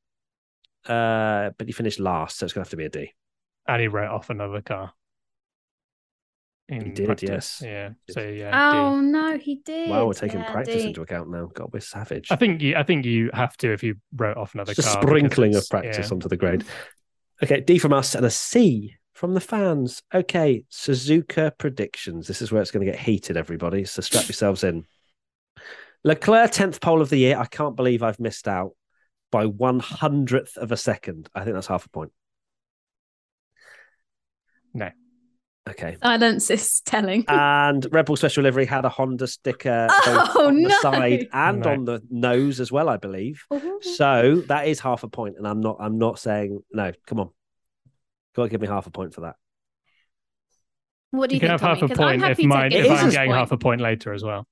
Uh, but he finished last, so it's going to have to be a D. And he wrote off another car. In He did, practice. yes. Yeah. So yeah. oh D. no, he did. Wow, we're taking Yeah, practice D. into account now. God, we're savage. I think you. I think you have to if you wrote off another Just car. sprinkling of practice yeah. onto the grade. Okay, D from us and a C from the fans. Okay, Suzuka predictions. This is where it's going to get heated, everybody. So strap yourselves in. Leclerc, 10th pole of the year. I can't believe I've missed out by one hundredth of a second. I think that's half a point. No. Okay. Silence is telling. And Red Bull Special Livery had a Honda sticker Oh, both on the no. side and No. on the nose as well, I believe. Ooh. So that is half a point, and I'm not. I'm not saying no. Come on, got to give me half a point for that. what do You you, can think, have half Tommy? a 'Cause I'm point if mine. If I'm getting point. half a point later as well.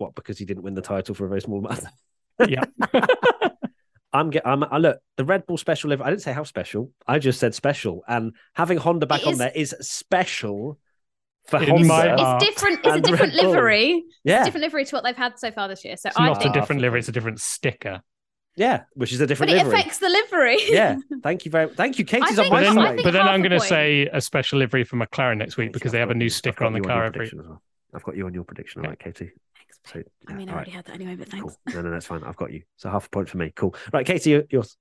What? Because he didn't win the title for a very small amount. Yeah. I'm get. I'm. I look the Red Bull Special Livery. I didn't say how special. I just said special, and having Honda back It on is- there is special for In Honda. my It's different. It's a different Red Bull. livery. It's yeah, a different livery to what they've had so far this year. So It's I not a different livery. It's a different sticker. yeah, which is a but different it livery. affects the livery. yeah, thank you very. Much. Thank you, Katie's on my But I then, side. think but then I'm going to say a special livery for McLaren next week because they have a new sticker on the car every. well. I've got you on your prediction, all right, Katie. So, I mean, I already right. had that anyway, but thanks. Cool. No, no, that's fine. I've got you. So half a point for me. Cool. Right, Katie, you- yours.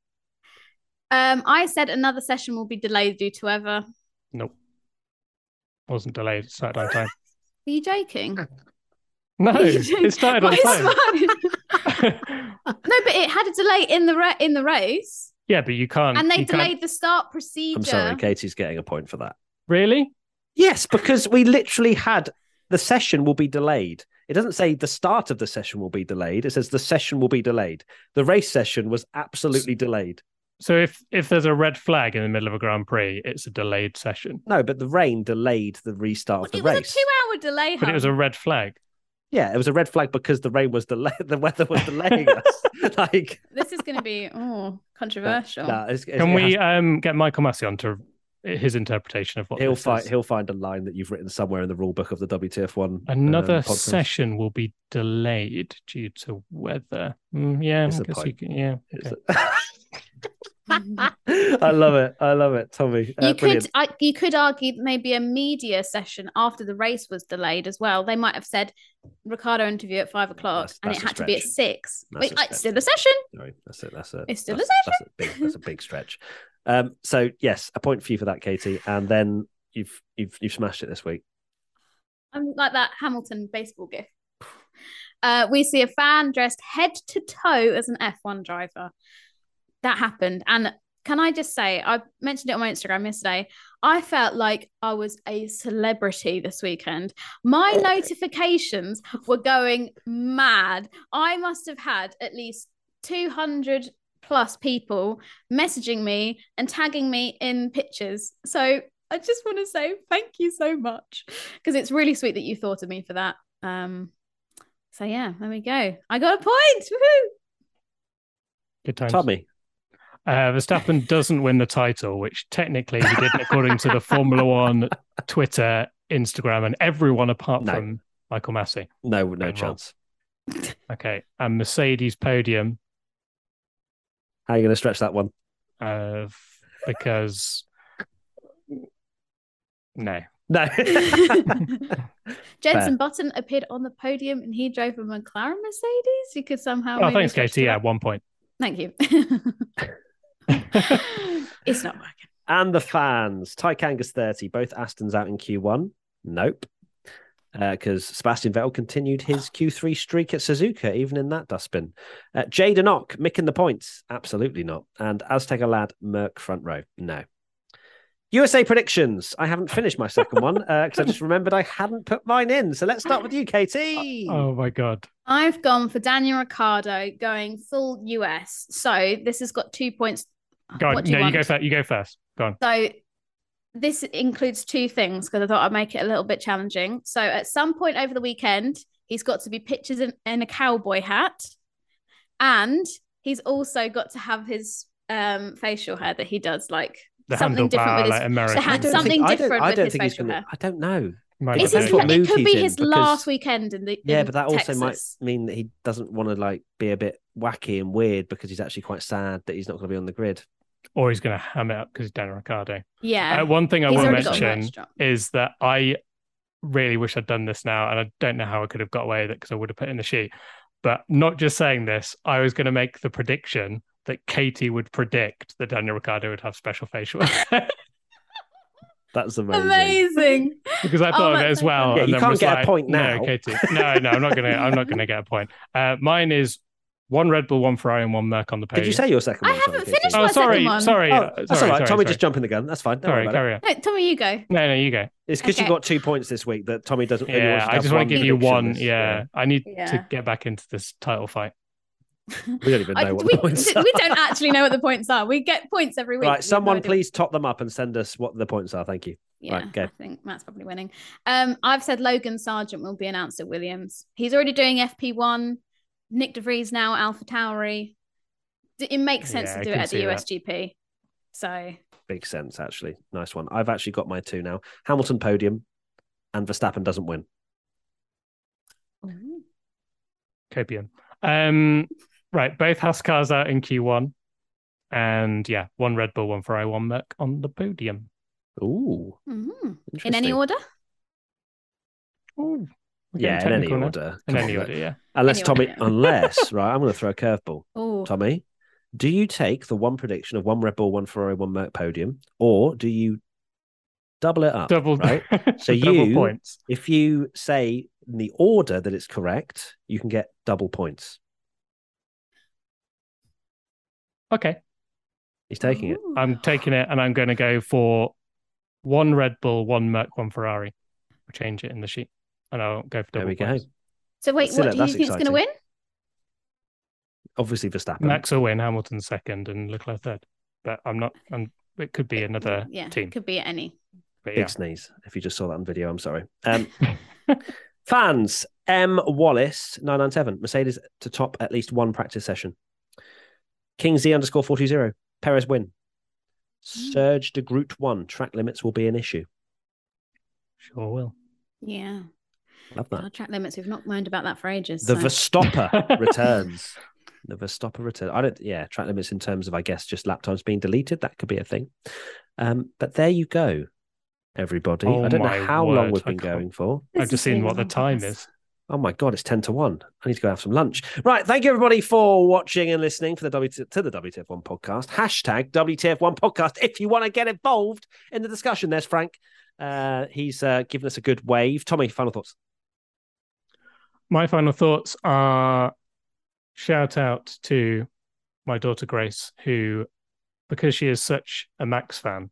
Um, I said another session will be delayed due to weather. Nope. Wasn't delayed. It started on time. Are you joking? No, Are you joking? it started on time. no, but it had a delay in the ra- in the race, yeah, but you can't. and they you can't- delayed the start procedure. I'm sorry, Katie's getting a point for that. Really? Yes, because we literally had the session will be delayed. It doesn't say the start of the session will be delayed. It says the session will be delayed. The race session was absolutely delayed. So if if there's a red flag in the middle of a Grand Prix, it's a delayed session. No, but the rain delayed the restart of the It was race. a two-hour delay. But it was a red flag. Yeah, it was a red flag because the rain was delayed. The weather was delaying us. like, This is going to be oh controversial. nah, it's- it's- Can we has- um get Michael Masi on to his interpretation of what he'll find is? he'll find a line that you've written somewhere in the rule book of the WTF1. Another um, session will be delayed due to weather. Mm, yeah, It's I a guess you can, yeah. Okay. I love it. I love it, Tommy. Uh, you brilliant. could I, you could argue maybe a media session after the race was delayed as well. They might have said Ricciardo interview at five o'clock, That's- and that's it a had to be at six. That's Wait, a like, stretch. still a session. Sorry, that's it. That's a. It's still a that's, that's a big. That's a big stretch. Um. So yes, a point for you for that, Katie. And then you've you've you've smashed it this week. I'm like that Hamilton baseball gift. Uh, we see a fan dressed head to toe as an F1 driver. That happened. And can I just say, I mentioned it on my Instagram yesterday. I felt like I was a celebrity this weekend. My notifications were going mad. I must have had at least 200 plus people messaging me and tagging me in pictures. So I just want to say thank you so much because it's really sweet that you thought of me for that. Um, so yeah, there we go. I got a point. Woohoo! Good times. Tommy. Uh, Verstappen doesn't win the title, which technically he didn't according to the Formula One Twitter, Instagram, and everyone apart No. from Michael Masi. No, no chance. Okay, and Mercedes podium How are you going to stretch that one? uh, because no. No. Jenson Button appeared on the podium and he drove a McLaren Mercedes. You could somehow. Oh, thanks, stretch Katie. to Yeah, one point. Thank you. it's not working. and the fans. Ty Kangas 30. Both Astons out in Q1. Nope. Because Sebastian Vettel continued his Q3 streak at Suzuka, even in that dustbin. Uh, Jade Enoch, Mick in the points. Absolutely not. And Azteca Lad, Merck front row. No. USA predictions. I haven't finished my second one because I just remembered I hadn't put mine in. So let's start with you, Katie. Oh my god. I've gone for Daniel Ricciardo going full US. So this has got two points. Go on. What do you no, you go first. You go first. Go on. So this includes two things because I thought I'd make it a little bit challenging. So at some point over the weekend, he's got to be pictures in, in a cowboy hat, and he's also got to have his um facial hair that he does like The something different with his like American. the something think- different I with don't his think he's facial gonna- hair. I don't know. Might Is his, what it could be his because- last weekend in the Yeah, in but that also might mean that he doesn't want to like be a bit wacky and weird because he's actually quite sad that he's not going to be on the grid. Or he's going to ham it up because he's Daniel Ricciardo. Yeah, Uh, one thing I He's will already mention is that I really wish I'd done this now, and I don't know how I could have got away with it because I would have put in the sheet. But not just saying this, I was going to make the prediction that Katie would predict that Daniel Ricciardo would have special facial hair That's amazing. amazing. because I Oh, thought of it as well. Yeah, and you then can't was get a like, point no, now." Katie. No, no, I'm not gonna. I'm not gonna get a point. Uh, mine is one Red Bull, one Ferrari, and one Merc on the podium. Did you say your second I one? Sorry, haven't Katie? finished Oh, my sorry, second one. sorry, Oh, that's sorry, all right. sorry, Tommy sorry. just jumping the gun. That's fine. Don't Sorry, worry about carry on. No, Tommy, you go. No, no, you go. It's because you Okay. got two points this week that Tommy doesn't. only wants Yeah, to I have just want to give you prediction one. this- Yeah, I need to get back into this title fight. We don't even I- know what we, the points are. we don't actually know what the points are. We get points every week. We Right, no someone idea. please top them up and send us what the points are. Thank you. Yeah, Right, go. I think Matt's probably winning. Um, I've said Logan Sargent will be announced at Williams. He's already doing FP1. Nyck De Vries now Alpha Tauri. It makes sense Yeah, to do it at the see that. USGP. So Big sense, actually. Nice one. I've actually got my two now. Hamilton podium, and Verstappen doesn't win. Copium. Um, right, both Haas cars out in Q1, and yeah, one Red Bull, one Ferrari, one Merc on the podium. Ooh, mhm. in any order? Ooh, we're Yeah, in any technical order. In Come any on, order, yeah. Unless Any Tommy, order. unless right, I'm going to throw a curveball. Oh, Tommy, do you take the one prediction of one Red Bull, one Ferrari, one Merc podium, or do you double it up? Double, right. So double you- points. If you say in the order that it's correct, you can get double points. Okay, He's taking it. I'm taking it, and I'm going to go for one Red Bull, one Merc, one Ferrari. I'll change it in the sheet, and I'll go for There double we go. points. So wait, Still, what do you that's think is going to win? exciting. Obviously, Verstappen. Max will win, Hamilton second, and Leclerc third. But I'm not. I'm. It could be another yeah, team. could be any. But Big yeah. sneeze. If you just saw that on video, I'm sorry. Um, fans, M. Wallace, 997. Mercedes to top at least one practice session. King Z underscore 420. Perez win. Serge de Groot 1. Track limits will be an issue. Sure will. Yeah. Love that. God, track limits. We've not moaned about that for ages. The so- Verstopper returns. The Verstopper return. I don't. Yeah, track limits in terms of, I guess, just lap times being deleted. That could be a thing. Um, but there you go, everybody. Oh I don't know my how long word, we've been going for. This I've just seen what the time is. Oh my god, it's ten to one. I need to go have some lunch. Right, thank you everybody for watching and listening for the WT- to the WTF1 podcast. Hashtag WTF1 podcast. If you want to get involved in the discussion, there's Frank. Uh, he's uh, given us a good wave. Tommy, final thoughts. My final thoughts are shout out to my daughter Grace, who, because she is such a Max fan,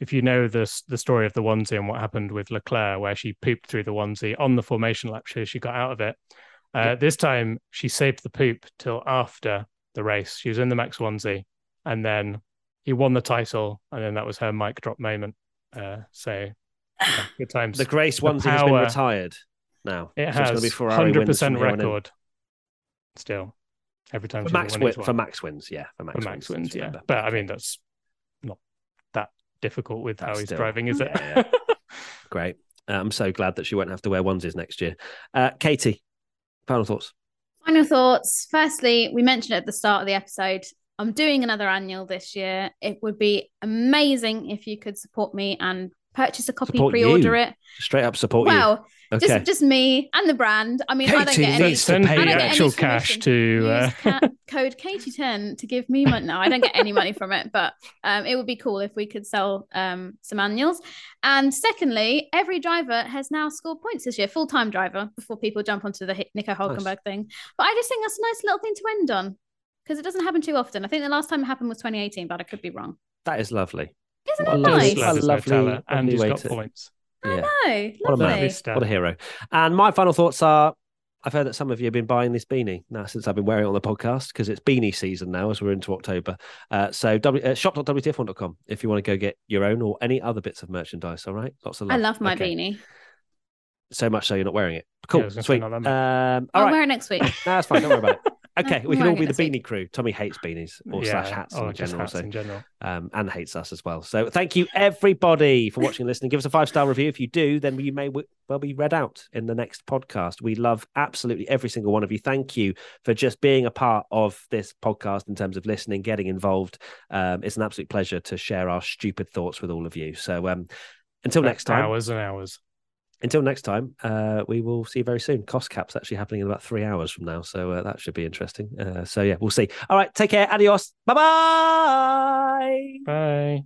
if you know the the story of the onesie and what happened with Leclerc, where she pooped through the onesie on the formation lap, she she got out of it. Uh, This time she saved the poop till after the race. She was in the Max onesie, and then he won the title, and then that was her mic drop moment. Uh, so yeah, good times. The Grace The onesie has been retired now. It So it's gonna has be Ferrari hundred wins percent from here on in. record. Still, every time For Max, win, for Max wins, yeah, for Max, For Max wins, wins, yeah. remember. But I mean, that's not that difficult with how he's still- driving, is it? yeah, great. Uh, I'm so glad that she won't have to wear onesies next year. Uh, Katie, final thoughts. Final thoughts. Firstly, we mentioned at the start of the episode, I'm doing another annual this year. It would be amazing if you could support me and purchase a copy, Support pre-order you. it. Straight up support you. Well, Okay. just just me and the brand. I mean, I don't get any. needs to Send pay I don't get actual any cash to. Uh, Use ca- code Katie10 to give me money. No, I don't get any money from it, but um, it would be cool if we could sell um, some annuals. And secondly, every driver has now scored points this year, full time driver, before people jump onto the Hi- Nico Hulkenberg thing. But I just think that's a nice little thing to end on because it doesn't happen too often. I think the last time it happened was 2018, but I could be wrong. That is lovely. Isn't What it lovely- nice? what a Leather's no lovely- and lovely he's way got to- points. Yeah. No, What a lovely. man. What a hero. And my final thoughts are I've heard that some of you have been buying this beanie now since I've been wearing it on the podcast because it's beanie season now as we're into October. Uh, so w, uh, shop.wtf1.com if you want to go get your own or any other bits of merchandise. All right. Lots of love. I love. love my Okay. beanie. So much so you're not wearing it. Cool. I was gonna say Sweet. not Um, that all I'll right. wear it next week. No, that's fine. Don't worry about it. Okay, we can all be the beanie crew. Tommy hates beanies or slash hats or in general. hats so in general. um, and hates us as well. So thank you everybody for watching and listening. Give us a five star review. If you do, then you may w- well be read out in the next podcast. We love absolutely every single one of you. Thank you for just being a part of this podcast in terms of listening, getting involved. Um, it's an absolute pleasure to share our stupid thoughts with all of you. So um, until next time, Hours and hours. Until next time, uh, we will see you very soon. Cost cap's actually happening in about three hours from now, so uh, that should be interesting. Uh, so yeah, we'll see. All right, take care. Adios. Bye bye. Bye.